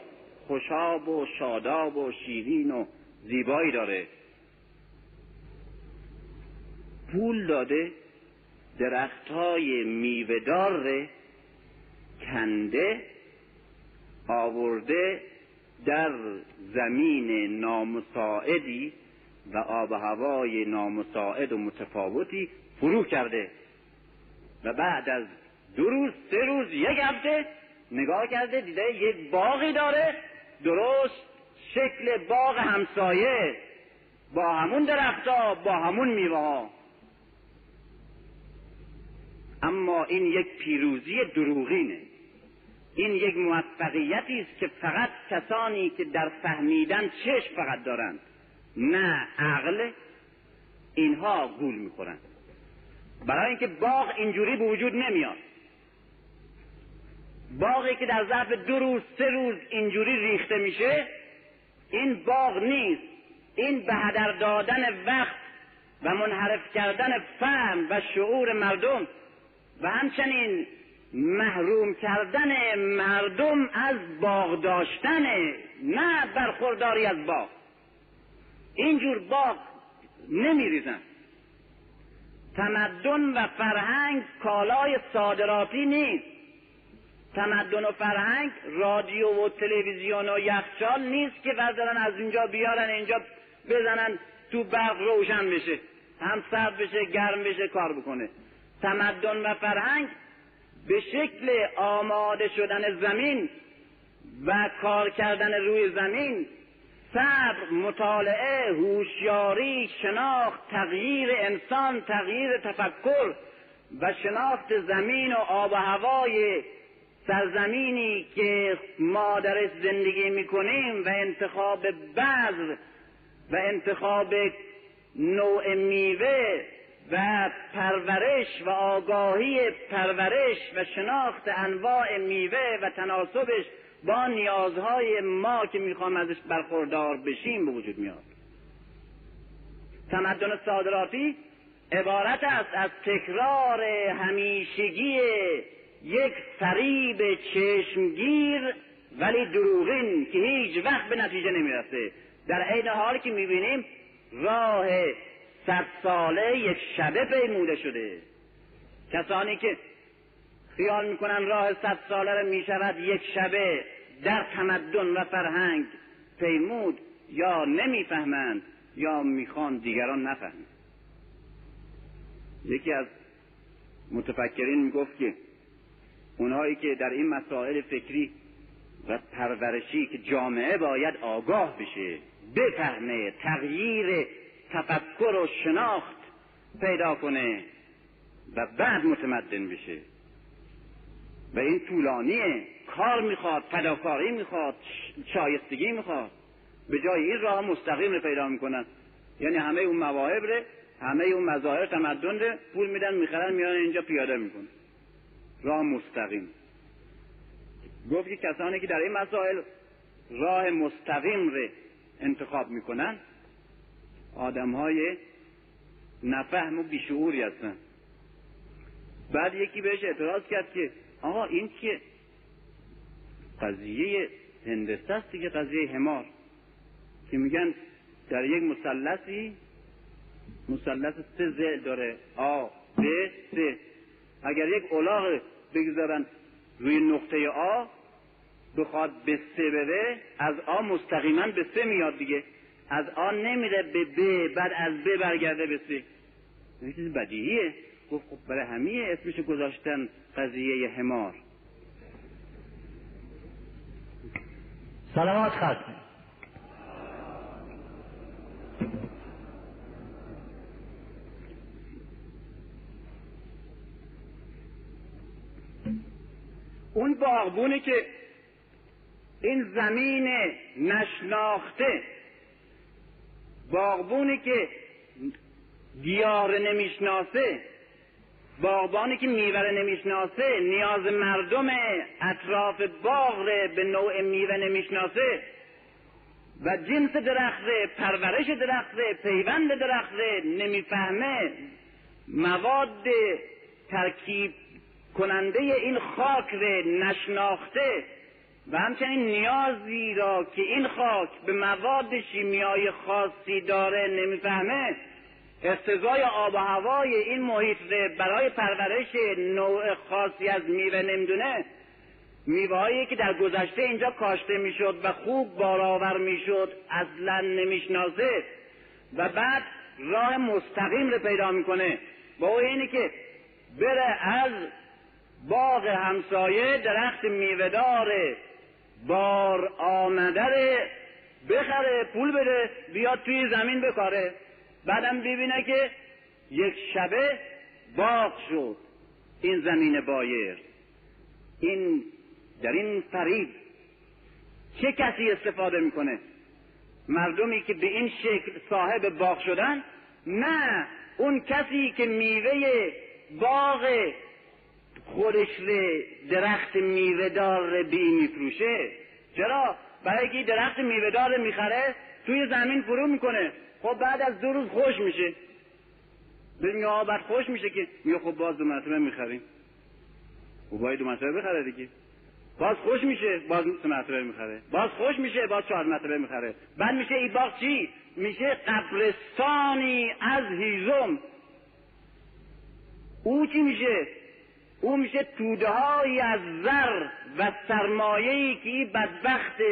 خوشاب و شاداب و شیرین و زیبایی داره. پول داده درخت های میوهدار کنده آورده در زمین نامساعدی و آب و هوای نامساعد و متفاوتی فرو کرده. و بعد از دو روز سه روز یک هفته نگاه کرده دیده یک باقی داره درست شکل باغ همسایه. با همون درختها با همون میوه ها اما این یک پیروزی دروغینه. این یک موفقیتی است که فقط کسانی که در فهمیدن چشم فقط دارند نه عقل اینها گول می‌خورند. برای اینکه باغ اینجوری به وجود نمیاد. باغی که در ظرف دو روز سه روز اینجوری ریخته میشه این باغ نیست. این به هدر دادن وقت و منحرف کردن فهم و شعور مردم و همچنین محروم کردن مردم از باغ داشتن نه برخورداری از باغ. اینجور باغ نمیریزن. تمدن و فرهنگ کالای صادراتی نیست. تمدن و فرهنگ رادیو و تلویزیون و یخچال نیست که وزرن از اینجا بیارن اینجا بزنن تو برق روشن بشه هم سرد بشه گرم بشه کار بکنه. تمدن و فرهنگ به شکل آماده شدن زمین و کار کردن روی زمین صبر مطالعه هوشیاری شناخت تغییر انسان تغییر تفکر و شناخت زمین و آب و هوای سرزمینی که ما درش زندگی می‌کنیم و انتخاب بذر و انتخاب نوع میوه و پرورش و آگاهی پرورش و شناخت انواع میوه و تناسبش با نیازهای ما که می‌خوام ازش برخوردار بشیم به وجود میاد. تمدن صادراتی عبارت است از تکرار همیشگی یک فریب چشمگیر ولی دروغین که هیچ وقت به نتیجه نمی‌رسه. در عین حالی که می‌بینیم راه صد ساله یک شبه پیموده شده. کسانی که خیال می‌کنن راه صد ساله رو می‌شود یک شبه در تمدن و فرهنگ پیمود یا نمی‌فهمند یا می‌خوان دیگران نفهمند. یکی از متفکرین می‌گفت که اونهایی که در این مسائل فکری و پرورشی که جامعه باید آگاه بشه بفهمه تغییر تفکر و شناخت پیدا کنه و بعد متمدن بشه. و این طولانیه. کار می‌خواد فداکاری می‌خواد شایستگی می‌خواد. به جای این راه مستقیم رو پیدا می‌کنن. یعنی همه اون مواهب ره همه اون مظاهر تمدن ره پول میدن می‌خرن میان اینجا پیاده می‌کنه راه مستقیم. گفت که کسانی که در این مسائل راه مستقیم ره انتخاب می‌کنن آدم های نفهم و بیشعوری هستن. بعد یکی بهش اعتراض کرد که آقا این که قضیه هندسه است دیگه قضیه همار که میگن در یک مثلثی مثلث سه ز داره آ ب سه اگر یک الاغ بگذارن روی نقطه آ بخواد به سه بره از آ مستقیما به سه میاد دیگه. از آ نمیره به ب بعد از ب برگرده به سه این چیز بدیهیه. گفت خب برای همه اسمش گذاشتن قضیه همار سلامات ختم اون باغبونی که این زمین نشناخته باغبونی که گیاه نمی‌شناسه باغبانی که میوه نمی‌شناسه نیاز مردم اطراف باغ به نوع میوه نمی‌شناسه. و جنس درخت پرورش درخت پیوند درخت نمی‌فهمه. مواد ترکیب کننده این خاک نشناخته. و همچنین نیازی را که این خاک به مواد شیمیایی خاصی داره نمی‌فهمه. اقتضای آب و هوای این محیط برای پرورش نوع خاصی از میوه نمی‌دونه. میوههایی که در گذشته اینجا کاشته می‌شد و خوب بارآور می‌شد اصلا نمی‌شناسه. و بعد راه مستقیم رو پیدا می‌کنه. با او اینه که بره از باغ همسایه درخت میوهدار بار آمده بخره پول بده بیاد توی زمین بکاره. بعدم ببینه که یک شبه باغ شد. این زمین بایر. این در این فریب چه کسی استفاده می‌کنه؟ مردمی که به این شکل صاحب باغ شدن؟ نه اون کسی که میوه باغ خودش درخت میوه دار بی میفروشه. چرا؟ برای که درخت میوه دار می‌خره توی زمین فرو می‌کنه. خب بعد از دو روز خوش میشه. ببین آقا بعد خوش میشه که. میگه خب باز دو مرتبه می‌خریم. و خب باید دو مرتبه بخره دیگه. باز خوش میشه باز سه مرتبه می‌خره. باز خوش میشه باز چهار مرتبه می‌خره. بعد میشه این باغ چی؟ میشه قبرستانی از هیزم. او چی میشه؟ او میشه توده های از زر و سرمایه که این بدبخت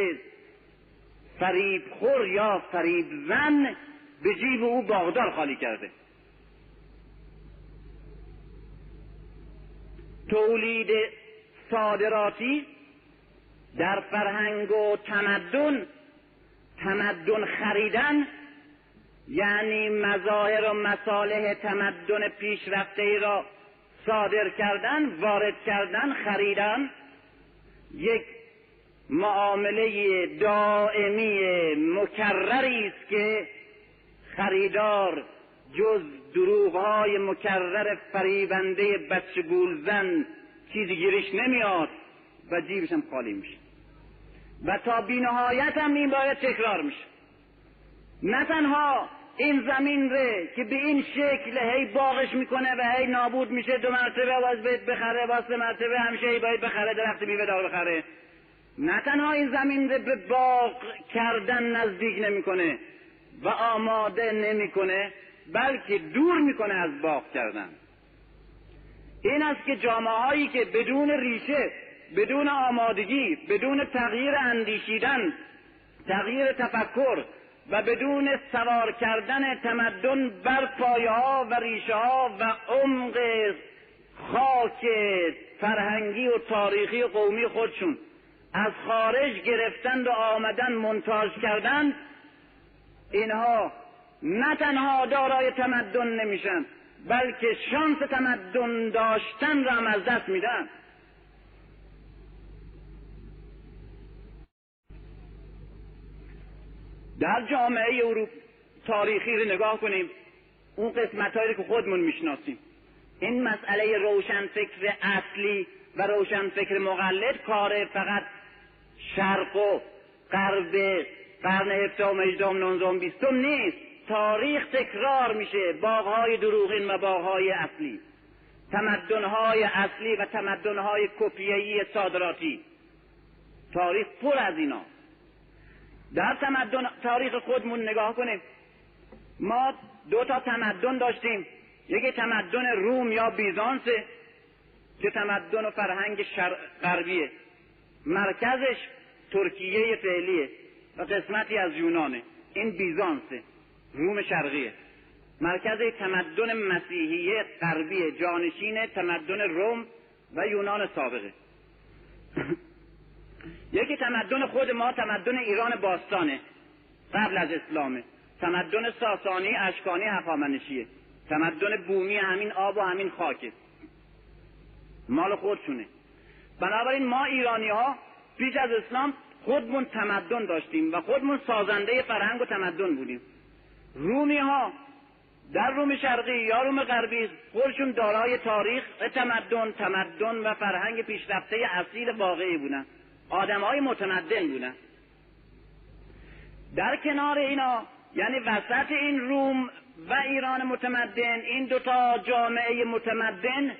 فریب خور یا فریب زن به جیب او باغدار خالی کرده. تولید صادراتی در فرهنگ و تمدن تمدن خریدن یعنی مظاهر و مصالح تمدن پیشرفته را صادر کردن وارد کردن خریدن یک معامله دائمی مکرری است که خریدار جز دروغهای مکرر فریبنده بچه زن چیزی گیرش نمیاد و جیبش هم خالی میشه. و تا بینهایت هم این باید تکرار میشه. نه تنها این زمین ره که به این شکل هی باغش می‌کنه و هی نابود میشه دو مرتبه باز باید بخره باز سه مرتبه همیشه هی باید بخره درخت میوه دار بخره. نه تنها این زمین ره به باغ کردن نزدیک نمی‌کنه و آماده نمی‌کنه بلکه دور می‌کنه از باغ کردن. این است که جامعه هایی که بدون ریشه بدون آمادگی بدون تغییر اندیشیدن تغییر تفکر و بدون سوار کردن تمدن بر پایه ها و ریشه ها و عمق خاک فرهنگی و تاریخی و قومی خودشون. از خارج گرفتند و آمدن منتاج کردند اینها نه تنها دارای تمدن نمیشن بلکه شانس تمدن داشتن را هم از دست میدن. در جامعه اروپ تاریخی رو نگاه کنیم اون قسمت هایی که خودمون می‌شناسیم. این مسئله روشنفکر اصلی و روشنفکر مقلد کار فقط شرق و غرب قرن هفدهم هجدهم نوزدهم بیستم نیست. تاریخ تکرار میشه. باغهای دروغین و باغهای اصلی. تمدنهای اصلی و تمدنهای کپیهی صادراتی. تاریخ پر از اینا. در تمدن تاریخ خودمون نگاه کنیم. ما دو تا تمدن داشتیم. یکی تمدن روم یا بیزانس که تمدن و فرهنگ غربیه. مرکزش ترکیه فعلیه و قسمتی از یونانه. این بیزانسه روم شرقیه. مرکز تمدن مسیحیه غربی جانشین تمدن روم و یونان سابقه. یکی تمدن خود ما تمدن ایران باستانه. قبل از اسلامه. تمدن ساسانی اشکانی هخامنشیه. تمدن بومی همین آب و همین خاکه. مال خودشونه. بنابراین ما ایرانی ها پیش از اسلام خودمون تمدن داشتیم و خودمون سازنده فرهنگ و تمدن بودیم. رومی ها در روم شرقی یا روم غربی خودشون دارای تاریخ تمدن تمدن و فرهنگ پیشرفته اصیل واقعی بودن. آدم های متمدن بودن. در کنار اینا یعنی وسط این روم و ایران متمدن این دوتا جامعه متمدن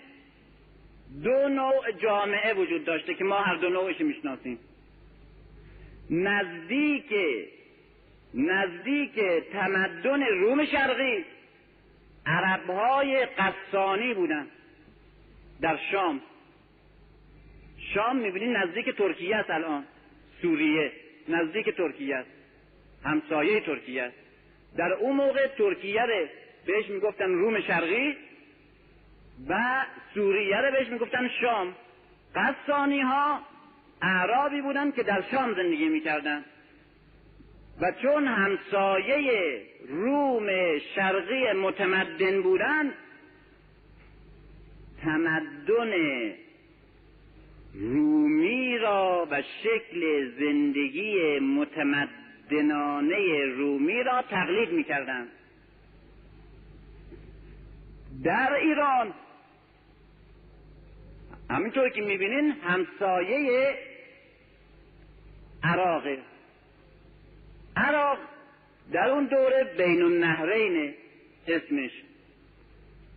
دو نوع جامعه وجود داشته که ما هر دو نوعش می‌شناسیم. نزدیک نزدیک تمدن روم شرقی عربهای قصانی بودن در شام. شام می‌بینید نزدیک ترکیه است الان. سوریه نزدیک ترکیه است. همسایه ترکیه است. در اون موقع ترکیه رو بهش می‌گفتن روم شرقی و سوریه رو بهش می‌گفتن شام. قصانی ها اعرابی بودن که در شام زندگی می‌کردن. و چون همسایه روم شرقی متمدن بودن تمدن رومی را و شکل زندگی متمدنانه رومی را تقلید می‌کردند. در ایران همینطور که می‌بینین همسایه عراقه عراق در اون دوره بین النهرین اسمش.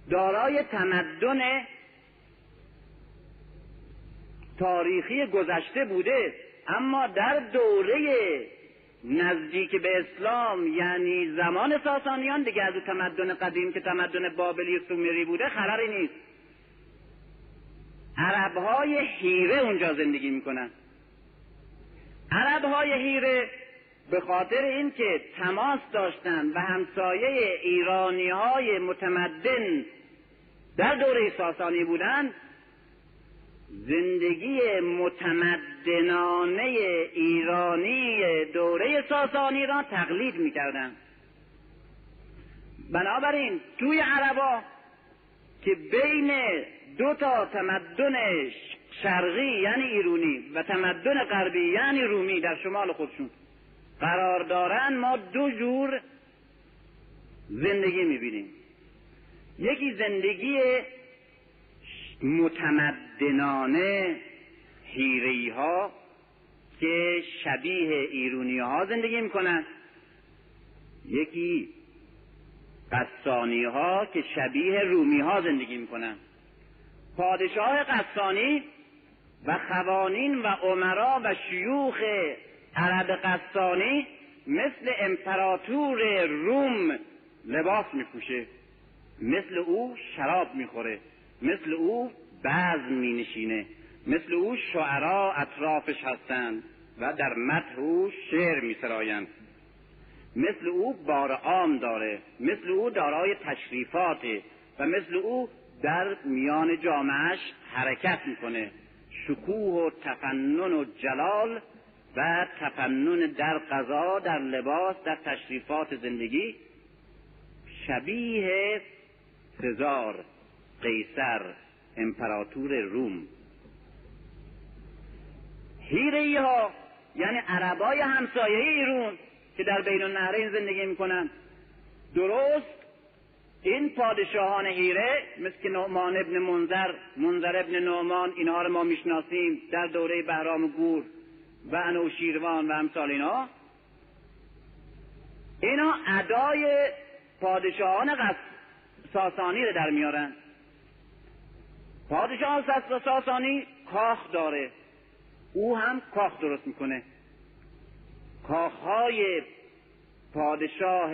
دارای تمدن تاریخی گذشته بوده اما در دوره نزدیک به اسلام یعنی زمان ساسانیان دیگه از تمدن قدیم که تمدن بابلی سومری بوده خبری نیست. عربهای هیره اونجا زندگی می‌کنن. عربهای هیره به خاطر اینکه تماس داشتن و همسایه ایرانی های متمدن در دوره ساسانی بودند زندگی متمدنانه ایرانی دوره ساسانی را تقلید می‌کردند بنابراین توی عربا که بین دو تا تمدن شرقی یعنی ایرونی و تمدن غربی یعنی رومی در شمال خودشون قرار دارن ما دو جور زندگی می‌بینیم. یکی زندگی متمدنانه هیری ها که شبیه ایرونی ها زندگی می‌کنن. یکی قصانی ها که شبیه رومی ها زندگی می‌کنن. پادشاه قصانی و خوانین و عمرا و شیوخ عرب قصانی مثل امپراتور روم لباس میپوشه. مثل او شراب می‌خوره. مثل او بعض مینشینه. مثل او شعرا اطرافش هستند و در متح او شعر میسرایند. مثل او بار عام داره. مثل او دارای تشریفاته و مثل او در میان جامعش حرکت می‌کنه. شکوه و تفنن و جلال و تفنن در قضا در لباس در تشریفات زندگی شبیه سزار. قیصر امپراتور روم. هیره ها یعنی عربای همسایه ایرون که در بین النهرین زندگی می‌کنن. درست این پادشاهان هیره مثل که نعمان ابن منظر منظر ابن نعمان اینها رو ما می‌شناسیم در دوره بهرام گور و انوشیروان و امثال اینا. اینا ادای پادشاهان ساسانی رو در میارن. پادشاه ساسانی کاخ داره. او هم کاخ درست می‌کنه. کاخهای پادشاه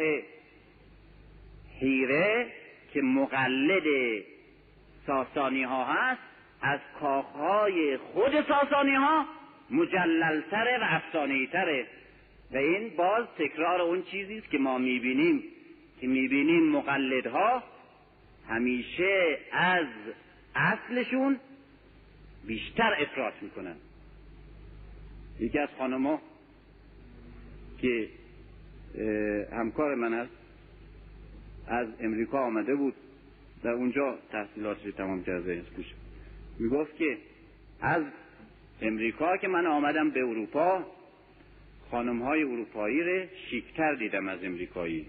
هیره که مقلد ساسانی ها هست از کاخهای خود ساسانی ها مجللتره و افسانه تره و این باز تکرار اون چیزی است که ما می‌بینیم. که می‌بینیم مقلدها همیشه از اصلشون بیشتر افراط می‌کنن. یکی از خانما که همکار من است از امریکا آمده بود و اونجا تحصیلاتش تمام کرده می می‌گفت که از امریکا که من آمدم به اروپا خانم های اروپایی رو شیکتر دیدم از امریکایی.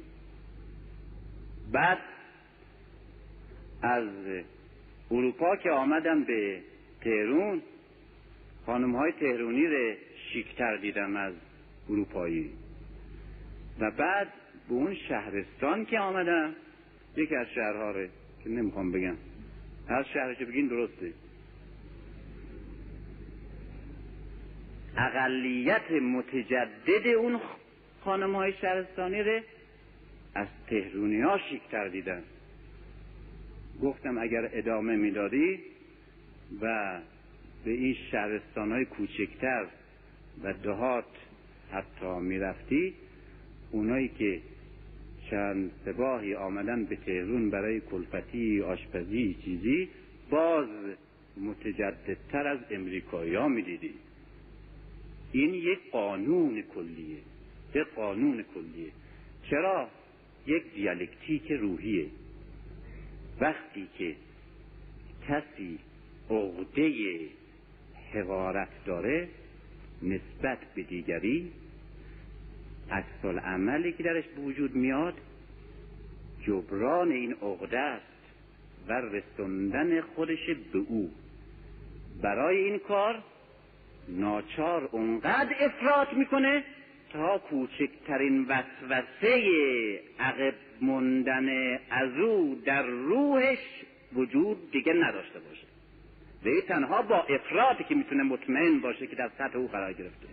بعد از اروپا که آمدم به تهرون خانم های تهرونی رو شیکتر دیدم از اروپایی. و بعد به اون شهرستان که آمدم یکی از شهرها رو که نمی‌خوام بگم از شهرش بگین درسته. اقلیت متجدد اون خانم های شهرستانی رو از تهرونی ها شیکتر دیدن گفتم اگر ادامه می‌دادی و به این شهرستان های کوچکتر و دهات حتی می‌رفتی اونایی که چند سباهی آمدن به تهرون برای کلفتی آشپزی چیزی باز متجددتر از امریکایی ها می‌دیدی. این یک قانون کلیه یک قانون کلیه. چرا؟ یک دیالکتیک روحیه. وقتی که کسی عقده حقارت داره نسبت به دیگری عکس عملی که درش به وجود میاد جبران این عقده است و رسوندن خودش به او. برای این کار ناچار اونقدر افراط می‌کنه تا کوچکترین وسوسه عقب موندن از او در روحش وجود دیگه نداشته باشه. و تنها با افراطی که می‌تونه مطمئن باشه که در سطح او قرار گرفته.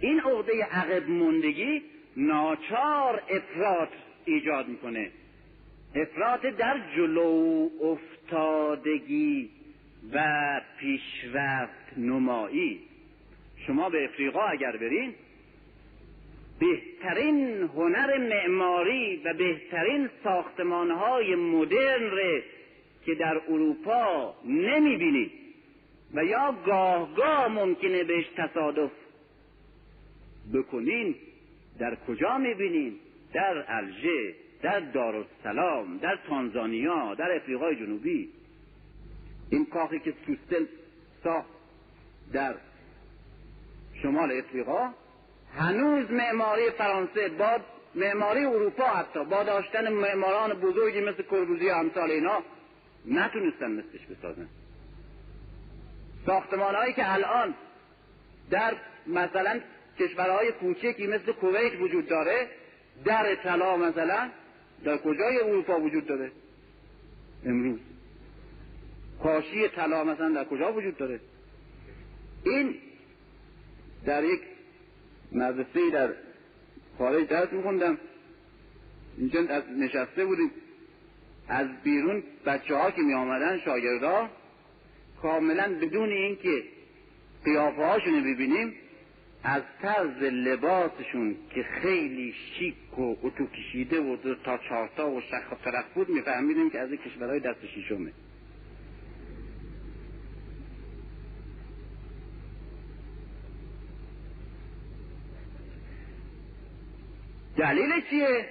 این عقده عقب موندگی ناچار افراط ایجاد می‌کنه. افراط در جلو افتادگی و پیشرفت نمایی. شما به افریقا اگر برین بهترین هنر معماری و بهترین ساختمانهای مدرن که در اروپا نمی‌بینید و یا گاه گاه ممکنه بهش تصادف بکنین در کجا می‌بینین؟ در الژه در دارالسلام در تانزانیا در افریقای جنوبی. این کاخی که سوستل ساخت در شمال افریقا هنوز معماری فرانسه با معماری اروپا حتی با داشتن معماران بزرگی مثل کربوزی و امثال اینا نتونستن مثلش بسازن. ساختمان هایی که الان در مثلا کشورهای کوچکی مثل کویت وجود داره در طلا مثلا در کجای اروپا وجود داره؟ امروز. کاشی طلا مثلا در کجا وجود داره؟ این در یک مدرسه در خارج درس میخوندم. اینجا نشسته بودیم. از بیرون بچه ها که می آمدن شاگردا کاملا بدون اینکه قیافه هاشون ببینیم از طرز لباسشون که خیلی شیک و اتو کشیده و تا چهارتا و شخ و بود میفهمیدیم که از کشورهای دست شیشمه دلیل چیه؟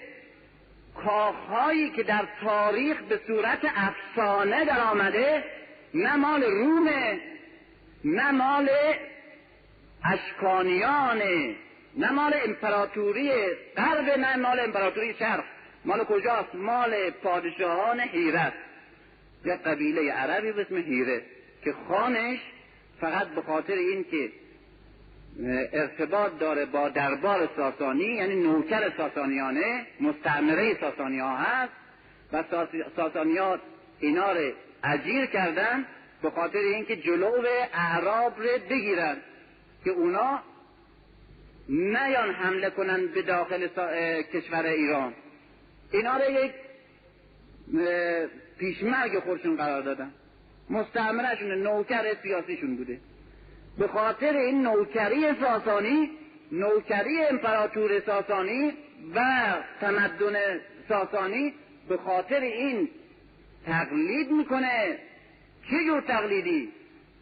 کاخهایی که در تاریخ به صورت افسانه در آمده نه مال رومه نه مال اشکانیان نه مال امپراتوری غرب نه مال امپراتوری شرق. مال کجاست؟ مال پادشاهان حیرت. یک قبیله عربی به اسم حیره که خانش فقط به خاطر این که ارتباط داره با دربار ساسانی یعنی نوکر ساسانیانه مستعمره ساسانی ها هست و ساسانیات اینا رو اجیر کردن به خاطر اینکه جلو اعراب رو بگیرن که اونا نیان حمله کنن به داخل کشور ایران. اینا رو یک پیشمرگ خودشون قرار دادن. مستعمرهشون نوکر سیاسیشون بوده. به خاطر این نوکری ساسانی نوکری امپراتور ساسانی و تمدن ساسانی به خاطر این تقلید می‌کنه. چه جور تقلیدی؟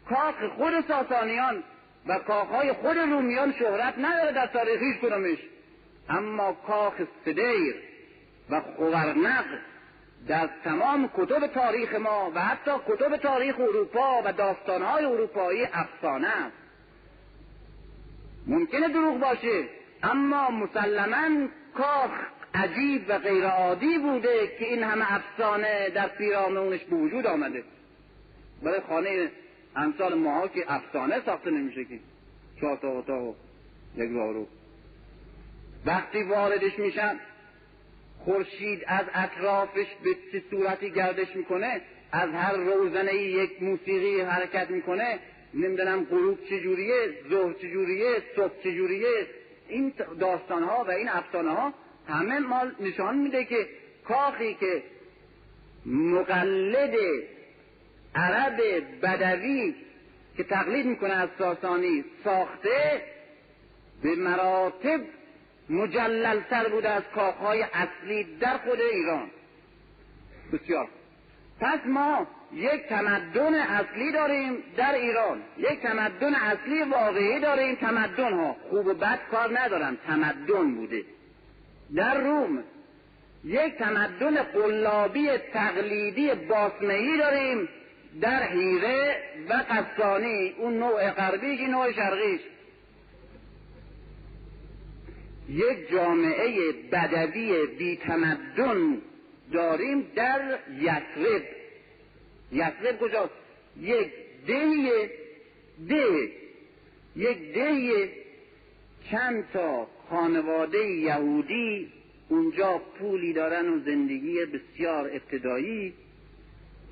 کاخ خود ساسانیان و کاخهای خود رومیان شهرت نداره در تاریخ هیچ کنمش اما کاخ سدیر و خورنق در تمام کتب تاریخ ما و حتی کتب تاریخ اروپا و داستانهای اروپایی افسانه است. ممکنه دروغ باشه اما مسلما کاخ عجیب و غیرعادی بوده که این همه افسانه در پیرامونش به وجود آمده. برای خانه امثال ماها که افسانه ساخته نمیشه که چهار تا اتاق یک رو وقتی واردش میشن خورشید از اطرافش به چه صورتی گردش می‌کنه؟ از هر روزنه یک موسیقی حرکت می‌کنه؟ نمی‌دونم غروب چجوریه ظهر چجوریه صبح چجوریه؟ این داستان ها و این افسانه ها همه مال نشان میده که کاخی که مقلد عرب بدوی که تقلید می‌کنه از ساسانی ساخته به مراتب مجللتر بوده از کاخهای اصلی در خود ایران. بسیار. پس ما یک تمدن اصلی داریم در ایران. یک تمدن اصلی واقعی داریم. تمدن ها خوب و بد کار ندارم تمدن بوده. در روم یک تمدن قلابی تقلیدی باسمهی داریم در حیره و قصانی اون نوع غربیش نوع شرقیش. یک جامعه بدوی بی تمدن داریم در یسرب یسرب کجاست؟ یک ده ده یک ده چند تا خانواده یهودی اونجا پولی دارن و زندگی بسیار ابتدایی.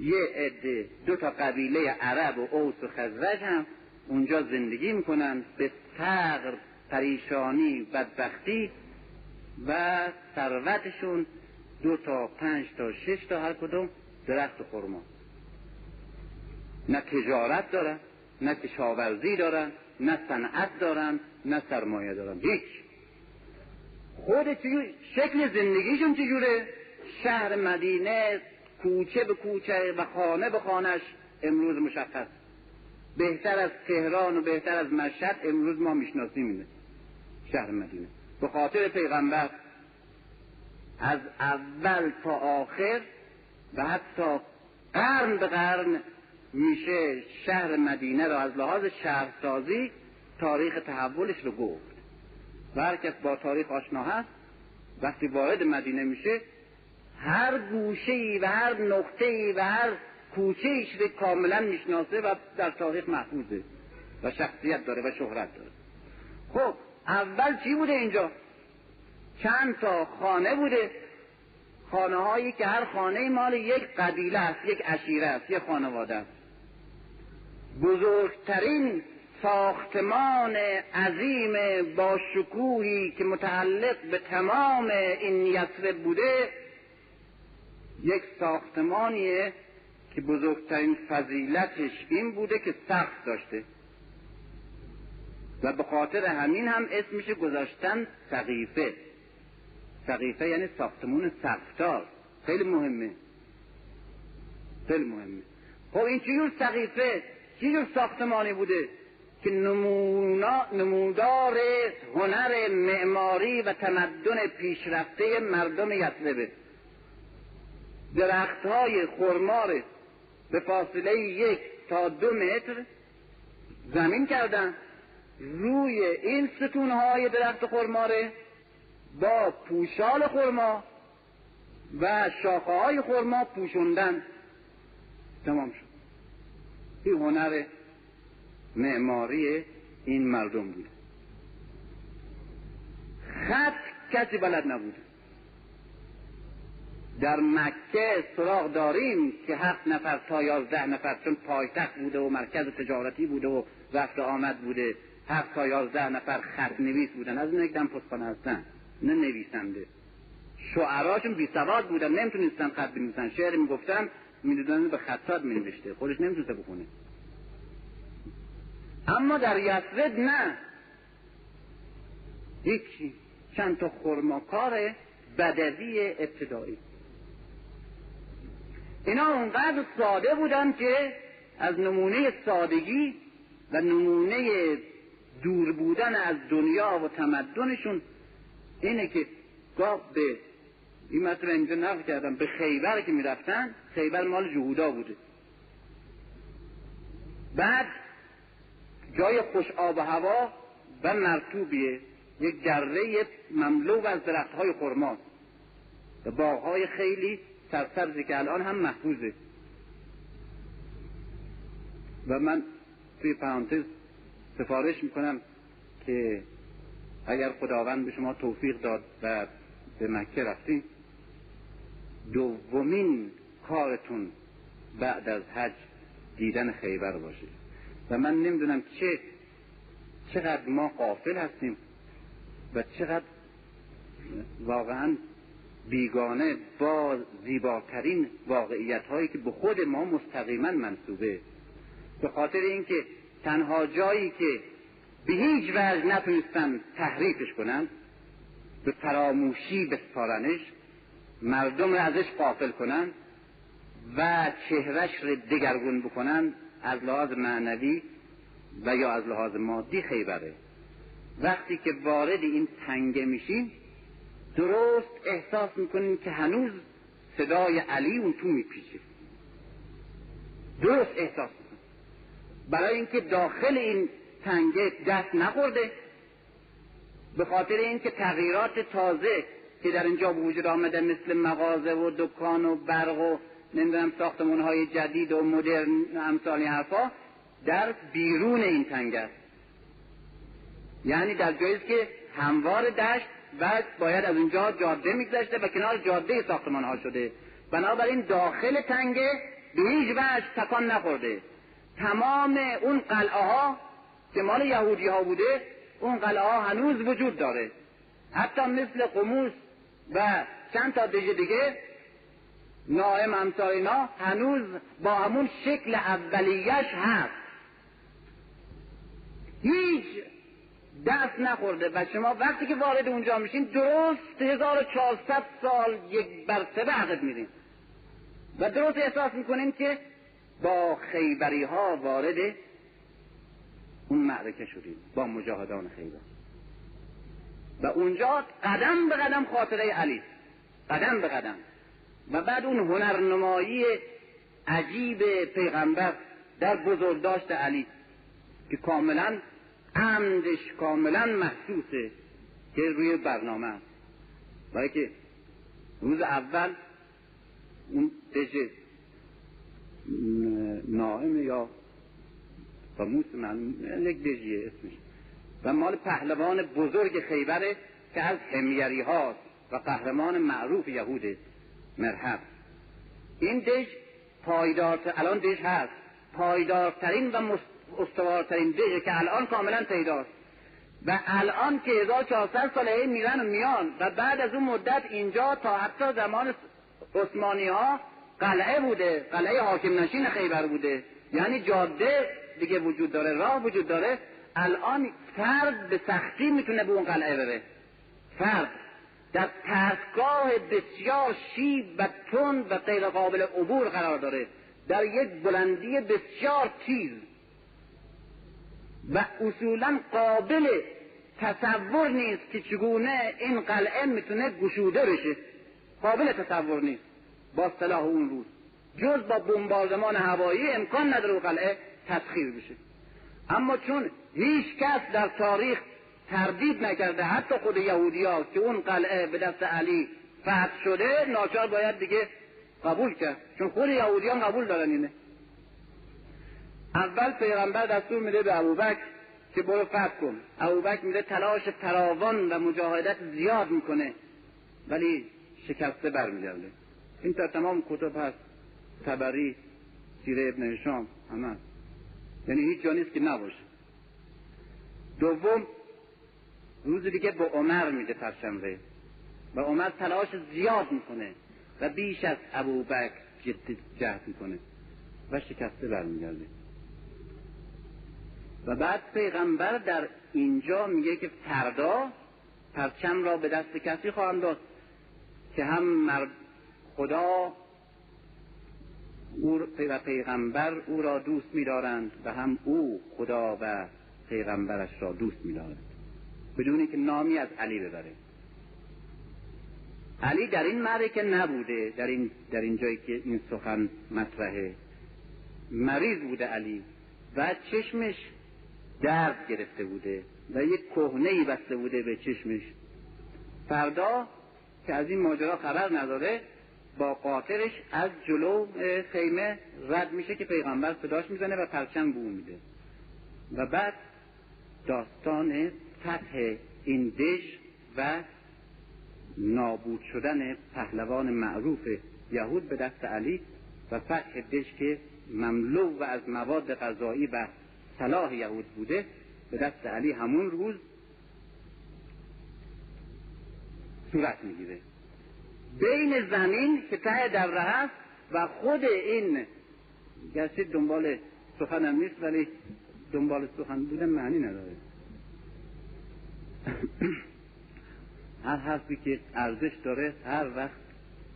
یه عده دو تا قبیله عرب و اوس و خزرج هم اونجا زندگی می‌کنن. به فقر پریشانی بدبختی و ثروتشون دو تا پنج تا شش تا هر کدوم درخت خورما نه تجارت دارن نه کشاورزی دارن نه صنعت دارن نه سرمایه دارن. هیچ. خود شکل زندگیشون چجوره شهر مدینه کوچه به کوچه و خانه به خانش امروز مشخص. بهتر از تهران و بهتر از مشهد امروز ما می‌شناسیم اینه شهر مدینه. به خاطر پیغمبر از اول تا آخر و حتی قرن به قرن میشه شهر مدینه را از لحاظ شهرسازی تاریخ تحولش رو گفت. و هر کس با تاریخ آشنا هست وقتی وارد مدینه میشه هر گوشه ای و هر نقطه و هر کوچه ایش رو کاملا می‌شناسه و در تاریخ محفوظه و شخصیت داره و شهرت داره. خب اول چی بوده اینجا؟ چند تا خانه بوده؟ خانه هایی که هر خانه مال یک قبیله است یک عشیره است یک خانواده است. بزرگترین ساختمان عظیم با شکوهی که متعلق به تمام این یسرب بوده یک ساختمانیه که بزرگترین فضیلتش این بوده که سقف داشته. و به خاطر همین هم اسمش گذاشتن سقیفه. سقیفه یعنی ساختمون سقفتار خیلی مهمه. خیلی مهمه. خب این چجور سقیفه؟ چجور ساختمانی بوده؟ که نمونا نمودار هنر معماری و تمدن پیشرفته مردم یسربه درخت های خرمار به فاصله یک تا دو متر زمین کردن. روی این ستون های درخت خرماره با پوشال خرما و شاخه های خرما پوشوندن. تمام شد. این هنر معماری این مردم بود. خط کسی بلد نبود. در مکه سراغ داریم که هفت نفر تا یازده نفر چون پایتخت بوده و مرکز تجارتی بوده و رفت آمد بوده. هفت تا یازده نفر خط نویس بودن. از اون یک دم پستخانه هستن. نه نویسنده. شعراشون بی سواد بودن. نمی‌تونستن خط بنویسن. شعر می‌گفتن می‌دونن به خطات مینوشته. خودش نمی‌تونسته بخونه. اما در یسرد نه. یکی چند تا خرماکار بدوی ابتدایی. اینا اونقدر ساده بودن که از نمونه سادگی و نمونه دور بودن از دنیا و تمدنشون اینه که گاه به این مطلب اینجا نقل کردم به خیبر که می‌رفتن خیبر مال جهودا بوده. بعد جای خوش آب و هوا و مرتوبیه یک دره مملو از های خرماست و باغهای خیلی سرسبزی که الان هم محفوظه. و من توی پرانتز سفارش می‌کنم که اگر خداوند به شما توفیق داد و به مکه رفتین دومین کارتون بعد از حج دیدن خیبر باشه. و من نمی‌دونم چه چقدر ما قافل هستیم و چقدر واقعا بیگانه با زیباترین واقعیت هایی که به خود ما مستقیما منصوبه. به خاطر اینکه تنها جایی که به هیچ وجه نتونستن تحریفش کنن به فراموشی بسپارنش مردم را ازش قافل کنن و چهرش را دگرگون بکنن از لحاظ معنوی و یا از لحاظ مادی خیبره. وقتی که وارد این تنگه میشین درست احساس می‌کنین که هنوز صدای علی اون تو میپیچه. درست احساس برای اینکه داخل این تنگه دست نخورده. به خاطر اینکه تغییرات تازه که در اینجا وجود آمده مثل مغازه و دکان و برق و نمی‌دونم ساختمون های جدید و مدرن امثال حرفا در بیرون این تنگ است. یعنی در جایی که هموار دشت و باید از اونجا جاده میگذشته و کنار جاده ساختمان ها شده. بنابراین داخل تنگه به هیچ وجه تکان نخورده. تمام اون قلعه ها که مال یهودی ها بوده اون قلعه ها هنوز وجود داره. حتی مثل قموس و چند تا دیگه دیگه نائم امثال اینا هنوز با همون شکل اولیش هست. هیچ دست نخورده. و شما وقتی که وارد اونجا میشین درست 1400 سال یک برسه عقب میرین. و درست احساس می‌کنین که با خیبری ها وارد اون معرکه شدیم با مجاهدان خیبر. و اونجا قدم به قدم خاطره علی قدم به قدم. و بعد اون هنرنمایی عجیب پیغمبر در بزرگداشت علی که کاملا عمدش کاملا محسوسه که روی برنامه است. برای که روز اول اون دژ نائم یا موس من یک اسمش. و مال پهلوان بزرگ خیبره که از همیری هاست و قهرمان معروف یهود مرحب. این دژ پایدار الان دژ هست. پایدارترین و استوارترین دژ که الان کاملا پیداست. و الان که 1400 ساله میرن و میان. و بعد از اون مدت اینجا تا حتی زمان عثمانی ها قلعه بوده. قلعه حاکم نشین خیبر بوده. یعنی جاده دیگه وجود داره راه وجود داره. الان فرد به سختی می‌تونه به اون قلعه بره. فرد در ترسگاه بسیار شیب و تند و غیر قابل عبور قرار داره. در یک بلندی بسیار تیز. و اصولا قابل تصور نیست که چگونه این قلعه می‌تونه گشوده بشه. قابل تصور نیست. با صلاح اون روز. جز با بمباردمان هوایی امکان نداره قلعه تسخیر بشه. اما چون هیچ کس در تاریخ تردید نکرده حتی خود یهودی که اون قلعه به دست علی فتح شده ناچار باید دیگه قبول کرد. چون خود یهودیان قبول دارن اینه. اول پیغمبر دستور میده به ابوبکر که برو فتح کن. ابوبکر میده تلاش فراوان و مجاهدت زیاد می‌کنه ولی شکسته برمیگرده. این در تمام کتب هست. تبری سیره ابن هشام همه یعنی هیچ جا نیست که نباشه. دوم روز دیگه به عمر میده پرشنبه و عمر تلاش زیاد می‌کنه و بیش از ابوبکر جد جهد می‌کنه و شکسته برمیگرده. و بعد پیغمبر در اینجا میگه که فردا پرچم را به دست کسی خواهم داد که هم خدا او و پیغمبر او را دوست می‌دارند و هم او خدا و پیغمبرش را دوست می‌دارد. بدون که نامی از علی ببره. علی در این معرکه نبوده در این, در این جایی که این سخن مطرحه مریض بوده علی و چشمش درد گرفته بوده و یک کهنه ای بسته بوده به چشمش. فردا که از این ماجرا خبر نداره با قاطرش از جلو خیمه رد میشه که پیغمبر صداش می‌زنه و پرچم بو میده. و بعد داستان فتح این دش و نابود شدن پهلوان معروف یهود به دست علی و فتح دش که مملو و از مواد غذایی و صلاح یهود بوده به دست علی همون روز صورت می‌گیره. بین زمین که ته دوره هست و خود این گرچه دنبال سخنم نیست ولی دنبال سخن بودن معنی نداره. <clears throat> هر حرفی که ارزش داره هر وقت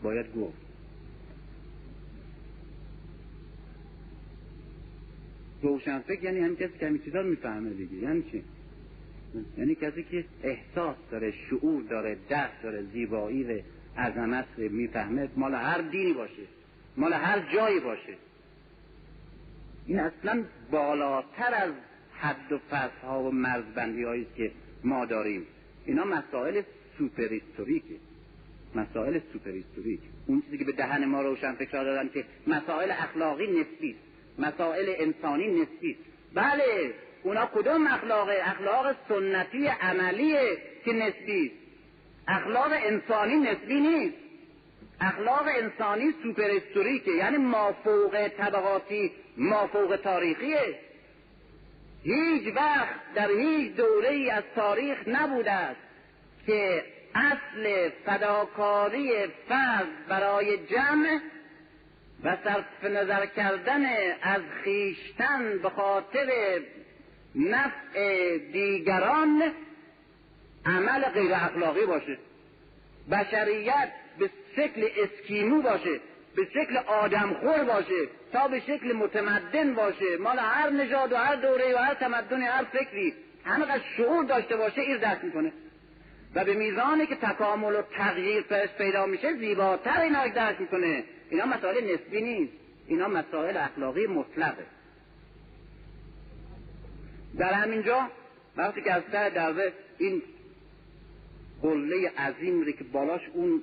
باید گفت. روشنفکر یعنی همین کسی که همین چیزا می‌فهمه دیگه. یعنی چی؟ یعنی کسی که احساس داره شعور داره درک داره زیبایی و عظمت می‌فهمه مال هر دینی باشه مال هر جایی باشه. این اصلا بالاتر از حد و فصل ها و مرزبندی هایی که ما داریم. اینا مسائل superhistorique ه مسائل superhistorique اون چیزی که به ذهن ما روشن فکر دادن که مسائل اخلاقی نسبی مسائل انسانی نسبی بله! اونا کدوم اخلاق اخلاق سنتی عملیه که نسبی. اخلاق انسانی نسبی نیست. اخلاق انسانی سوپرستوریکه یعنی مافوق طبقاتی مافوق تاریخیه. هیچ وقت در هیچ دوره ای از تاریخ نبوده است که اصل فداکاری فرد برای جمع و صرف نظر کردن از خیشتن به خاطر نفع دیگران عمل غیر اخلاقی باشه. بشریت به شکل اسکیمو باشه به شکل آدمخور باشه تا به شکل متمدن باشه. مال هر نژاد و هر دوره و هر تمدن هر فکری همینقدر شعور داشته باشه این دست می‌کنه. و به میزانی که تکامل و تغییر فرش پیدا میشه زیباتر اینا درک می‌کنه. اینا مسائل نسبی نیست. اینا مسائل اخلاقی مطلقه. در همینجا وقتی که از سر دروه این قله عظیم که بالاش اون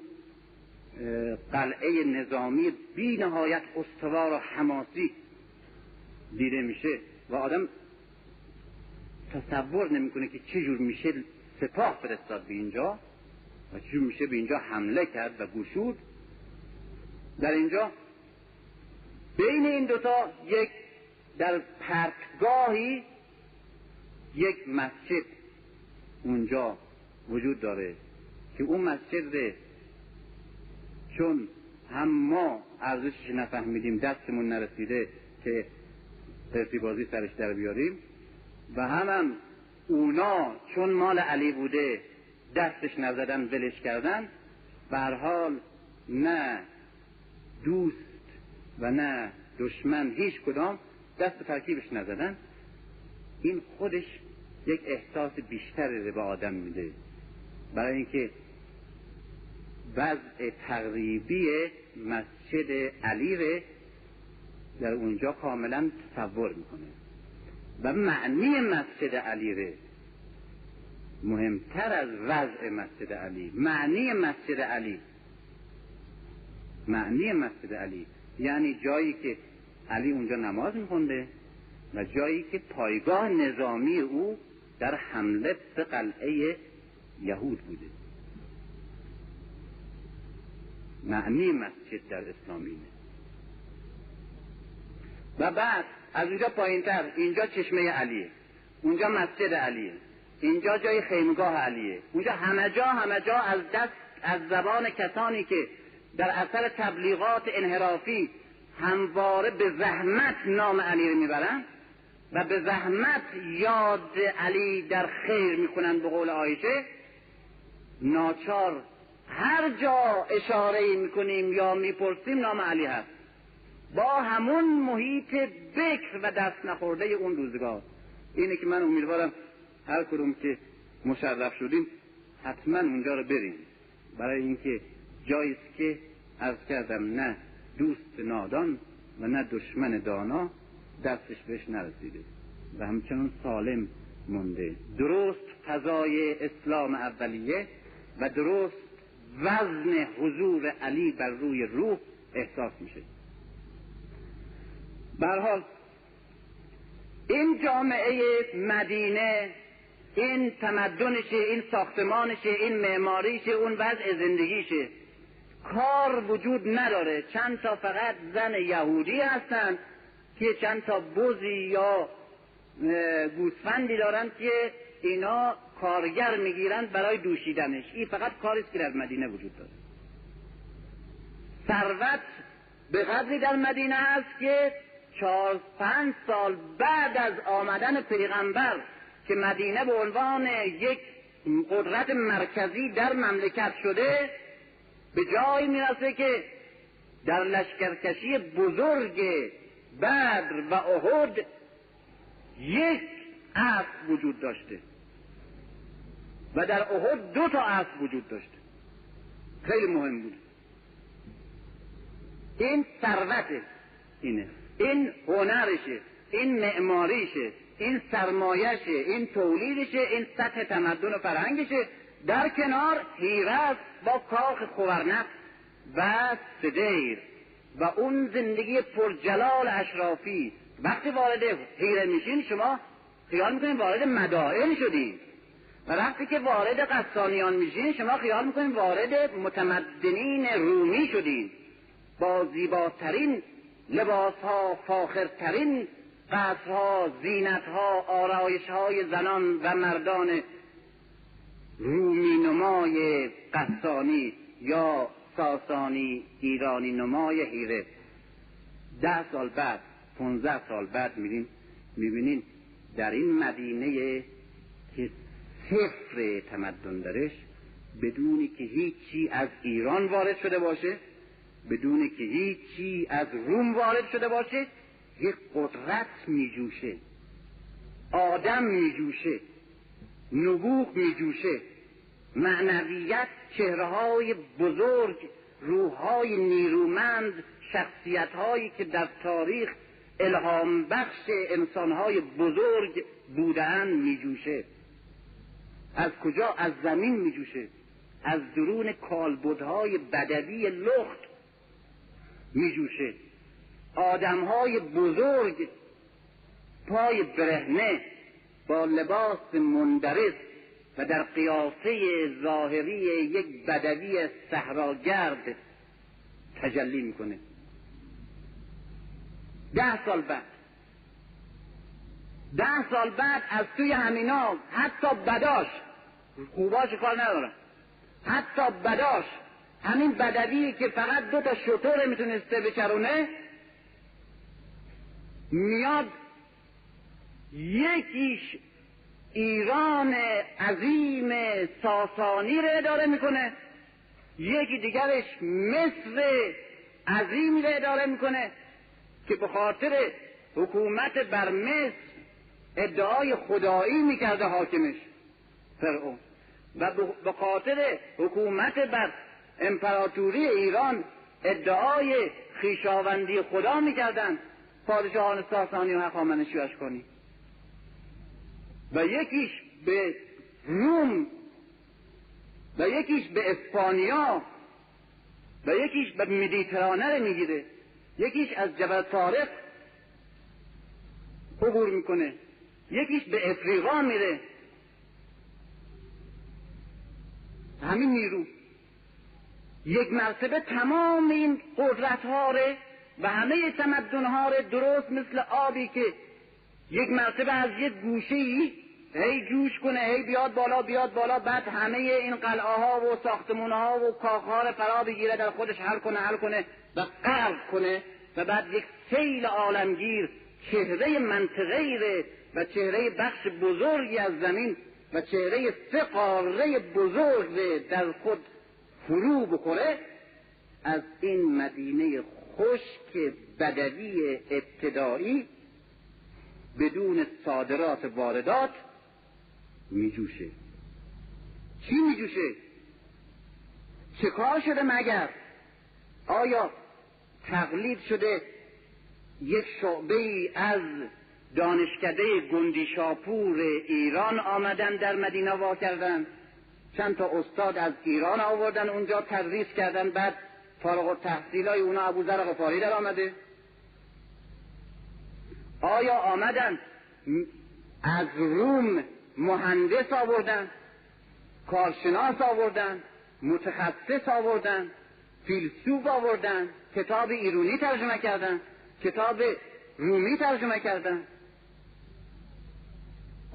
قلعه نظامی بی نهایت استوار و حماسی دیده میشه و آدم تصور نمی‌کنه که چجور میشه سپاه فرستاد به اینجا و چجور میشه به اینجا حمله کرد و گشود. در اینجا بین این دوتا یک در پرتگاهی یک مسجد اونجا وجود داره که اون مسجد چون هم ما ارزشش نفهمیدیم دستمون نرسیده که پرسی بازی سرش در بیاریم و هم, هم اونا چون مال علی بوده دستش نزدن ولش کردن حال نه دوست و نه دشمن هیچ کدام دست ترکیبش نزدن. این خودش یک احساس بیشتری به آدم میده. برای اینکه وضع تقریبی مسجد علی رو در اونجا کاملا تصور می‌کنه. و معنی مسجد علی رو مهمتر از وضع مسجد علی. معنی مسجد علی. معنی مسجد علی. یعنی جایی که علی اونجا نماز میخونده و جایی که پایگاه نظامی او در حمله به قلعه یهود بوده. معنی مسجد در اسلامی و بعد از اونجا پایینتر اینجا چشمه علیه اونجا مسجد علیه اینجا جای خیمگاه علیه اونجا همه جا همه جا از دست از زبان کسانی که در اثر تبلیغات انحرافی همواره به زحمت نام علی رو می‌برن و به زحمت یاد علی در خیر می‌کنن به قول آیشه ناچار هر جا اشاره می‌کنیم یا می‌پرسیم نام علی هست. با همون محیط بکر و دست نخورده اون روزگار. اینه که من امیدوارم هر کدوم که مشرف شدیم حتما اونجا رو بریم. برای اینکه جایی که از کردم نه دوست نادان و نه دشمن دانا. دستش بهش نرسیده. و همچنان سالم مونده. درست فضای اسلام اولیه و درست وزن حضور علی بر روی روح احساس میشه. حال این جامعه مدینه این تمدنشه این ساختمانشه این معماریشه اون وضع زندگیشه کار وجود نداره. چند تا فقط زن یهودی هستن. که چند تا بزی یا گوسفندی دارن که اینا کارگر می‌گیرن برای دوشیدنش. این فقط کاری که در مدینه وجود داره. ثروت به قدری در مدینه هست که چهار پنج سال بعد از آمدن پیغمبر که مدینه به عنوان یک قدرت مرکزی در مملکت شده به جایی می‌رسه که در لشکرکشی بزرگ بدر و احد یک اسب وجود داشته. و در احد دو تا اسب وجود داشته. خیلی مهم بود. این ثروت اینه. این هنرشه. این معماریشه. این سرمایشه این تولیدشه. این سطح تمدن و فرهنگشه. در کنار هیرت با کاخ خورنق و سدیر و اون زندگی پرجلال اشرافی. وقتی وارد هیره میشین شما خیال می‌کنین وارد مدائن شدین. و وقتی که وارد قصانیان میشین شما خیال می‌کنین وارد متمدنین رومی شدین. با زیباترین لباس ها فاخرترین قصرها زینت ها آرایش های زنان و مردان رومی نمای قصانی یا ساسانی ایرانی نمای هیره ده سال بعد پونزده سال بعد می‌بینین می‌بینین در این مدینه که صفر تمدن درش بدونی که هیچی از ایران وارد شده باشه بدون که هیچی از روم وارد شده باشه یک قدرت میجوشه آدم میجوشه نبوغ میجوشه. معنویت چهره های بزرگ روحهای نیرومند شخصیت هایی که در تاریخ الهام بخش انسانهای بزرگ بودن میجوشه. از کجا؟ از زمین میجوشه. از درون کالبدهای بدوی لخت میجوشه. آدمهای بزرگ پای برهنه با لباس مندرس و در قیافه ظاهری یک بدوی صحراگرد تجلی می‌کنه. ده سال بعد. ده سال بعد از توی همینا حتی بداش خوباش کار ندارن حتی بداش همین بدوی که فقط دو تا شطور می‌تونسته بچرونه میاد یکیش ایران عظیم ساسانی رو اداره می‌کنه. یکی دیگرش مصر عظیمی رو اداره می‌کنه که به خاطر حکومت بر مصر ادعای خدایی می‌کرده حاکمش فرعون. و به خاطر حکومت بر امپراتوری ایران ادعای خیشاوندی خدا می‌کردن. پادشاهان ساسانی و هخامنشی کنی. و یکیش به روم و یکیش به اسپانیا و یکیش به مدیترانه رو می‌گیره. یکیش از جبل طارق عبور می‌کنه. یکیش به افریقا میره. همین نیرو. یک مرتبه تمام این قدرت ها و همه تمدن ها درست مثل آبی که یک مرتبه از یک گوشه ای هی جوش کنه هی بیاد بالا بیاد بالا بعد همه این قلعه ها و ساختمون ها و کاخها فرا بگیره در خودش حل کنه حل کنه و غرق کنه و بعد یک سیل عالمگیر چهره منطقه و چهره بخش بزرگی از زمین و چهره سه قاره بزرگ در خود فرو بخوره از این مدینه خشک بدوی ابتدایی بدون صادرات واردات میجوشه. چی میجوشه؟ چه کار شده مگر؟ آیا تقلید شده یک شعبه ای از دانشکده گندی شاپور ایران آمدن در مدینه وا کردن؟ چند تا استاد از ایران آوردن اونجا تدریس کردن بعد فارغ التحصیل های اونا ابوذر غفاری در آمده. آیا آمدن از روم مهندس آوردن کارشناس آوردن متخصص آوردن فیلسوف آوردن کتاب ایرونی ترجمه کردن کتاب رومی ترجمه کردن؟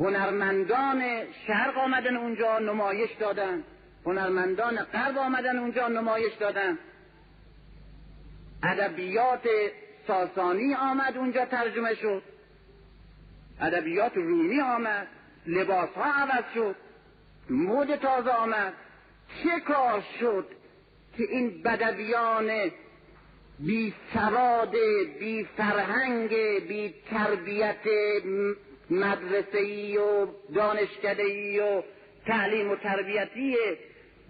هنرمندان شرق آمدن اونجا نمایش دادن. هنرمندان غرب آمدن اونجا نمایش دادن. ادبیات ساسانی آمد اونجا ترجمه شد. ادبیات رومی آمد لباس ها عوض شد مود تازه آمد. چه کار شد که این بدویان بی سواد بی فرهنگ بی تربیت مدرسه و دانشکده و تعلیم و تربیتی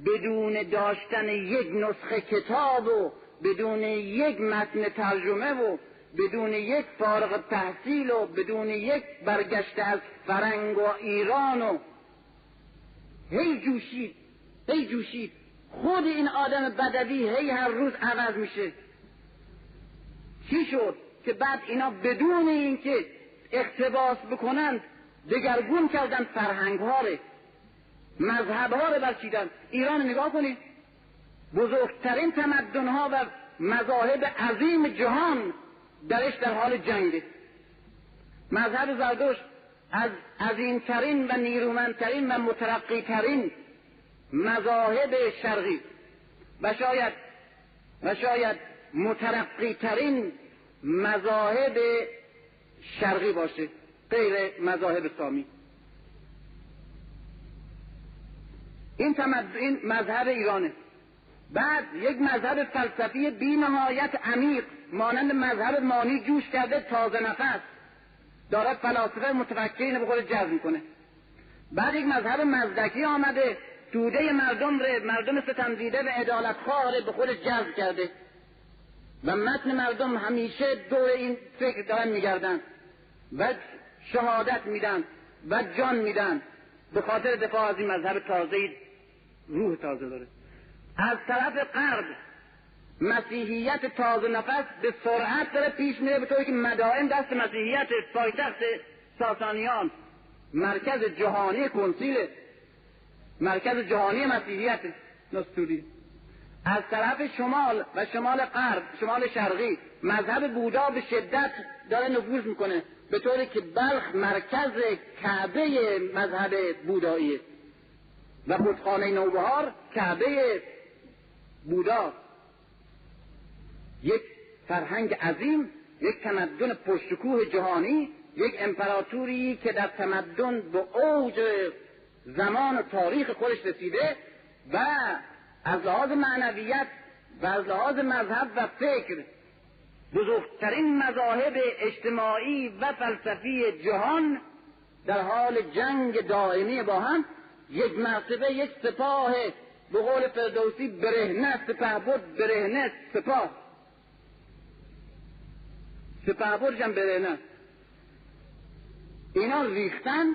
بدون داشتن یک نسخه کتاب و بدون یک متن ترجمه و بدون یک فارغ تحصیل و بدون یک برگشته از فرنگ و ایران و هی جوشید هی جوشید. خود این آدم بدوی هی هر روز عوض میشه. چی شد که بعد اینا بدون اینکه اقتباس بکنند دگرگون کردن فرهنگ ها مذهب ها رو برچیدن ایران نگاه کنید. بزرگترین تمدن ها و مذاهب عظیم جهان درش در حال جنگ مذهب زردشت از عظیمترین و نیرومندترین و مترقیترین مذاهب شرقی و شاید و شاید مترقیترین مذاهب شرقی باشه غیر مذاهب سامی. این, این مذهب ایرانه. بعد یک مذهب فلسفی بی نهایت عمیق مانند مذهب مانی جوش کرده تازه نفس دارد فلاسفه متفکرین به خود جذب می‌کنه. بعد یک مذهب مزدکی آمده دوده مردم ره مردم ستم دیده و عدالت به خود جذب کرده. و متن مردم همیشه دور این فکر دارن میگردن و شهادت میدن و جان میدن. به خاطر دفاع از این مذهب تازه روح تازه داره. از طرف غرب مسیحیت تازه نفس به سرعت داره پیش میره به طوری که مدائم دست مسیحیت پایتخت ساسانیان مرکز جهانی کنسیل مرکز جهانی مسیحیت نستوری. از طرف شمال و شمال غرب شمال شرقی مذهب بودا به شدت داره نفوذ می‌کنه به طوری که بلخ مرکز کعبه مذهب بوداییه و بودخانه نوبهار کعبه بودا یک فرهنگ عظیم یک تمدن پرشکوه جهانی یک امپراتوری که در تمدن به اوج زمان و تاریخ خودش رسیده و از لحاظ معنویت و از لحاظ مذهب و فکر بزرگترین مذاهب اجتماعی و فلسفی جهان در حال جنگ دائمی با هم یک مرتبه یک سپاه به قول فردوسی برهنه سپه بود برهنه سپاه سپه. بود جم برهنه اینا ریختن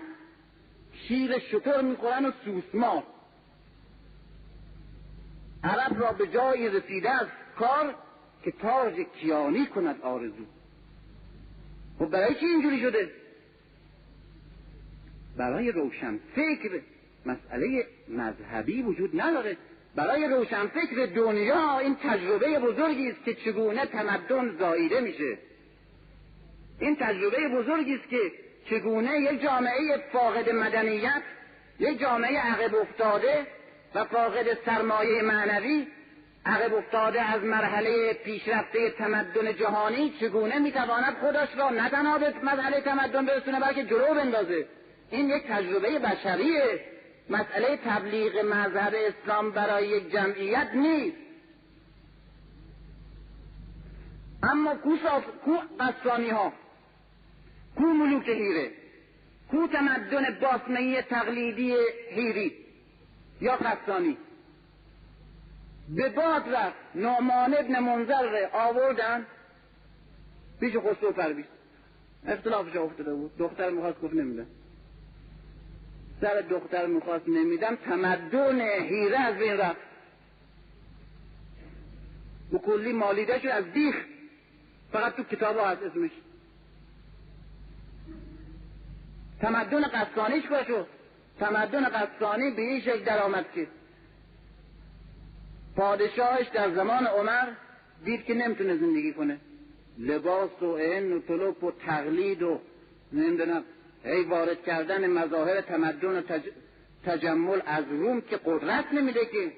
شیر شطور می‌خورن و سوسمار عرب را به جایی رسیده از کار که تاج کیانی کند آرزو. خب برای چی اینجوری شده؟ برای روشن فکر مسئله مذهبی وجود نداره. برای روشنفکر دنیا این تجربه بزرگی است که چگونه تمدن زاییده میشه. این تجربه بزرگی است که چگونه یک جامعه فاقد مدنیت یک جامعه عقب افتاده و فاقد سرمایه معنوی عقب افتاده از مرحله پیشرفته تمدن جهانی چگونه می‌تواند خودش را نه تنها به مرحله تمدن برسونه بلکه جلو بندازه. این یک تجربه بشریه. مسئله تبلیغ مذهب اسلام برای یک جمعیت نیست. اما کو. کو قصانی ها کو ملوک هیره کو تمدن باسمهی تقلیدی هیری یا قصانی به باد رفت نعمان ابن منظر آوردن. پیش خسرو پرویز اختلافش افتاده بود. دختر می‌خواست گفت نمیده سر دختر می‌خواست نمیدم تمدن هیره از بین رفت. و کلی مالیده شد از دیخ فقط تو کتاب هست اسمش تمدن قصانیش شد تمدن قصانی به این شکل در آمد که پادشاهش در زمان عمر دید که نمی‌تونه زندگی کنه. لباس و این و طلوب و تقلید و نمی‌دونم ای وارد کردن مظاهر تمدن و تجمل از روم که قدرت نمیده که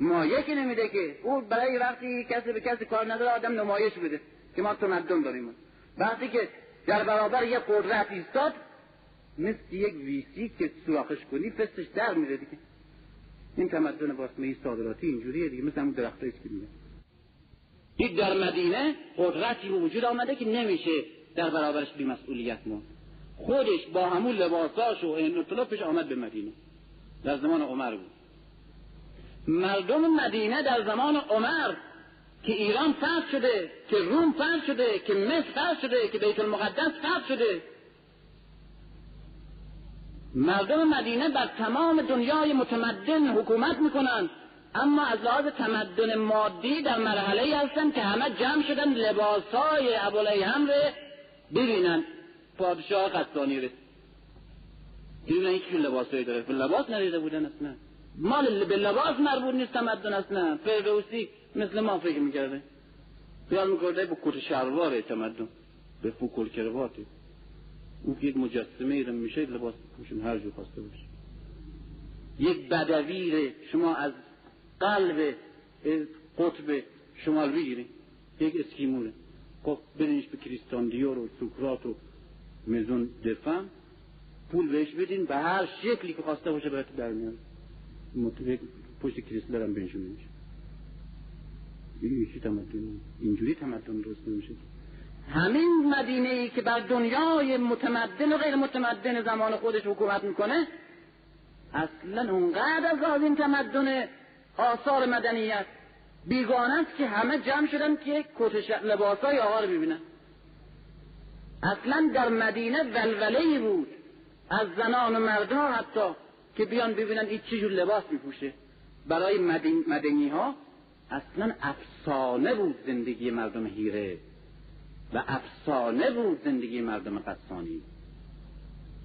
مایه که نمیده که. او برای وقتی کسی به کسی کار نداره آدم نمایش بده که ما تمدن داریم. وقتی که در برابر یه قدرت ایستاد مثل یک ویسی که سوراخش کنی فستش در میره دیگه. این تمدن باسمه صادراتی اینجوریه دیگه مثل همون درختایی که میگه. در مدینه قدرتی وجود آمده که نمیشه در برابرش بی مسئولیت مون خودش با همون لباساش و این پیش آمد به مدینه. در زمان عمر بود. مردم مدینه در زمان عمر که ایران فرد شده که روم فرد شده که مصر فرد شده که بیت المقدس فرد شده. مردم مدینه بر تمام دنیای متمدن حکومت می‌کنند. اما از لحاظ تمدن مادی در مرحله هستن که همه جمع شدن لباسهای ابولیهم رو ببینن. پادشاه قصدانی رسید. ببینن این چون لباسهایی داره؟ به لباس ندیده بودن اصلا. مال به لباس مربوط نیست تمدن اصلا. فردوسی مثل ما فکر می‌کرده. خیال می‌کرده به کت شلواره تمدن. به فوکل کرواته او که یک مجسمه ایران میشه لباس پوشون هر جو خواسته باشه. یک بدوی شما از قلب قطب شمال بگیرید. یک اسکیمونه. خب برینش به کریستان دیور و سوکرات و مزون دفن پول بهش بدین به هر شکلی که خواسته باشه برای در میان پشت کریستال هم بنشون میشه این تمدن. اینجوری تمدن درست نمیشه. همین مدینه ای که بر دنیای متمدن و غیر متمدن زمان خودش حکومت می‌کنه اصلا اونقدر از این تمدن آثار مدنیت بیگانه است که همه جمع شدن که کت لباس های آقا رو ببینن. اصلا در مدینه ولوله بود. از زنان و مردها حتی که بیان ببینن این چه جور لباس میپوشه. برای مدنی ها اصلا افسانه بود زندگی مردم هیره و افسانه بود زندگی مردم قصانی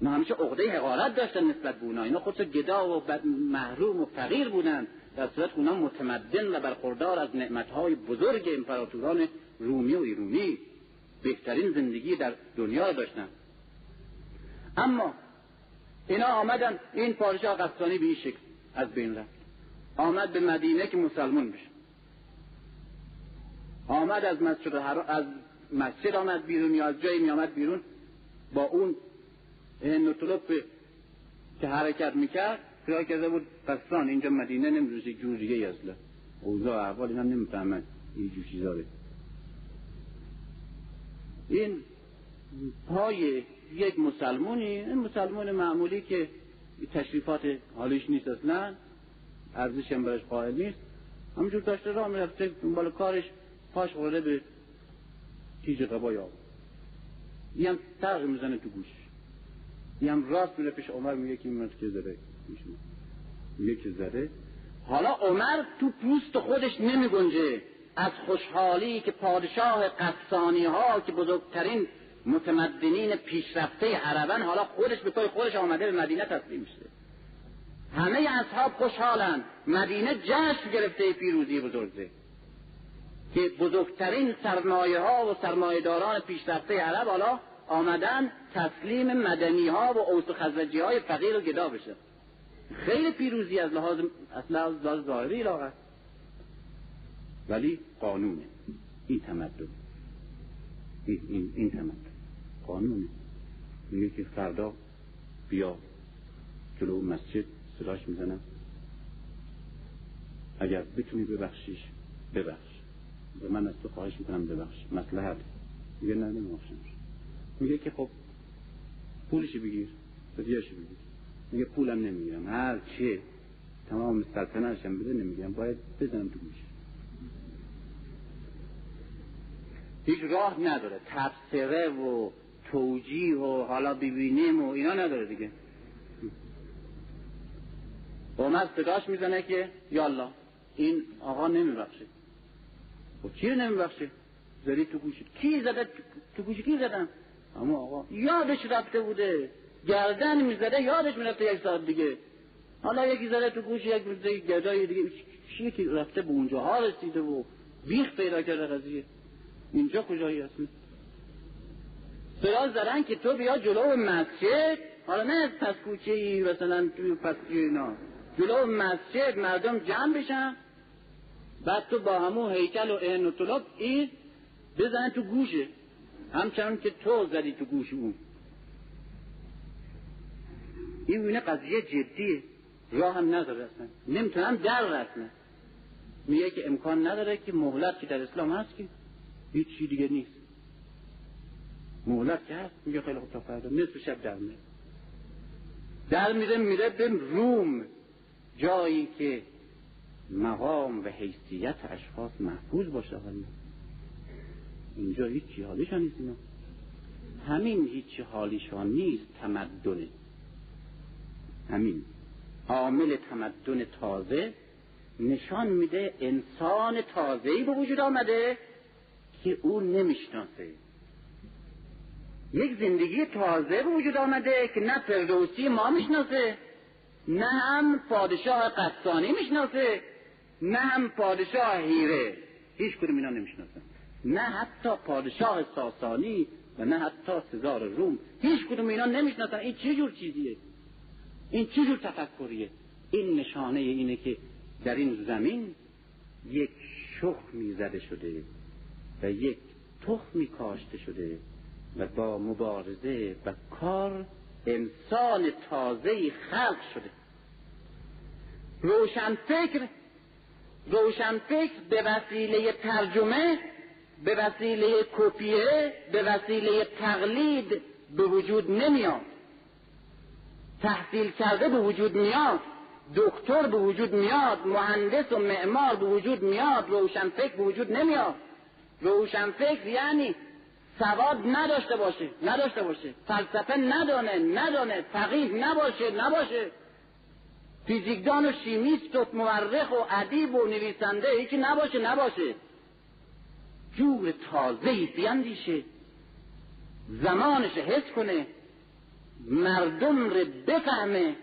اینا همیشه عقده حقارت داشتن نسبت به اونا. اینا خودشو گدا و محروم و فقیر بودن. در صورت اونا متمدن و برخوردار از نعمتهای بزرگ امپراتوران رومی و ایرونی. بهترین زندگی در دنیا داشتن. اما اینا آمدن این پادشاه قصانی به این شکل از بین رفت. آمد به مدینه که مسلمان بشه. آمد از مسجد از مسجد آمد بیرون یا از جایی می آمد بیرون با اون نطلب که حرکت می‌کرد خیال کرده بود قصان اینجا مدینه نمی‌دونست یک جور دیگه اصلا اوضاع احوال نمی‌فهمن. این جور چیزا این پای یک مسلمونی این مسلمون معمولی که تشریفات حالیش نیست اصلا ارزش هم برش قائل نیست. همینجور داشته راه می‌رفته دنبال کارش پاش خورده به تیج قبای آب. این هم تغییر می‌زنه تو گوش این هم راست میره پیش عمر میگه که این که زده میگه که زده حالا عمر تو پوست خودش نمی گنجه از خوشحالی که پادشاه قصانی ها که بزرگترین متمدنین پیشرفته عربن حالا خودش به پای خودش آمده به مدینه تسلیم شده. همه اصحاب خوشحالن. مدینه جشن گرفته پیروزی بزرگه. که بزرگترین سرمایه ها و سرمایه داران پیشرفته عرب حالا آمدن تسلیم مدنی ها و اوس های فقیر و گدا بشه. خیلی پیروزی از لحاظ از لحاظ ظاهری لاغت ولی قانونه. این تمدن. این, این, این تمدن. قانونه. میگه که فردا بیا جلو مسجد صداش می‌زنم اگر بتونی ببخشیش ببخش. و من از تو خواهش می‌کنم ببخش. مسلحت میگه نه نمیبخشم. میگه که خب پولش بگیر بدیاش بگیر. میگه پولم نمی‌گیرم. هر چه تمام سلطنتشم بده نمی‌گیرم. باید بزنم تو گوش هیچ راه نداره. تبصره و توجیه و حالا ببینیم و اینا نداره دیگه. عمر صداش می‌زنه که یالا این آقا نمیبخشه. خب چی نمیبخشه؟ زدی تو گوشی. کی زده؟ تو گوشی کی زدن؟ اما آقا یادش رفته بوده. گردن می‌زده یادش می‌رفته یک ساعت دیگه. حالا یکی زده تو گوش یک می‌زده گردای دیگه. چی که رفته به اونجا؟ ها رسیده و بیخ پیدا کرده قضیه. اینجا کجایی هست سراز زدن که تو بیا جلو مسجد. حالا نه پس کوچه ای مثلا توی پس اینا. جلو مسجد مردم جمع بشن. بعد تو با همون هیکل و این و طلاب این بزن تو گوشه. همچنان که تو زدی تو گوش اون. این اینه قضیه جدیه. راه هم نداره اصلا. نمی‌تونم در رسنه میگه که امکان نداره که مهلت که در اسلام هست که هیچ چی دیگه نیست. مهلت که هست میگه خیلی خوب تا فردا نصف شب در میره در میره میره به روم. جایی که مقام و حیثیت اشخاص محفوظ باشه. ولی اینجا هیچی حالیشان نیست اینا. همین هیچی حالیشان نیست. تمدنه همین. عامل تمدن تازه. نشان میده انسان تازه‌ای به وجود آمده. که او نمی‌شناسه. یک زندگی تازه به وجود آمده که نه فردوسی ما می‌شناسه نه هم پادشاه قصانی می‌شناسه نه هم پادشاه هیره هیچ کدوم اینا نمی‌شناسن. نه حتی پادشاه ساسانی و نه حتی سزار روم. هیچ کدوم اینا نمی‌شناسن. این چه جور چیزیه؟ این چه جور تفکریه؟ این نشانه اینه که در این زمین یک شخمی زده شده. و یک تخمی کاشته شده و با مبارزه و کار انسان تازه خلق شده. روشنفکر روشنفکر به وسیله ترجمه به وسیله کپیه به وسیله تقلید به وجود نمیاد. تحصیل کرده به وجود میاد. دکتر به وجود میاد. مهندس و معمار به وجود میاد. روشنفکر به وجود نمیاد. روشنفکر یعنی سواد نداشته باشه نداشته باشه. فلسفه ندانه ندانه. فقیه نباشه نباشه. فیزیکدان و شیمیست و مورخ و ادیب و نویسنده یکی نباشه نباشه. جور تازهی بیندیشه زمانش حس کنه. مردم رو بفهمه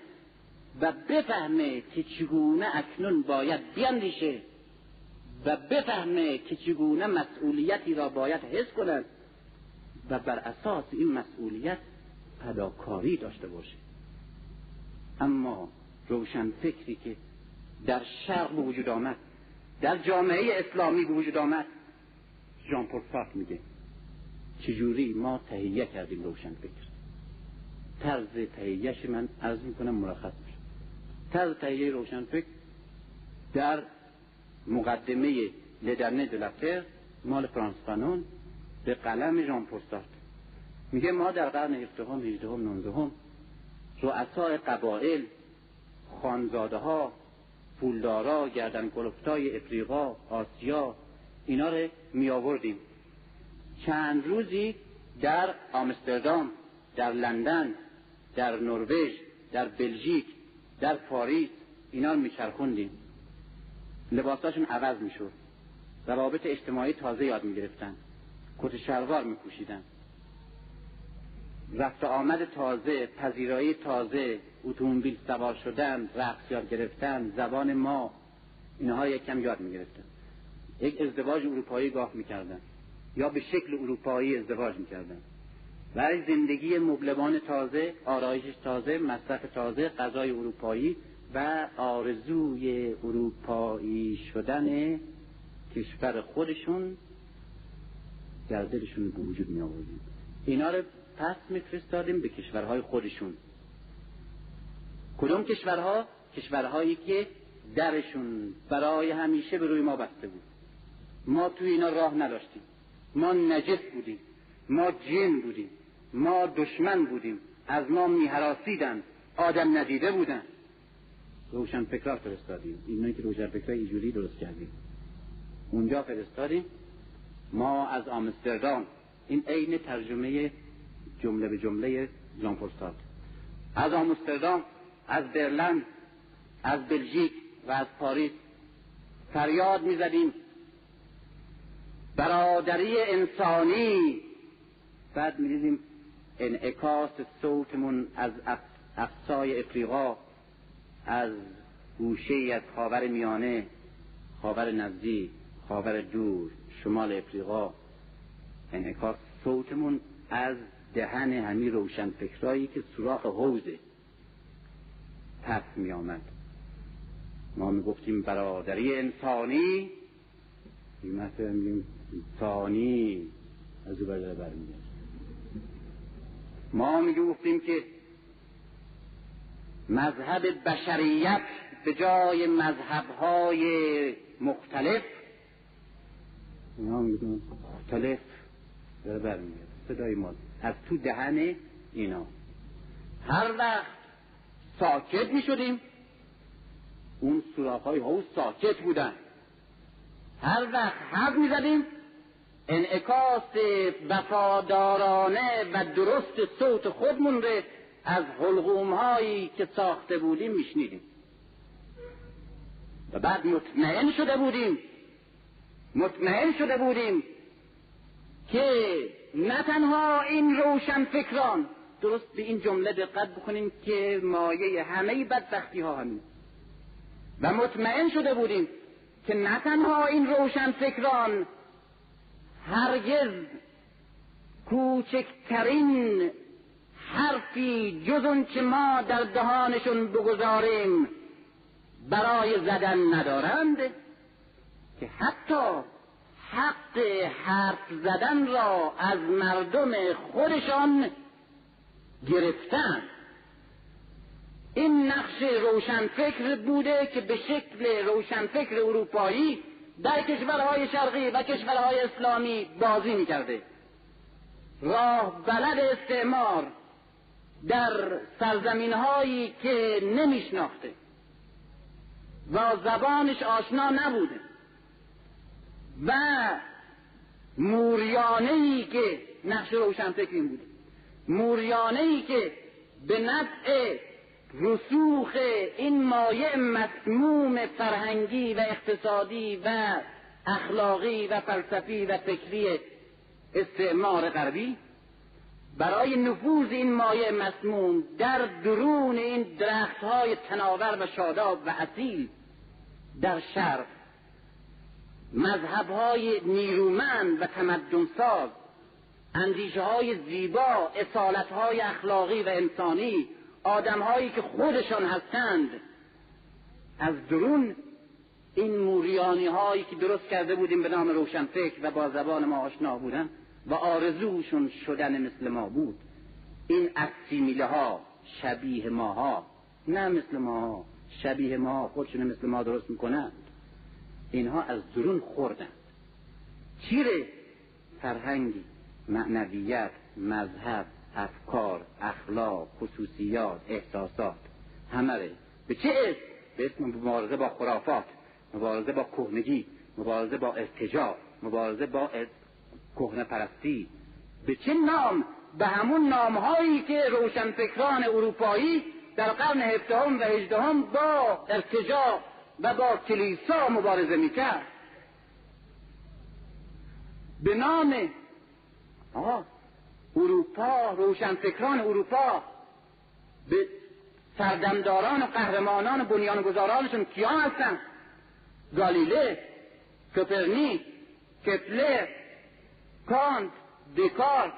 و بفهمه که چگونه اکنون باید بیندیشه و بفهمه که چگونه مسئولیتی را باید حس کند و بر اساس این مسئولیت پداکاری داشته باشه. اما روشن فکری که در شرق به وجود آمد در جامعه اسلامی به وجود آمد جان پول میگه چجوری ما تهیه کردیم روشن فکر؟ طرز تهیهش من عرض می‌کنم مرخص میشه. طرز تهیه روشن فکر در مقدمه لدرنه دلفتر مال فرانس فانون به قلم ژان پرسارت میگه ما در قرن هفدهم هجدهم نوزدهم رؤسای قبایل خانزاده ها پولدارا گردن کلفتای افریقا آسیا اینا رو می آوردیم چند روزی در آمستردام در لندن در نروژ در بلژیک در پاریس اینا رو میچرخوندیم. لباساشون عوض می‌شد. روابط اجتماعی تازه یاد می‌گرفتن. کت شلوار میپوشیدن. رفت آمد تازه پذیرایی تازه اتومبیل سوار شدن رقص یاد گرفتن زبان ما. اینها یک کم یاد می‌گرفتن. یک ازدواج اروپایی گاه می‌کردن. یا به شکل اروپایی ازدواج می‌کردن. برای زندگی مبلمان تازه آرایش تازه مصرف تازه غذای اروپایی و آرزوی اروپایی شدن کشور خودشون در دلشون به وجود می آوردیم اینا رو پس میفرستادیم به کشورهای خودشون. کدوم کشورها؟ کشورهایی که درشون برای همیشه به روی ما بسته بود. ما توی اینا راه نداشتیم. ما نجس بودیم. ما جن بودیم. ما دشمن بودیم. از ما میهراسیدن. آدم ندیده بودن. روشن فکرها فرستادیم. اینایی که روشن فکرها اینجوری درست کردیم. اونجا فرستادیم. ما از آمستردام. این عین ترجمه جمله به جمله جان از آمستردام از برلند از بلژیک و از پاریس فریاد می‌زدیم. برادری انسانی. بعد می‌دیدیم انعکاس صوتمون از افسای افریقا از گوشه از خاور میانه خاور نزدیک خاور دور شمال افریقا. انعکاس صوتمون از دهن همین روشن فکرایی که سوراخ حوزه پس می آمد ما می گفتیم برادری انسانی میگیم انسانی از او برده برمیگرد ما می گفتیم که مذهب بشریت به جای مذهبهای مختلف. اینا مختلف داره برمیگرد صدای ما از تو دهن اینا. هر وقت ساکت می شدیم اون سراخ های حوز ساکت بودن. هر وقت حرف می زدیم انعکاس وفادارانه و درست صوت خودمون رو از حلقوم هایی که ساخته بودیم میشنیدیم. و بعد مطمئن شده بودیم مطمئن شده بودیم که نه تنها این روشن فکران درست به این جمله دقت بکنیم که مایه همه بدبختی ها همین. و مطمئن شده بودیم که نه تنها این روشن فکران هرگز کوچکترین حرفی جز که ما در دهانشون بگذاریم برای زدن ندارند که حتی حق حرف زدن را از مردم خودشان گرفتن. این نقش روشنفکر بوده که به شکل روشنفکر اروپایی در کشورهای شرقی و کشورهای اسلامی بازی می‌کرده. راه بلد استعمار در سرزمین هایی که نمیشناخته و زبانش آشنا نبوده و موریانه ای که نقش روشنفکر این بوده موریانه ای که به نفع رسوخ این مایع مسموم فرهنگی و اقتصادی و اخلاقی و فلسفی و فکری استعمار غربی برای نفوذ این مایع مسموم در درون این درخت های تناور و شاداب و اصیل در شرق مذهب های نیرومند و تمدن ساز اندیشه های زیبا اصالت های اخلاقی و انسانی آدم هایی که خودشان هستند. از درون این موریانی هایی که درست کرده بودیم به نام روشنفکر و با زبان ما آشنا بودن و آرزوشون شدن مثل ما بود. این اکسیمیله ها شبیه ماها نه مثل ماها شبیه ما خودشون مثل ما درست می‌کنند. اینها از درون خوردند چیره؟ فرهنگی معنویت مذهب افکار اخلاق خصوصیات احساسات. همه. به چه اسم؟ به اسم مبارزه با خرافات مبارزه با کهنگی مبارزه با ارتجاع مبارزه با کهنه پرستی. به چه نام؟ به همون نامهایی که روشنفکران اروپایی در قرن هفدهم و هجدهم با ارتجاع و با کلیسا مبارزه می‌کرد. به نام اروپا روشنفکران اروپا به سردمداران و قهرمانان و بنیانگذارانشون کیا هستن؟ گالیله کوپرنیک کپلر کانت دکارت.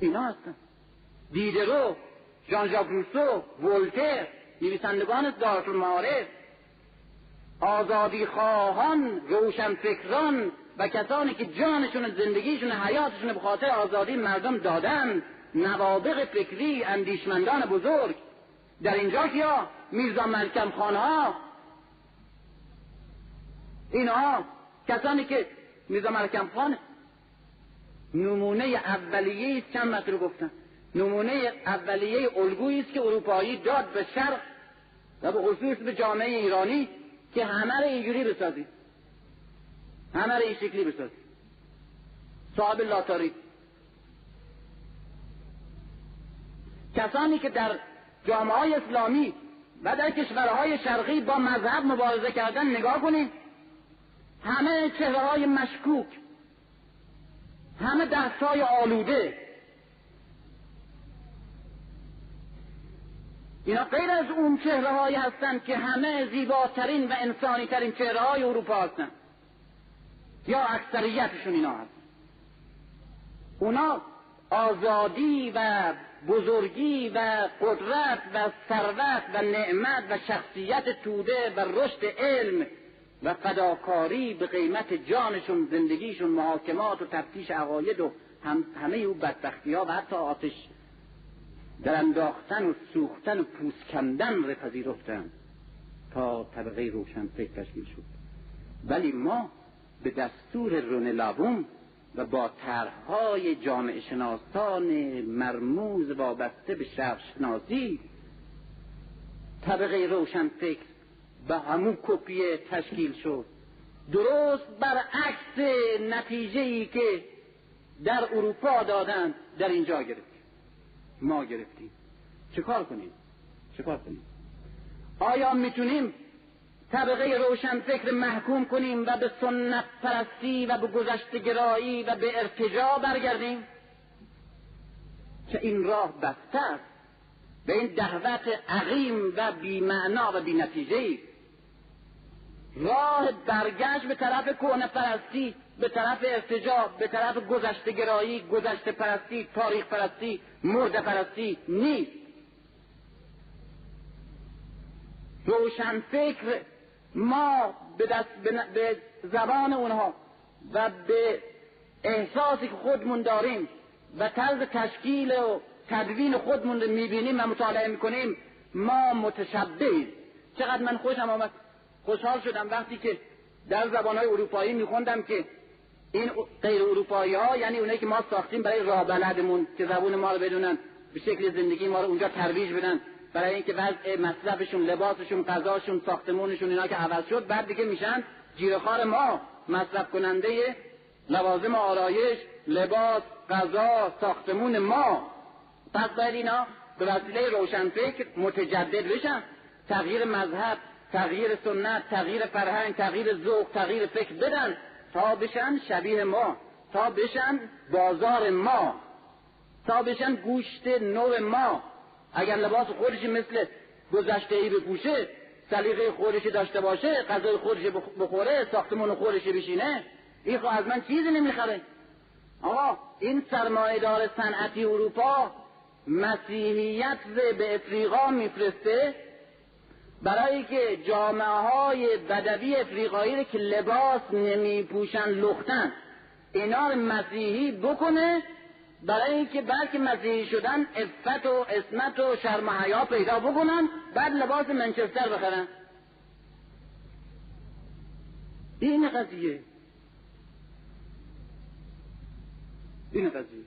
اینا هستن. دیدرو جان ژاک روسو ولتر نویسندگان دارت المعارف. آزادی خواهان روشنفکران و کسانی که جانشون زندگیشون حیاتشون به خاطر آزادی مردم دادن نوابق فکری اندیشمندان بزرگ. در اینجا کیا؟ میرزا ملکم خانها اینها کسانی که میرزا ملکم خان نمونه اولیه است چند متر گفتم؟ نمونه اولیه الگویی است که اروپایی داد به شرق و به خصوص به جامعه ایرانی که همه را اینجوری بسازید همه را این شکلی بسازید صاحب لاتاری. کسانی که در جامعه اسلامی و در کشورهای شرقی با مذهب مبارزه کردن نگاه کنید همه چهره های مشکوک همه دستای آلوده. اینا غیر از اون چهره هایی هستند که همه زیباترین و انسانی ترین چهره های اروپا هستند. یا اکثریتشون اینا هست اونا آزادی و بزرگی و قدرت و ثروت و نعمت و شخصیت توده و رشد علم و فداکاری به قیمت جانشون زندگیشون محاکمات و تفتیش عقاید و هم همه او بدبختی ها و حتی آتش در انداختن و سوختن و پوست کندن را پذیرفتن تا طبقه روشن فکر تشکیل شد. ولی ما به دستور رون و با طرحهای جامعه شناسان مرموز وابسته به شرق شناسی طبقه روشن فکر به همون کپیه تشکیل شد. درست برعکس نتیجه ای که در اروپا دادن در اینجا گرفتیم. ما گرفتیم. چه کار کنیم؟ چه کنیم؟ آیا می‌تونیم طبقه روشن فکر محکوم کنیم و به سنت پرستی و به گذشت گرایی و به ارتجاع برگردیم؟ که این راه بسته است؟ به این دعوت عقیم و بیمعنا و بینتیجه راه برگشت به طرف کهنه پرستی به طرف ارتجاع به طرف گذشته گرایی گذشته پرستی تاریخ پرستی مرد پرستی نیست. روشن فکر ما به, دست به زبان اونها و به احساسی که خودمون داریم و طرز تشکیل و تدوین خودمون رو می‌بینیم و مطالعه می‌کنیم ما متشبهیم. چقدر من خوشم آمد؟ خوشحال شدم وقتی که در زبانهای اروپایی میخوندم که این غیر اروپایی ها یعنی اونایی که ما ساختیم برای راه بلدمون که زبون ما رو بدونن به شکل زندگی ما رو اونجا ترویج بدن برای اینکه وضع مصرفشون لباسشون غذاشون ساختمونشون اینا که عوض شد بعد دیگه میشن جیرخار ما مصرف کننده لوازم آرایش لباس غذا ساختمون ما. پس باید اینا به وسیله روشنفکر متجدد بشن تغییر مذهب تغییر سنت تغییر فرهنگ تغییر ذوق تغییر فکر بدن تا بشن شبیه ما تا بشن بازار ما تا بشن گوشت نو ما. اگر لباس خودش مثل گذشته ای بپوشه سلیقه خودش داشته باشه غذای خودش بخوره ساختمون خودش بشینه این خب از من چیزی نمی‌خره. آقا این سرمایهدار صنعتی اروپا مسیحیت به افریقا میفرسته برای که جامعه های بدوی افریقایی که لباس نمی پوشن لختن اینا مسیحی بکنه برای اینکه بلکه مسیحی شدن افت و اسمت و شرم حیا پیدا بکنن بعد لباس منچستر بخرن. این قضیه. این قضیه.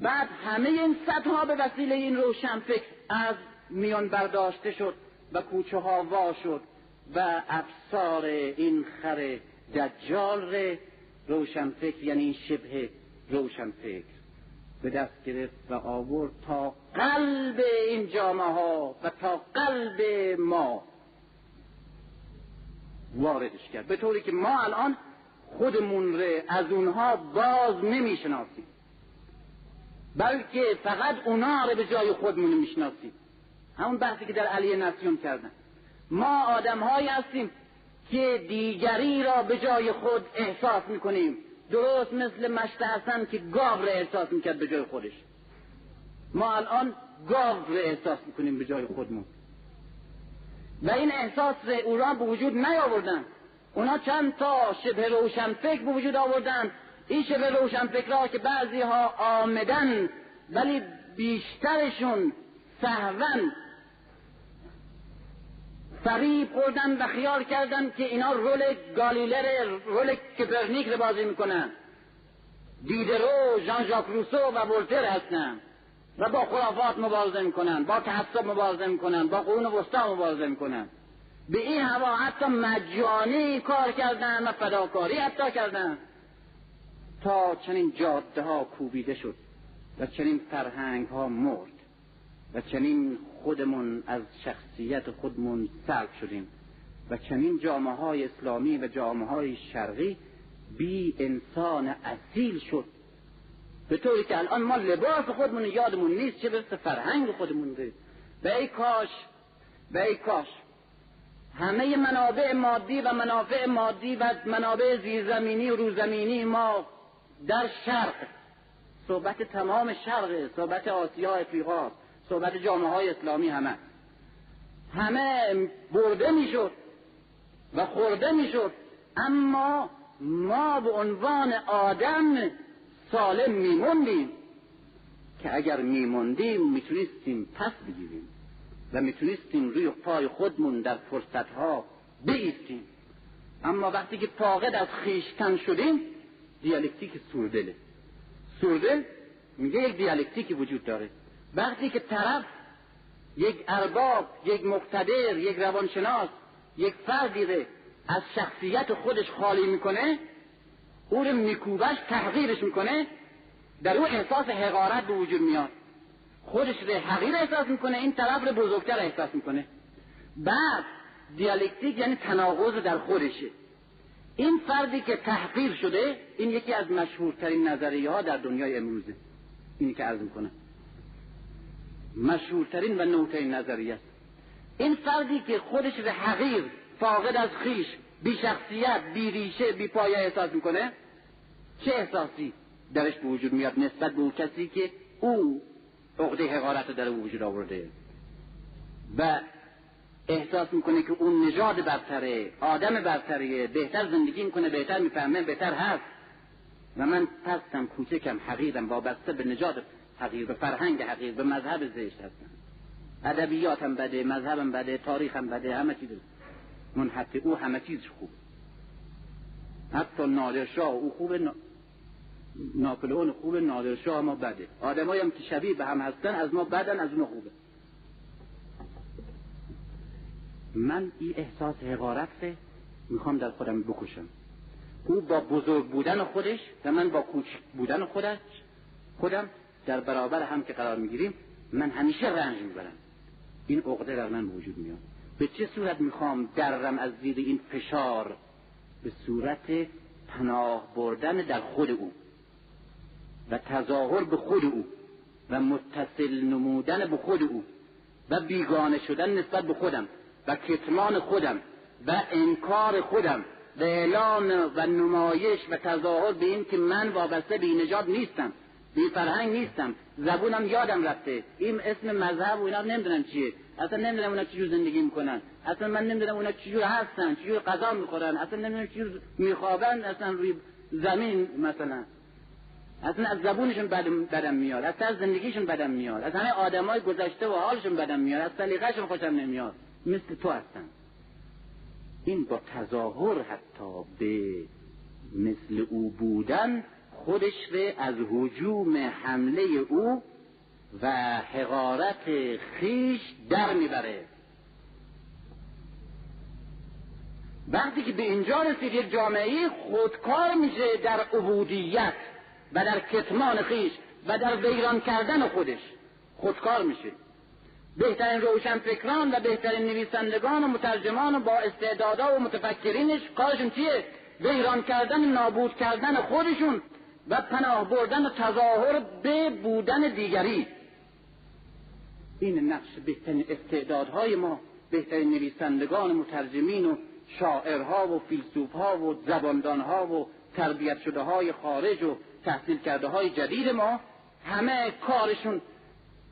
بعد همه این ها به وسیله این روشن فکر از میان برداشته شد. و کوچه ها وا شد و افسار این خر دجال روشن فکر یعنی شبه روشن فکر. به دست گرفت و آورد تا قلب این جامعه ها و تا قلب ما واردش کرد. به طوری که ما الان خودمون رو از اونها باز نمی‌شناسیم. بلکه فقط اونا رو به جای خودمون می‌شناسیم. همون بحثی که در علی نسیون کردن. ما آدم هایی هستیم که دیگری را به جای خود احساس می‌کنیم. درست مثل مشت حسن که گاو را احساس می‌کرد به جای خودش. ما الان گاو را احساس می‌کنیم به جای خودمون. و این احساس او را به وجود نیاوردن. اونا چند تا شبه روشن فکر به وجود آوردن. این شبه روشن فکرها که بعضی ها آمدن ولی بیشترشون سهون فریب خوردن و خیال کردن که اینا رول گالیلر رول کپرنیک رو بازی می‌کنن. دیدرو ژان ژاک روسو و ولتر هستن و با خرافات مبارزه می‌کنن با تعصب مبارزه می‌کنن با قرون وسطا مبارزه می‌کنن. به این هوا حتی مجانی کار کردن و فداکاری حتی کردن. تا چنین جاده ها کوبیده شد و چنین فرهنگ ها مرد. و چنین خودمون از شخصیت خودمون سلب شدیم و چنین جامعه های اسلامی و جامعه های شرقی بی انسان اصیل شد. به طوری که الان ما لباس خودمون یادمون نیست چه برسه فرهنگ خودمون ده به ای کاش به ای کاش همه منابع مادی و منافع مادی و منابع زیرزمینی و روزمینی ما در شرق. صحبت تمام شرق صحبت آسیا افریقا صحبت جامعه های اسلامی همه. همه برده می‌شد و خورده می‌شد. اما ما به عنوان آدم سالم میموندیم که اگر میموندیم می‌تونستیم پس بگیریم و می‌تونستیم روی پای خودمون در فرصتها بیستیم. اما وقتی که فاقد از خیشتن شدیم دیالکتیک سوردله سوردل میگه یک دیالکتیکی وجود داره. وقتی که طرف یک ارباب یک مقتدر یک روانشناس یک فردی از شخصیت خودش خالی می‌کنه او رو میکوبش تحقیرش می‌کنه در او احساس حقارت به وجود میاد. خودش رو حقیر احساس می‌کنه این طرف رو بزرگتر احساس می‌کنه. بعد دیالکتیک یعنی تناقض در خودشه. این فردی که تحقیر شده این یکی از مشهورترین نظریه ها در دنیای امروزه. اینی که عرض می‌کنه مشهورترین و نوترین نظریه است. این فردی که خودش رو حقیر فاقد از خیش بی شخصیت بی ریشه بی پایه احساس می‌کنه چه احساسی درش به وجود میاد نسبت به اون کسی که او عقده حقارت در وجود آورده؟ و احساس می‌کنه که اون نژاد برتره آدم برتره بهتر زندگی می‌کنه بهتر می‌فهمه بهتر هست. و من پستم کوچکم حقیرم وابسته به نژاد حقیر به فرهنگ حقیر به مذهب زشت هستم ادبیاتم بده مذهبم بده تاریخم بده همه چیز. منحط او همه چیز خوب. حتی نادرشاه او خوب ناپلئون خوب نادرشاه ما بده. آدمایی هم که شبیه به هم هستن از ما بدن از اون خوبه. من این احساس حقارت می‌خوام در خودم بکشم. او با بزرگ بودن خودش و من با کوچک بودن خودش خودم در برابر هم که قرار می‌گیریم من همیشه رنج می‌برم. این عقده در من وجود میاد. به چه صورت می‌خوام درم از زیر این فشار؟ به صورت پناه بردن در خود او و تظاهر به خود او و متصل نمودن به خود او و بیگانه شدن نسبت به خودم و کتمان خودم و انکار خودم و اعلان و نمایش و تظاهر به این که من وابسته به نجات نیستم. بی فرهنگ نیستم. زبونم یادم رفته. این اسم مذهب و اینا نمی‌دونم چیه. اصلا نمی‌دونم اونا چجور زندگی می‌کنن. اصلا من نمی‌دونم اونا چجور هستن چجور غذا می‌خورن. اصلا نمی‌دونم چجور میخوابن اصلا روی زمین مثلا. اصلا از زبونشون بدم, بدم اصلا از زندگیشون بدم میاد. از همه آدمای گذشته و حالشون بدم میاد. از سلیقهشون خوشم نمیاد. مثل تو هستن این با تظاهر حتی به مثل او بودن خودش رو از حجوم حمله او و حقارت خیش در می‌بره. وقتی که به اینجا رسید یک جامعه خودکار میشه در عبودیت و در کتمان خیش و در ویران کردن خودش. خودکار میشه. بهترین روشنفکران و بهترین نویسندگان و مترجمان و با استعدادا و متفکرینش کارشون چیه؟ ویران کردن نابود کردن خودشون. و پناه بردن و تظاهر به بودن دیگری. این نقش بهترین استعدادهای ما بهترین نویسندگان و مترجمین و شاعرها و فیلسوفها و زباندانها و تربیت شده های خارج و تحصیل کرده های جدید ما همه کارشون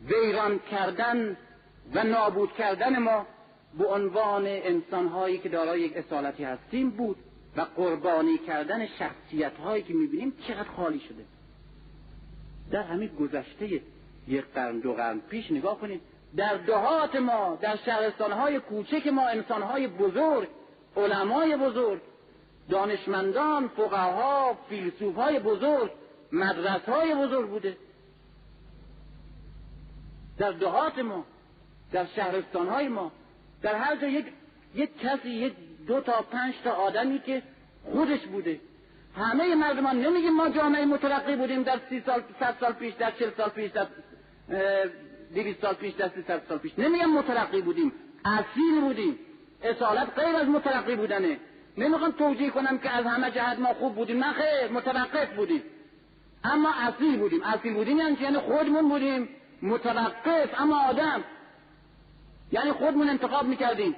ویران کردن و نابود کردن ما به عنوان انسانهایی که دارای یک اصالتی هستیم بود. و قربانی کردن شخصیت هایی که می‌بینیم چقدر خالی شده. در همین گذشته یک قرن دو قرن پیش نگاه کنید در دهات ما در شهرستانهای کوچک ما انسانهای بزرگ علمای بزرگ دانشمندان فقها فیلسوفهای بزرگ مدرسهای بزرگ بوده. در دهات ما در شهرستانهای ما در هر جا یک یک کسی یک دو تا پنج تا آدمی که خودش بوده. همه مردمان نمیگیم ما جامعه مترقی بودیم در سی سال صد سال پیش در چل سال پیش در دویست سال پیش در سی سال پیش. نمیگم مترقی بودیم اصیل بودیم. اصالت غیر از مترقی بودنه. نمی‌خوام توجیه کنم که از همه جهت ما خوب بودیم. نه خیر متوقف بودیم. اما اصیل بودیم. اصیل بودیم یعنی یعنی خودمون بودیم. متوقف اما آدم. یعنی خودمون انتخاب می‌کردیم.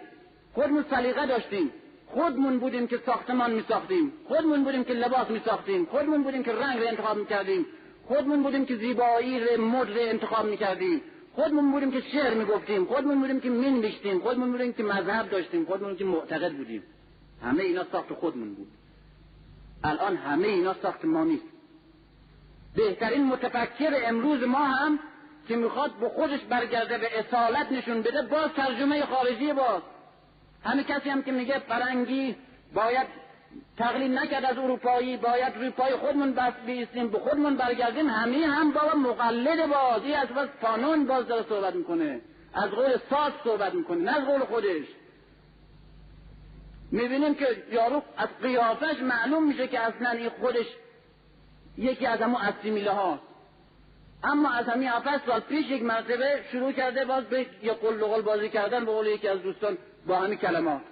خودمون سلیقه داشتیم. خودمون بودیم که ساختمان میساختیم. خودمون بودیم که لباس میساختیم. خودمون بودیم که رنگ رو انتخاب می‌کردیم. خودمون بودیم که زیبایی رو مد رو انتخاب می‌کردیم. خودمون بودیم که شعر می‌گفتیم. خودمون بودیم که مین بیشتیم خودمون بودیم که مذهب داشتیم. خودمون که معتقد بودیم. همه اینا ساخت خودمون بود. الان همه اینا ساخت ما نیست. بهترین متفکر امروز ما هم که می‌خواد به خودش برگرده به اصالت نشون بده باز ترجمه خارجی باز. همه کسی هم که میگه فرنگی باید تقلید نکرد از اروپایی باید روی پای خودمون بس بیستیم به خودمون برگردیم همه هم بابا مقلد بازی از بس قانون باز داره صحبت می‌کنه. از قول ساز صحبت می‌کنه نه از قول خودش. می‌بینیم که یارو از قیافش معلوم میشه که اصلا این خودش یکی از همون اسیمیله هاست اما از همین هفت سال پیش یک مرتبه شروع کرده باز به یه قل بازی کردن به قول یکی از دوستان. با همین کلمات.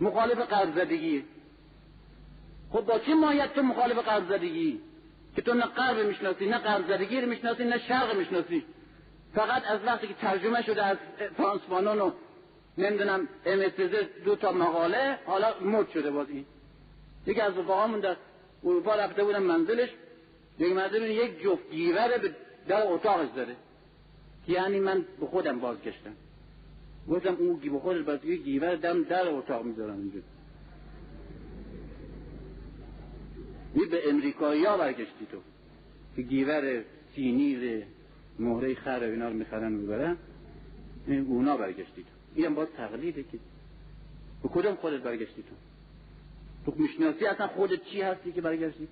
مخالف قرض زدگی. خب با چه مایت تو مخالف قرض زدگی؟ که تو نه قرب می‌شناسی نه قرض زدگی رو می‌شناسی نه شرق می‌شناسی. فقط از وقتی که ترجمه شده از فرانس فانون و نمی‌دونم امستزه دو تا مقاله حالا مد شده باز این. یکی از رفقامون در اروپا رفته بودن منزلش. یک مرده یک جفت گیوره به در اتاقش داره. یعنی من به خودم بازگشتم. گفتم اون به خودش باز گیور دم در اتاق می‌ذارم اینجا. می به امریکایی ها برگشتی تو. که گیور سینیر مهره خر اینا رو می‌خرن می‌برن. اونا برگشتی تو. این باز تقلیده که به کدوم خودت برگشتی تو؟ تو می‌شناسی اصلا خودت چی هستی که برگشتی؟